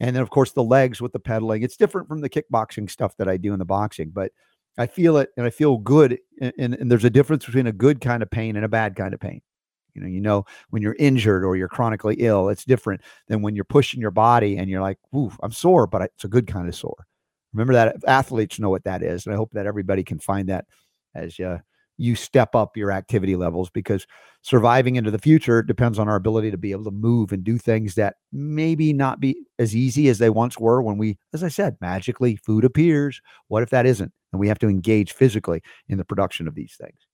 And then of course the legs with the pedaling. It's different from the kickboxing stuff that i do in the boxing but i feel it and i feel good and, and, and there's a difference between a good kind of pain and a bad kind of pain you know you know when you're injured or you're chronically ill it's different than when you're pushing your body and you're like ooh i'm sore but it's a good kind of sore remember that athletes know what that is and i hope that everybody can find that as uh, you step up your activity levels because surviving into the future depends on our ability to be able to move and do things that maybe not be as easy as they once were when we, as I said, magically food appears. What if that isn't? And we have to engage physically in the production of these things.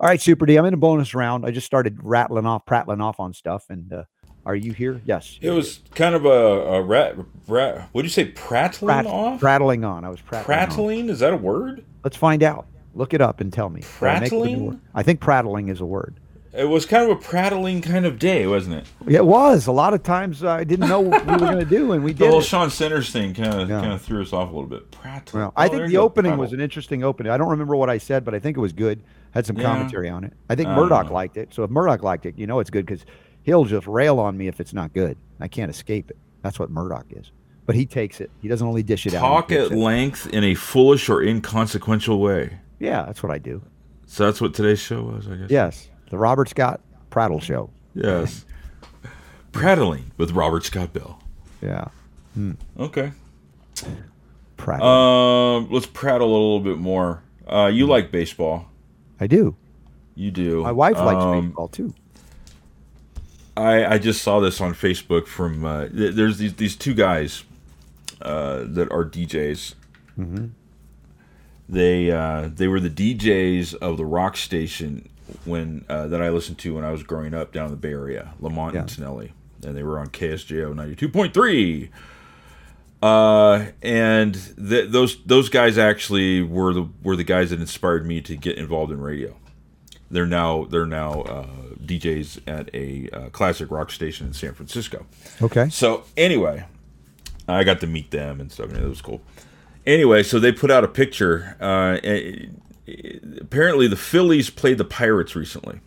All right, Super D, I'm in a bonus round. I just started rattling off, prattling off on stuff. And uh, are you here? Yes. It was kind of a, a rat, rat. What did you say? Prattling Prat- off? Prattling on. I was prattling. on. Is that a word? Let's find out. Look it up and tell me. Did I make it a Prattling? word? I think prattling is a word. It was kind of a prattling kind of day, wasn't it? It was. A lot of times uh, I didn't know what we were going to do, and we did. <laughs> The whole it. Sean Centers thing kind of Yeah. kind of threw us off a little bit. Prattling. Well, I Oh, think the opening was an interesting opening. I don't remember what I said, but I think it was good. Had some Yeah. commentary on it. I think I Murdoch know. liked it. So if Murdoch liked it, you know it's good because he'll just rail on me if it's not good. I can't escape it. That's what Murdoch is. But he takes it. He doesn't only dish it out. Talk at it. length in a foolish or inconsequential way. Yeah, that's what I do. So that's what today's show was, I guess. Yes, the Robert Scott Prattle Show. Yes. Prattling with Robert Scott Bell. Yeah, Okay. Prattle. Um, let's prattle a little bit more. Uh, Hmm. you like baseball? I do. You do. My wife likes Um, baseball too. I, I just saw this on Facebook from uh, th- there's these these two guys uh, that are DJs. Mm-hmm. They uh, they were the DJs of the rock station when uh, that I listened to when I was growing up down in the Bay Area, Lamont and Yeah. And they were on KSJO ninety two point three. Uh, and th- those those guys actually were the were the guys that inspired me to get involved in radio. They're now they're now uh, DJs at a uh, classic rock station in San Francisco. Okay. So anyway, I got to meet them and stuff, and it was cool. Anyway, so they put out a picture. Uh, apparently, the Phillies played the Pirates recently.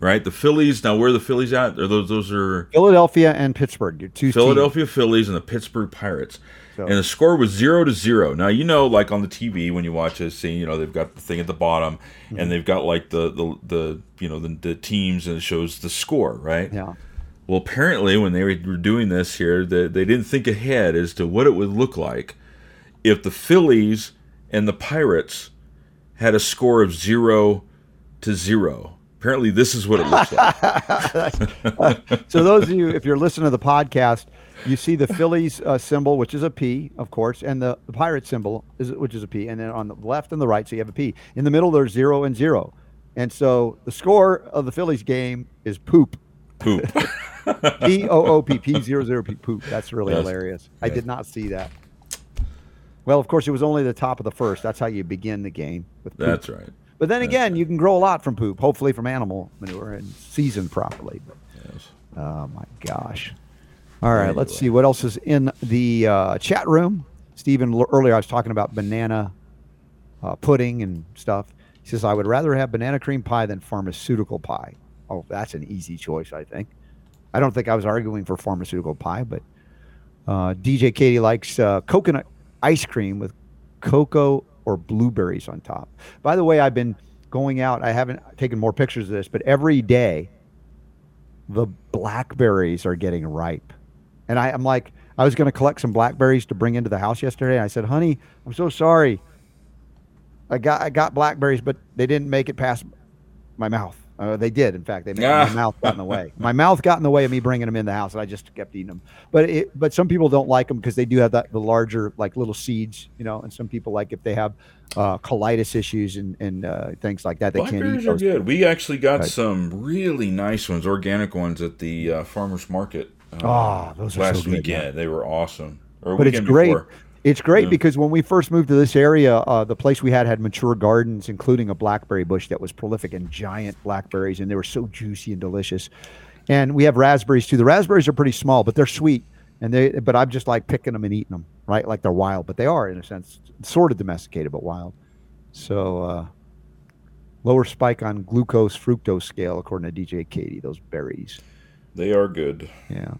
Right, the Phillies. Now, where are the Phillies at? Are those those are Philadelphia and Pittsburgh. Your two Philadelphia Phillies and the Pittsburgh Pirates. So- And the score was zero to zero. Now you know, like on the TV when you watch this scene, you know they've got the thing at the bottom, Mm-hmm. and they've got like the the, the you know the, the teams, and it shows the score, right? Yeah. Well, apparently, when they were doing this here, they, they didn't think ahead as to what it would look like if the Phillies and the Pirates had a score of zero to zero. Apparently, this is what it looks like. <laughs> So those of you, if you're listening to the podcast, you see the Phillies uh, symbol, which is a P, of course, and the, the pirate symbol, is, which is a P, and then on the left and the right, so you have a P. In the middle, there's zero and zero, and so the score of the Phillies game is poop. Poop. <laughs> P O O P P zero zero P poop. That's really hilarious. I did not see that. Well, of course, it was only the top of the first. That's how you begin the game with poop. That's right. But then again, you can grow a lot from poop, hopefully from animal manure and seasoned properly. But, Yes. oh my gosh! All right, let's see what else is in the uh, chat room. Stephen, earlier I was talking about banana uh, pudding and stuff. He says I would rather have banana cream pie than pharmaceutical pie. Oh, that's an easy choice, I think. I don't think I was arguing for pharmaceutical pie, but uh, DJ Katie likes uh, coconut ice cream with cocoa or blueberries on top. By the way, I've been going out. I haven't taken more pictures of this, but every day the blackberries are getting ripe. And I, I'm like, I was going to collect some blackberries to bring into the house yesterday. And I said, honey, I'm so sorry. I got I got blackberries, but they didn't make it past my mouth. Uh, they did, in fact. They made Ah. my mouth got in the way. <laughs> My mouth got in the way of me bringing them in the house, and I just kept eating them. But it, but some people don't like them because they do have that the larger like little seeds, you know. And some people like if they have uh, colitis issues and and uh, things like that, they can't eat Blackberries are good. We actually got Right. some really nice ones, organic ones, at the uh, farmers market. Uh, Ah, those are so last good, weekend. yeah. They were awesome. Or but it's great. before. It's great Yeah. because when we first moved to this area, uh, the place we had had mature gardens, including a blackberry bush that was prolific and giant blackberries, and they were so juicy and delicious. And we have raspberries too. The raspberries are pretty small, but they're sweet. And they, but I'm just like picking them and eating them, right? Like they're wild, but they are in a sense sort of domesticated, but wild. So uh, lower spike on glucose fructose scale, according to DJ Katie. Those berries, They are good. yeah.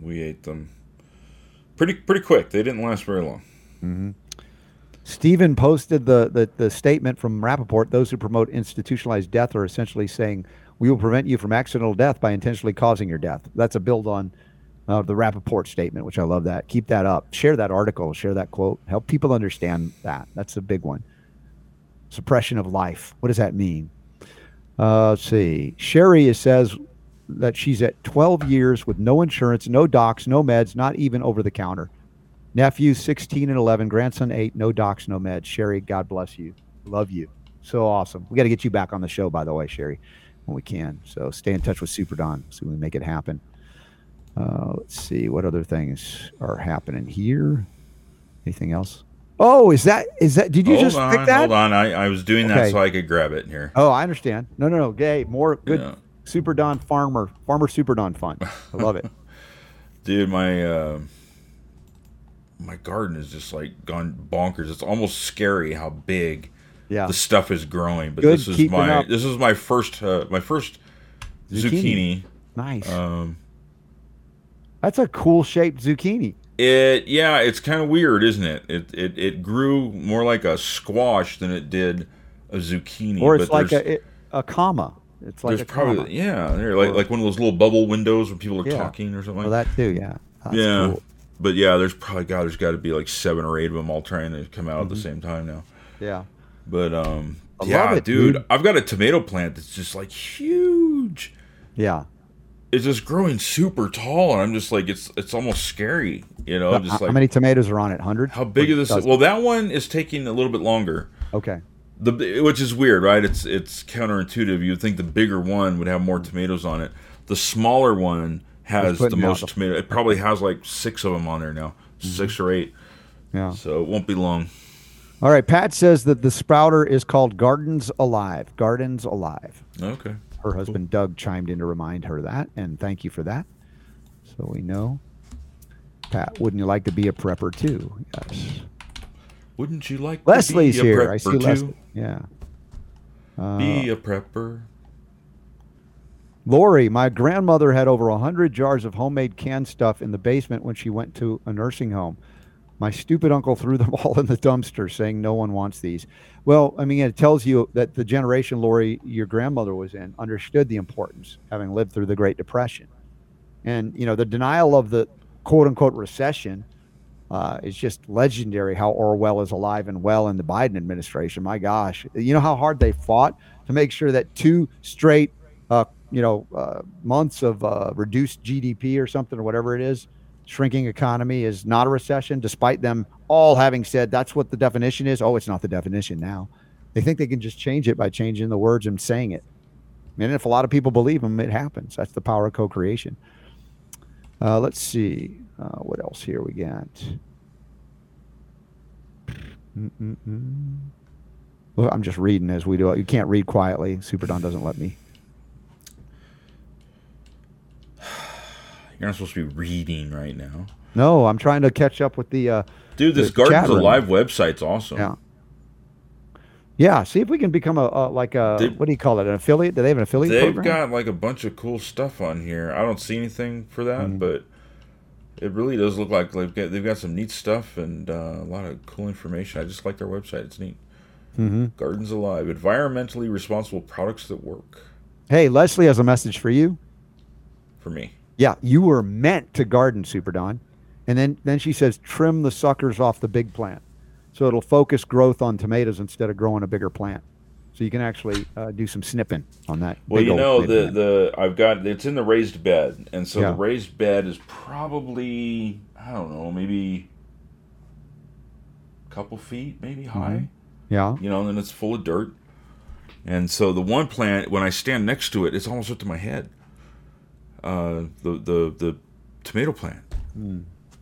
We ate them pretty pretty quick. They didn't last very long. Stephen posted the, the, the statement from Rappoport. Those who promote institutionalized death are essentially saying, we will prevent you from accidental death by intentionally causing your death. That's a build on uh, the Rappoport statement, which I love that. Keep that up. Share that article, share that quote. Help people understand that. That's a big one. suppression of life. What does that mean? Uh, let's see. Sherry says that she's at 12 years with no insurance, no docs, no meds, not even over the counter. Nephew 16 and 11, grandson 8, no docs, no meds. Sherry, God bless you. Love you. So awesome. We got to get you back on the show, by the way, Sherry, when we can. So stay in touch with Super Don so we make it happen. Uh, let's see what other things are happening here. Anything else? Oh, is that is that? Did you hold just on, pick that? Hold on, I, I was doing that so I could grab it here. Oh, I understand. No, no, no. Gay, more good. Yeah. Super Don farmer, farmer Super Don fun. I love it. <laughs> Dude, my uh, my garden is just like gone bonkers. It's almost scary how big Yeah. the stuff is growing. But Good this is my up. this is my first uh, my first Zucchini. zucchini. Nice. Um, That's a cool shaped zucchini. it yeah, it's kind of weird, isn't it? It it it grew more like a squash than it did a zucchini. Or it's but like a it, a comma. It's like there's a probably comma. yeah, they're like like one of those little bubble windows when people are Yeah. talking or something. Well, that too. Yeah. That's yeah, cool. but yeah, there's probably God, there's got to be like seven or eight of them all trying to come out at Mm-hmm. the same time now. Yeah. But um, I love yeah, it, dude, dude. I've got a tomato plant that's just like huge. Yeah. It's just growing super tall, and I'm just like, it's it's almost scary, you know. How- just how like many tomatoes are on it? Hundred. how big is this? Well, that one is taking a little bit longer. okay. The which is weird, right? It's it's counterintuitive. You'd think the bigger one would have more tomatoes on it. The smaller one has the most the- tomato. It probably has like six of them on there now, mm-hmm. six or eight. Yeah. So it won't be long. All right. Pat says that the sprouter is called Gardens Alive. Gardens Alive. Okay. Her husband Doug chimed in to remind her that, and thank you for that. So we know. Pat, wouldn't you like to be a prepper too? Yes. Wouldn't you like to Leslie's here. I see too? Leslie. Yeah. Uh, Be a prepper. Lori, my grandmother had over a hundred jars of homemade canned stuff in the basement when she went to a nursing home. My stupid uncle threw them <laughs> all in the dumpster, saying no one wants these. Well, I mean, it tells you that the generation Lori, your grandmother was in, understood the importance, having lived through the Great Depression, and you know the denial of the quote unquote recession uh, is just legendary. How Orwell is alive and well in the Biden administration. My gosh, you know how hard they fought to make sure that two straight, uh, you know, uh, months of uh, reduced GDP or something or whatever it is, shrinking economy is not a recession, despite them all having said that's what the definition is. Oh, it's not the definition now. They think they can just change it by changing the words and saying it. And if a lot of people believe them, it happens. That's the power of co-creation. Uh, let's see. Uh, what else here we got? Mm-mm-mm. Well, I'm just reading as we do it. You can't read quietly. Super Don doesn't let me. <sighs> You're not supposed to be reading right now. No, I'm trying to catch up with the. Uh, Dude, this the Gardens. Alive website's awesome. Yeah. Yeah. See if we can become a, a like a They- what do you call it? An affiliate? Do they have an affiliate They've program? got like a bunch of cool stuff on here. I don't see anything for that, Mm-hmm. but it really does look like they've got, they've got some neat stuff and uh, a lot of cool information. I just like their website. It's neat. mm-hmm. Gardens Alive, environmentally responsible products that work Hey, Leslie has a message for you. for me. Yeah, you were meant to garden, Super Don. And then then she says trim the suckers off the big plant, so it'll focus growth on tomatoes instead of growing a bigger plant. So you can actually uh, do some snipping on that. Well, you know the the I've got it's in the raised bed, and so Yeah. the raised bed is probably I don't know maybe a couple feet maybe Mm-hmm. high. yeah. you know, and then it's full of dirt. And so the one plant, when I stand next to it, it's almost up to my head. Uh, the the the tomato plant.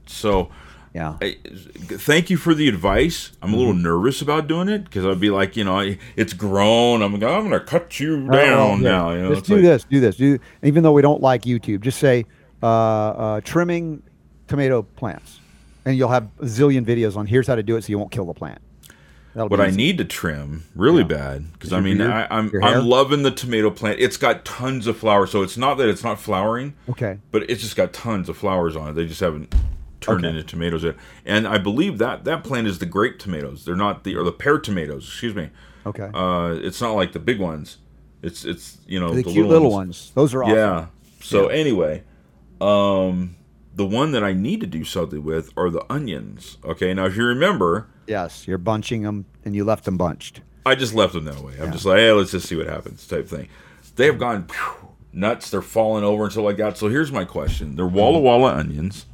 So, Yeah. I, thank you for the advice. I'm a little Mm-hmm. nervous about doing it because I'd be like, you know, I- it's grown. I'm going, I'm going to cut you Oh, down yeah. now. You know, just do like- this, do this. Do even though we don't like YouTube, just say uh, uh, trimming tomato plants, and you'll have a zillion videos on here's how to do it so you won't kill the plant. That'll What I need to trim really Yeah. bad because I mean beard? I, I'm I'm loving the tomato plant. It's got tons of flowers, so it's not that it's not flowering. Okay. but it's just got tons of flowers on it. They just haven't turned Okay. into tomatoes yet. And I believe that that plant is the grape tomatoes. They're not the or the pear tomatoes. Excuse me. Okay. Uh, it's not like the big ones. It's it's you know the, cute little ones. Those are awesome. Yeah. So anyway, um, the one that I need to do something with are the onions. Okay. Now if you remember, Yes, you're bunching them, and you left them bunched. I just left them that way. I'm just like, hey, let's just see what happens, type thing. They have gone phew, nuts. They're falling over and stuff like that. So here's my question: They're Walla Walla onions.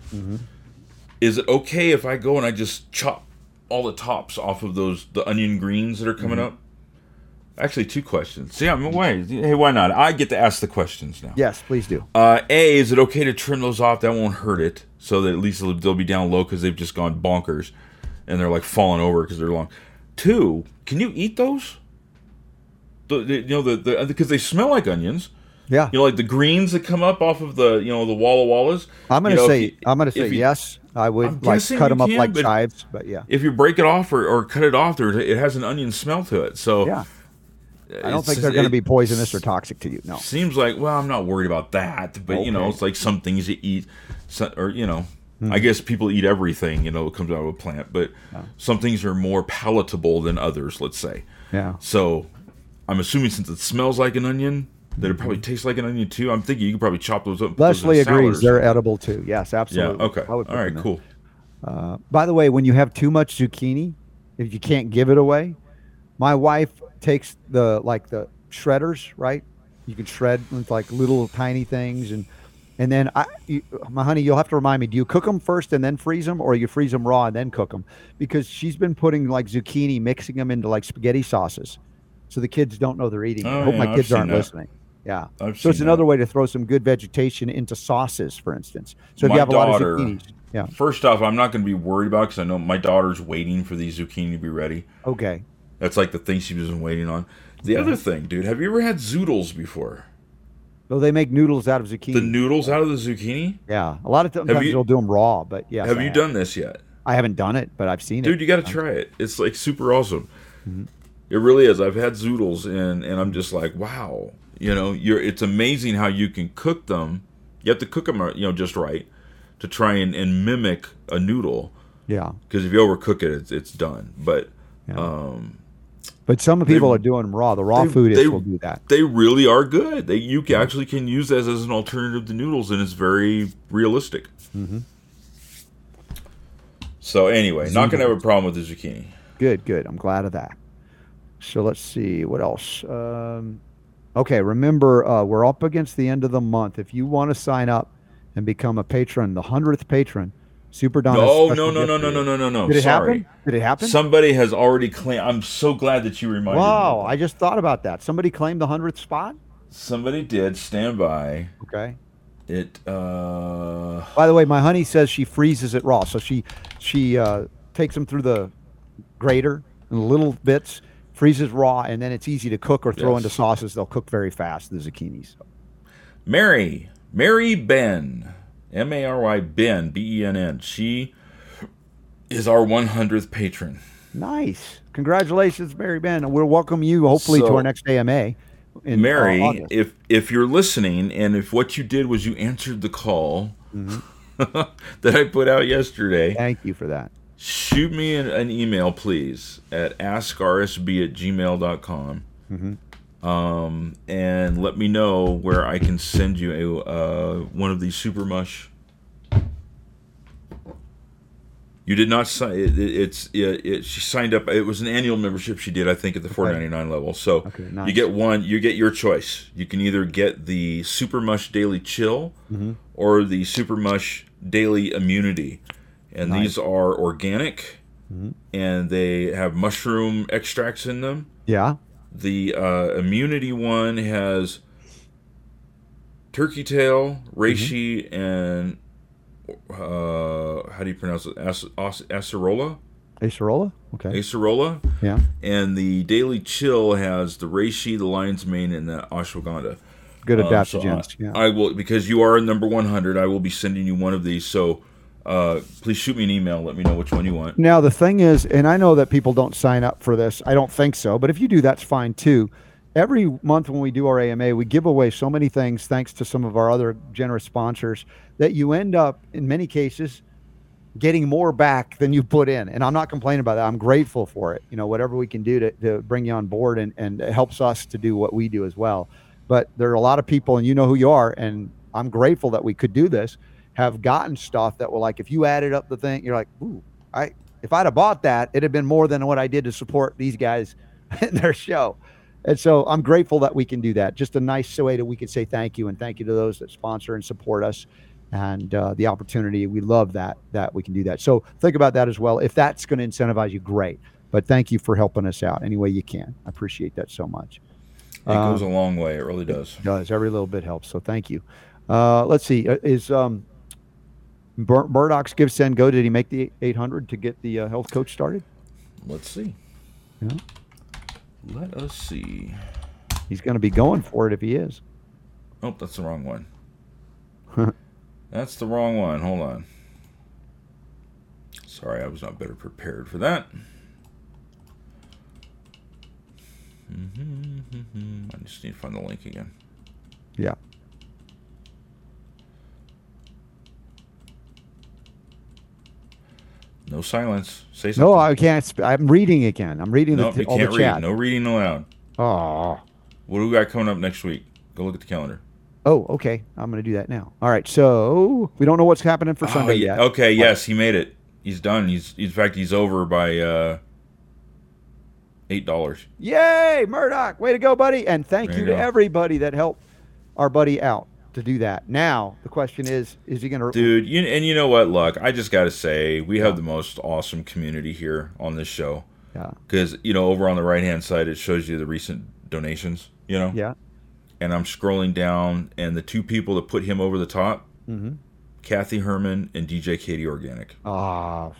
Is it okay if I go and I just chop all the tops off of those the onion greens that are coming up? Actually, two questions. See, I'm away. Hey, why not? I get to ask the questions now. Yes, please do. Uh, a, is it okay to trim those off? That won't hurt it, so that at least they'll, they'll be down low because they've just gone bonkers, and they're like falling over because they're long. Two, can you eat those? The, the you know the the because they smell like onions. Yeah. You know, like the greens that come up off of the you know the Walla Wallas. I'm gonna You know, say you- I'm gonna say you- yes. I would I'm like cut them up can, like chives, but yeah. If you break it off or, or cut it off, there it has an onion smell to it. So Yeah. I don't think they're going to be poisonous or toxic to you. No. Seems like well, I'm not worried about that, but you know, it's like some things you eat, or you know, Hmm. I guess people eat everything. You know, it comes out of a plant, but some things are more palatable than others. Let's say. Yeah. So, I'm assuming since it smells like an onion, that it probably tastes like an onion too. I'm thinking you could probably chop those up. and put those in Leslie agrees. They're edible too. Yes, absolutely. Yeah. Okay. All right. Cool. Uh, by the way, when you have too much zucchini, if you can't give it away, my wife takes the like the shredders, right? You can shred with like little tiny things, and and then I, you, my honey, you'll have to remind me. Do you cook them first and then freeze them, or you freeze them raw and then cook them? Because she's been putting like zucchini, mixing them into like spaghetti sauces, so the kids don't know they're eating. it. I Oh, hope yeah, my kids aren't that. listening. Yeah. I've so it's another that. way to throw some good vegetation into sauces, for instance. So if My you have a lot daughter- of zucchinis, yeah. First off, I'm not going to be worried about because I know my daughter's waiting for these zucchini to be ready. Okay. That's like the thing she's been waiting on. The other thing, dude, have you ever had zoodles before? Though they make noodles out of zucchini. The noodles out of the zucchini? Yeah, a lot of times you- they'll do them raw, but yeah. have you done this yet? I haven't done it, but I've seen it. Dude, you got to try it. It's like super awesome. Mm-hmm. It really is. I've had zoodles and and I'm just like, wow. You know, you're it's amazing how you can cook them. You have to cook them, you know, just right to try and, and mimic a noodle. Yeah, Because if you overcook it, it's, it's done. But Yeah. um, but some people are doing them raw. The raw they- foodists they- will do that. they really are good. They you can actually can use this as an alternative to noodles, and it's very realistic. Mm-hmm. So anyway, not gonna have a problem with the zucchini. Good, good. I'm glad of that. So let's see what else. Um, okay, remember uh, we're up against the end of the month. If you want to sign up and become a patron, the hundredth patron, Super Don. has No, no, no, no, no, no, no, no. Did it Sorry. happen? Did it happen? Somebody has already claimed. I'm so glad that you reminded wow, me. Wow, I just thought about that. Somebody claimed the hundredth spot. Somebody did stand by. Okay. It. uh By the way, my honey says she freezes it raw, so she she uh, takes them through the grater in little bits, freezes raw, and then it's easy to cook or throw Yes. into sauces. They'll cook very fast. The zucchinis. Mary, Mary Benn, M A R Y Benn, B E N N. She is our 100th patron. Nice. Congratulations, Mary Benn. And we'll welcome you hopefully to our next AMA. In, uh, Mary, August. if if you're listening, and if what you did was you answered the call <laughs> that I put out yesterday, Mm-hmm. Thank you for that. Shoot me an, an email, please, at askrsb at gmail.com. Mm-hmm. Um, and let me know where I can send you a uh, one of these super mush. You did not sign. It, it, it's it, it, she signed up. It was an annual membership she did, I think, at the four ninety nine level. So Okay, you get one. You get your choice. You can either get the Super Mush Daily Chill Mm-hmm. or the Super Mush Daily Immunity, and these are organic, Mm-hmm. and they have mushroom extracts in them. Yeah. The uh, immunity one has turkey tail, reishi, and uh, how do you pronounce it? Ac- ac- acerola, Acerola? Okay. acerola, Yeah. and the daily chill has the reishi, the lion's mane, and the ashwagandha. Good Um, so adaptogens. I, yeah. I will because you are number one hundred. I will be sending you one of these. So uh, please shoot me an email. Let me know which one you want. Now the thing is, and I know that people don't sign up for this. I don't think so, but if you do, that's fine too. Every month when we do our AMA, we give away so many things thanks to some of our other generous sponsors that you end up, in many cases, getting more back than you put in. And I'm not complaining about that. I'm grateful for it. You know, whatever we can do to, to bring you on board and, and it helps us to do what we do as well. But there are a lot of people, and you know who you are, and I'm grateful that we could do this, have gotten stuff that were like, if you added up the thing, you're like, ooh, I if I'd have bought that, it'd have been more than what I did to support these guys <laughs> in their show. And so I'm grateful that we can do that. Just a nice way that we can say thank you and thank you to those that sponsor and support us and uh, the opportunity. We love that that we can do that. So think about that as well. If that's going to incentivize you, great. But thank you for helping us out any way you can. I appreciate that so much. It uh, goes a long way. It really does. It does. Every little bit helps. So thank you. Uh, let's see. Uh, is um, Mur- Murdoch's Give Send Go? Did he make the 800 to get the uh, health coach started? Let's see. Yeah. Let us see. He's going to be going for it if he is. Oh, that's the wrong one. <laughs> that's the wrong one. Hold on. Sorry, I was not better prepared for that. Mm-hmm. I just need to find the link again. Yeah. No silence. Say something. No, I can't. Sp- I'm reading again. I'm reading nope, the, you all can't the read. chat. No reading allowed. Oh. What do we got coming up next week? Go look at the calendar. Oh, okay. I'm going to do that now. All right. So we don't know what's happening for Oh, Sunday yeah. yet. Okay. Yes, he made it. He's done. He's in fact he's over by uh, eight dollars. Yay, Murdoch! Way to go, buddy! And thank There you you to everybody that helped our buddy out to do that. Now the question is: Is he going to? Dude, you, and you know what? Look, I just got to say, we have the most awesome community here on this show. Yeah. Because, you know, over on the right hand side, it shows you the recent donations, you know? Yeah. And I'm scrolling down, and the two people that put him over the top Mm-hmm. Kathy Herman and DJ Katie Organic. Ah.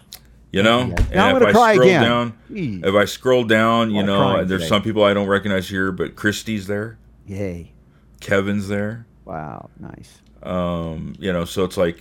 You know? Yeah. And Now I'm if gonna I cry scroll again. down, Jeez. if I scroll down, you know, there's today. some people I don't recognize here, but Christy's there, Yay! Kevin's there. Wow. Nice. um you know so it's like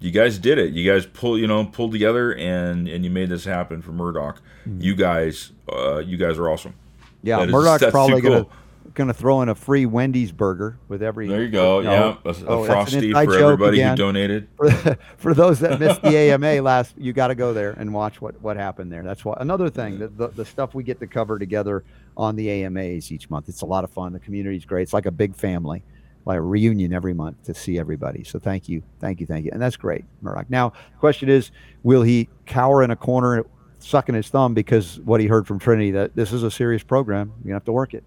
you guys did it you guys pull you know pulled together and and you made this happen for murdoch you guys uh you guys are awesome Mm-hmm. Yeah. That is- Murdoch's that's probably too going to cool. going to throw in a free Wendy's burger with every. there you go No. yeah a, Oh, frosty for everybody again. who donated <laughs> for, for those that missed the <laughs> AMA last, you got to go there and watch what, what happened there. That's what another thing the, the the stuff we get to cover together on the AMAs each month. It's a lot of fun. The community's great. It's like a big family, like a reunion every month to see everybody. So thank you, thank you, thank you, and that's great, Murdoch. Now, the question is, will he cower in a corner, sucking his thumb because what he heard from Trinity that this is a serious program? You have to work it.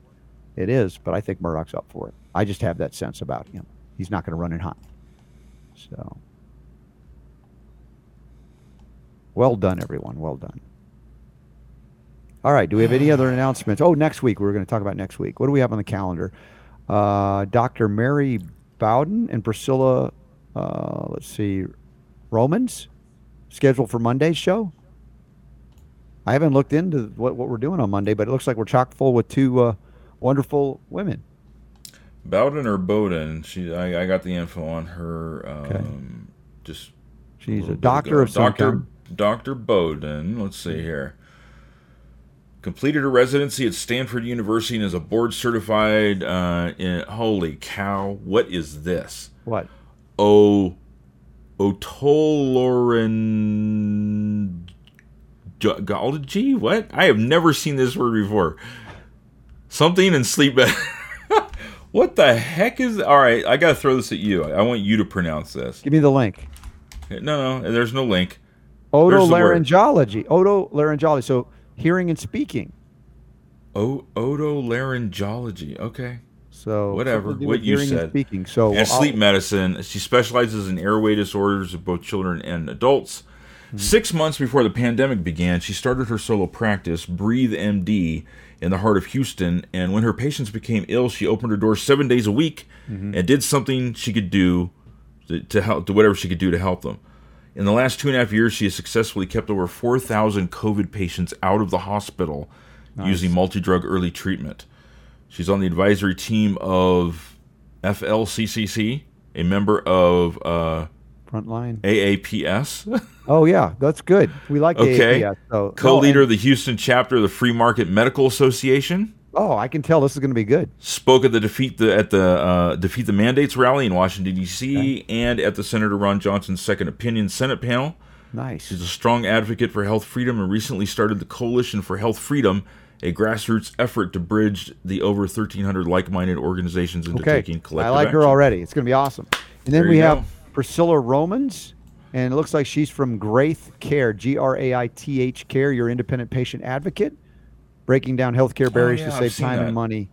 It is, but I think Murdoch's up for it. I just have that sense about him. He's not going to run it hot. So. Well done, everyone. Well done. All right. Do we have any other announcements? Oh, next week. We're going to talk about next week. What do we have on the calendar? Uh, Dr. Mary Bowden and Priscilla, uh, let's see, Romans, scheduled for Monday's show. I haven't looked into what, what we're doing on Monday, but it looks like we're chock full with two uh, wonderful women. bowden or bowden she i, I got the info on her um just She's little a doctor of Dr. Dr. Bowden. Let's see here. Completed a residency at Stanford University and is a board certified. Uh, in, holy cow! What is this? What? O otolaryngology? What? I have never seen this word before. Something in sleep. <laughs> what the heck is? All right, I gotta throw this at you. I want you to pronounce this. Give me the link. No, no, there's no link. Otolaryngology. Otolaryngology. So hearing and speaking. O- otolaryngology. Okay. So Whatever, something to do what you hearing and said. speaking. So and I'll- sleep medicine. She specializes in airway disorders of both children and adults. Hmm. Six months before the pandemic began, she started her solo practice, Breathe MD, in the heart of Houston. And when her patients became ill, she opened her doors seven days a week mm-hmm. and did something she could do to, to help, do whatever she could do to help them. In the last two and a half years, she has successfully kept over 4,000 COVID patients out of the hospital using multi drug early treatment. She's on the advisory team of FLCCC, a member of uh, Frontline. AAPS, <laughs> Oh yeah, that's good. We like Okay. AAPS. So co-leader no, of the Houston chapter of the Free Market Medical Association. Oh, I can tell this is going to be good. Spoke at the defeat the at the uh, defeat the mandates rally in Washington D.C. and at the Senator Ron Johnson's Second Opinion Senate panel. Nice. She's a strong advocate for health freedom and recently started the Coalition for Health Freedom, a grassroots effort to bridge the over 1,300 like-minded organizations into Okay. taking collective. Action. I like her already. It's going to be awesome. And then There we have. Priscilla Romans, and it looks like she's from Graith Care, G R A I T H Care, your independent patient advocate. Breaking down healthcare barriers Oh, yeah, to save time that. and money.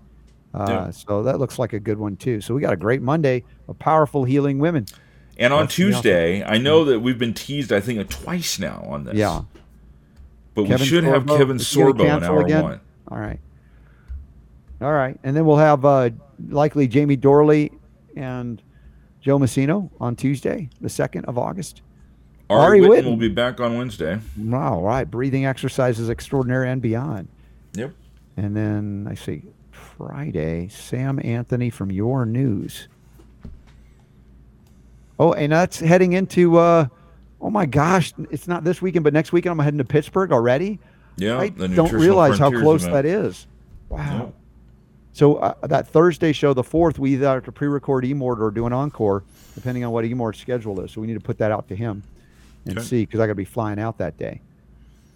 Uh, Yeah. So that looks like a good one too. So we got a great Monday of powerful healing women. And on That's awesome. Tuesday, I know that we've been teased, I think, twice now on this. Yeah. But Kevin we should have Sorbo, Kevin he gonna Sorbo in hour again? one. All right. All right. And then we'll have uh, likely Jamie Dorley and Joe Messino on Tuesday, the 2nd of August. Ari, Ari Whitten, Whitten. will be back on Wednesday. Wow. All right. Breathing exercises extraordinary and beyond. Yep. And then I see Friday, Sam Anthony from Your News. Oh, and that's heading into, uh, oh my gosh, it's not this weekend, but next weekend I'm heading to Pittsburgh already. Yeah. I don't realize how close event. that is. Wow. Yep. So uh, that Thursday show, the fourth, we either have to pre-record Emord or do an encore, depending on what Emord's schedule is. So we need to put that out to him and Okay. see because I got to be flying out that day,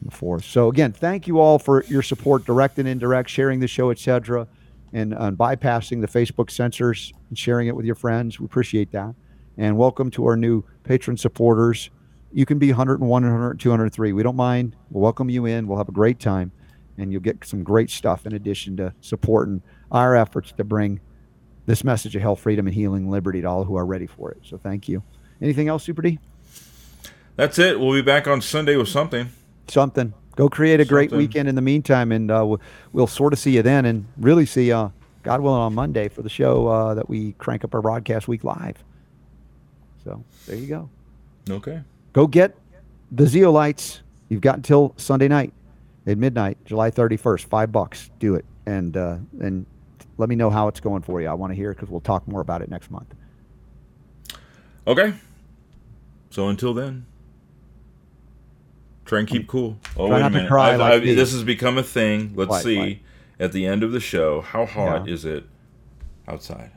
the fourth. So again, thank you all for your support, direct and indirect, sharing the show, etc., and uh, bypassing the Facebook censors and sharing it with your friends. We appreciate that. And welcome to our new patron supporters. You can be 101, 100, 203. We don't mind. We'll welcome you in. We'll have a great time and you'll get some great stuff in addition to supporting our efforts to bring this message of health, freedom, and healing and liberty to all who are ready for it. So thank you. Anything else, Super D? That's it. We'll be back on Sunday with something. Something. Go create a great weekend in the meantime, and uh, we'll, we'll sort of see you then, and really see uh, God willing on Monday for the show uh, that we crank up our broadcast week live. So there you go. Okay. Go get the Zeolites. You've got until Sunday night at midnight, July 31st. Five bucks. Do it, and uh, and let me know how it's going for you. I want to hear it because we'll talk more about it next month. Okay. So until then, try and keep cool. Oh, Try wait a minute. cry I've- like I've- this has become a thing. Let's see. At the end of the show, how hot Yeah. is it outside?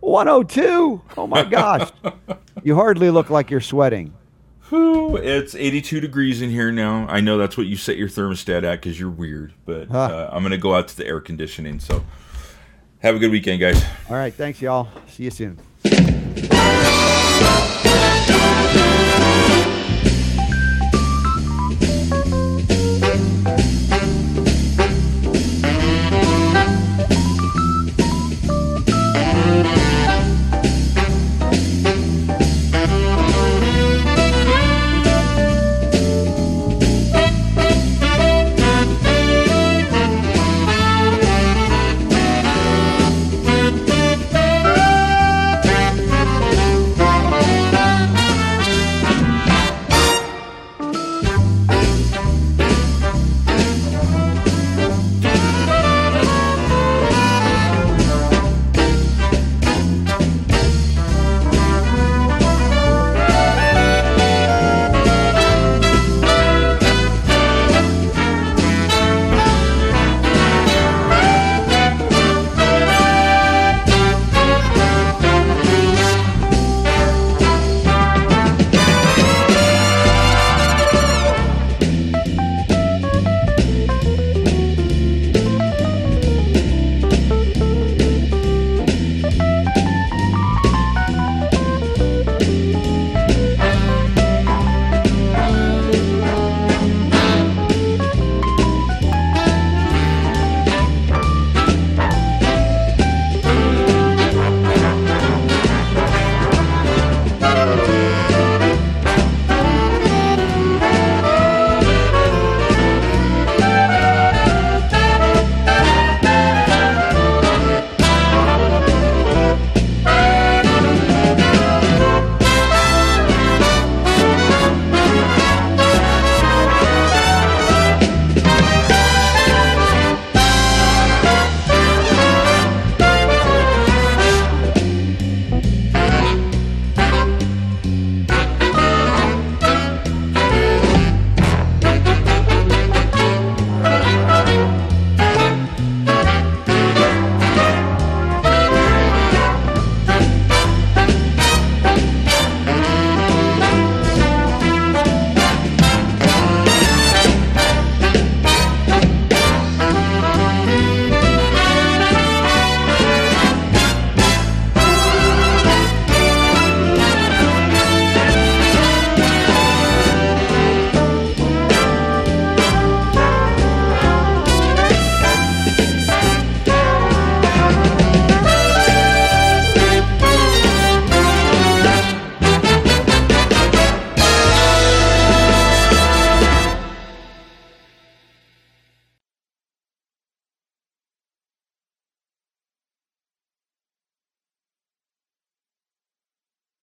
102. Oh my <laughs> gosh. you hardly look like you're sweating. Whew, it's 82 degrees in here now. I know that's what you set your thermostat at because you're weird, but Huh. uh, I'm going to go out to the air conditioning. So have a good weekend, guys. All right. Thanks, y'all. See you soon.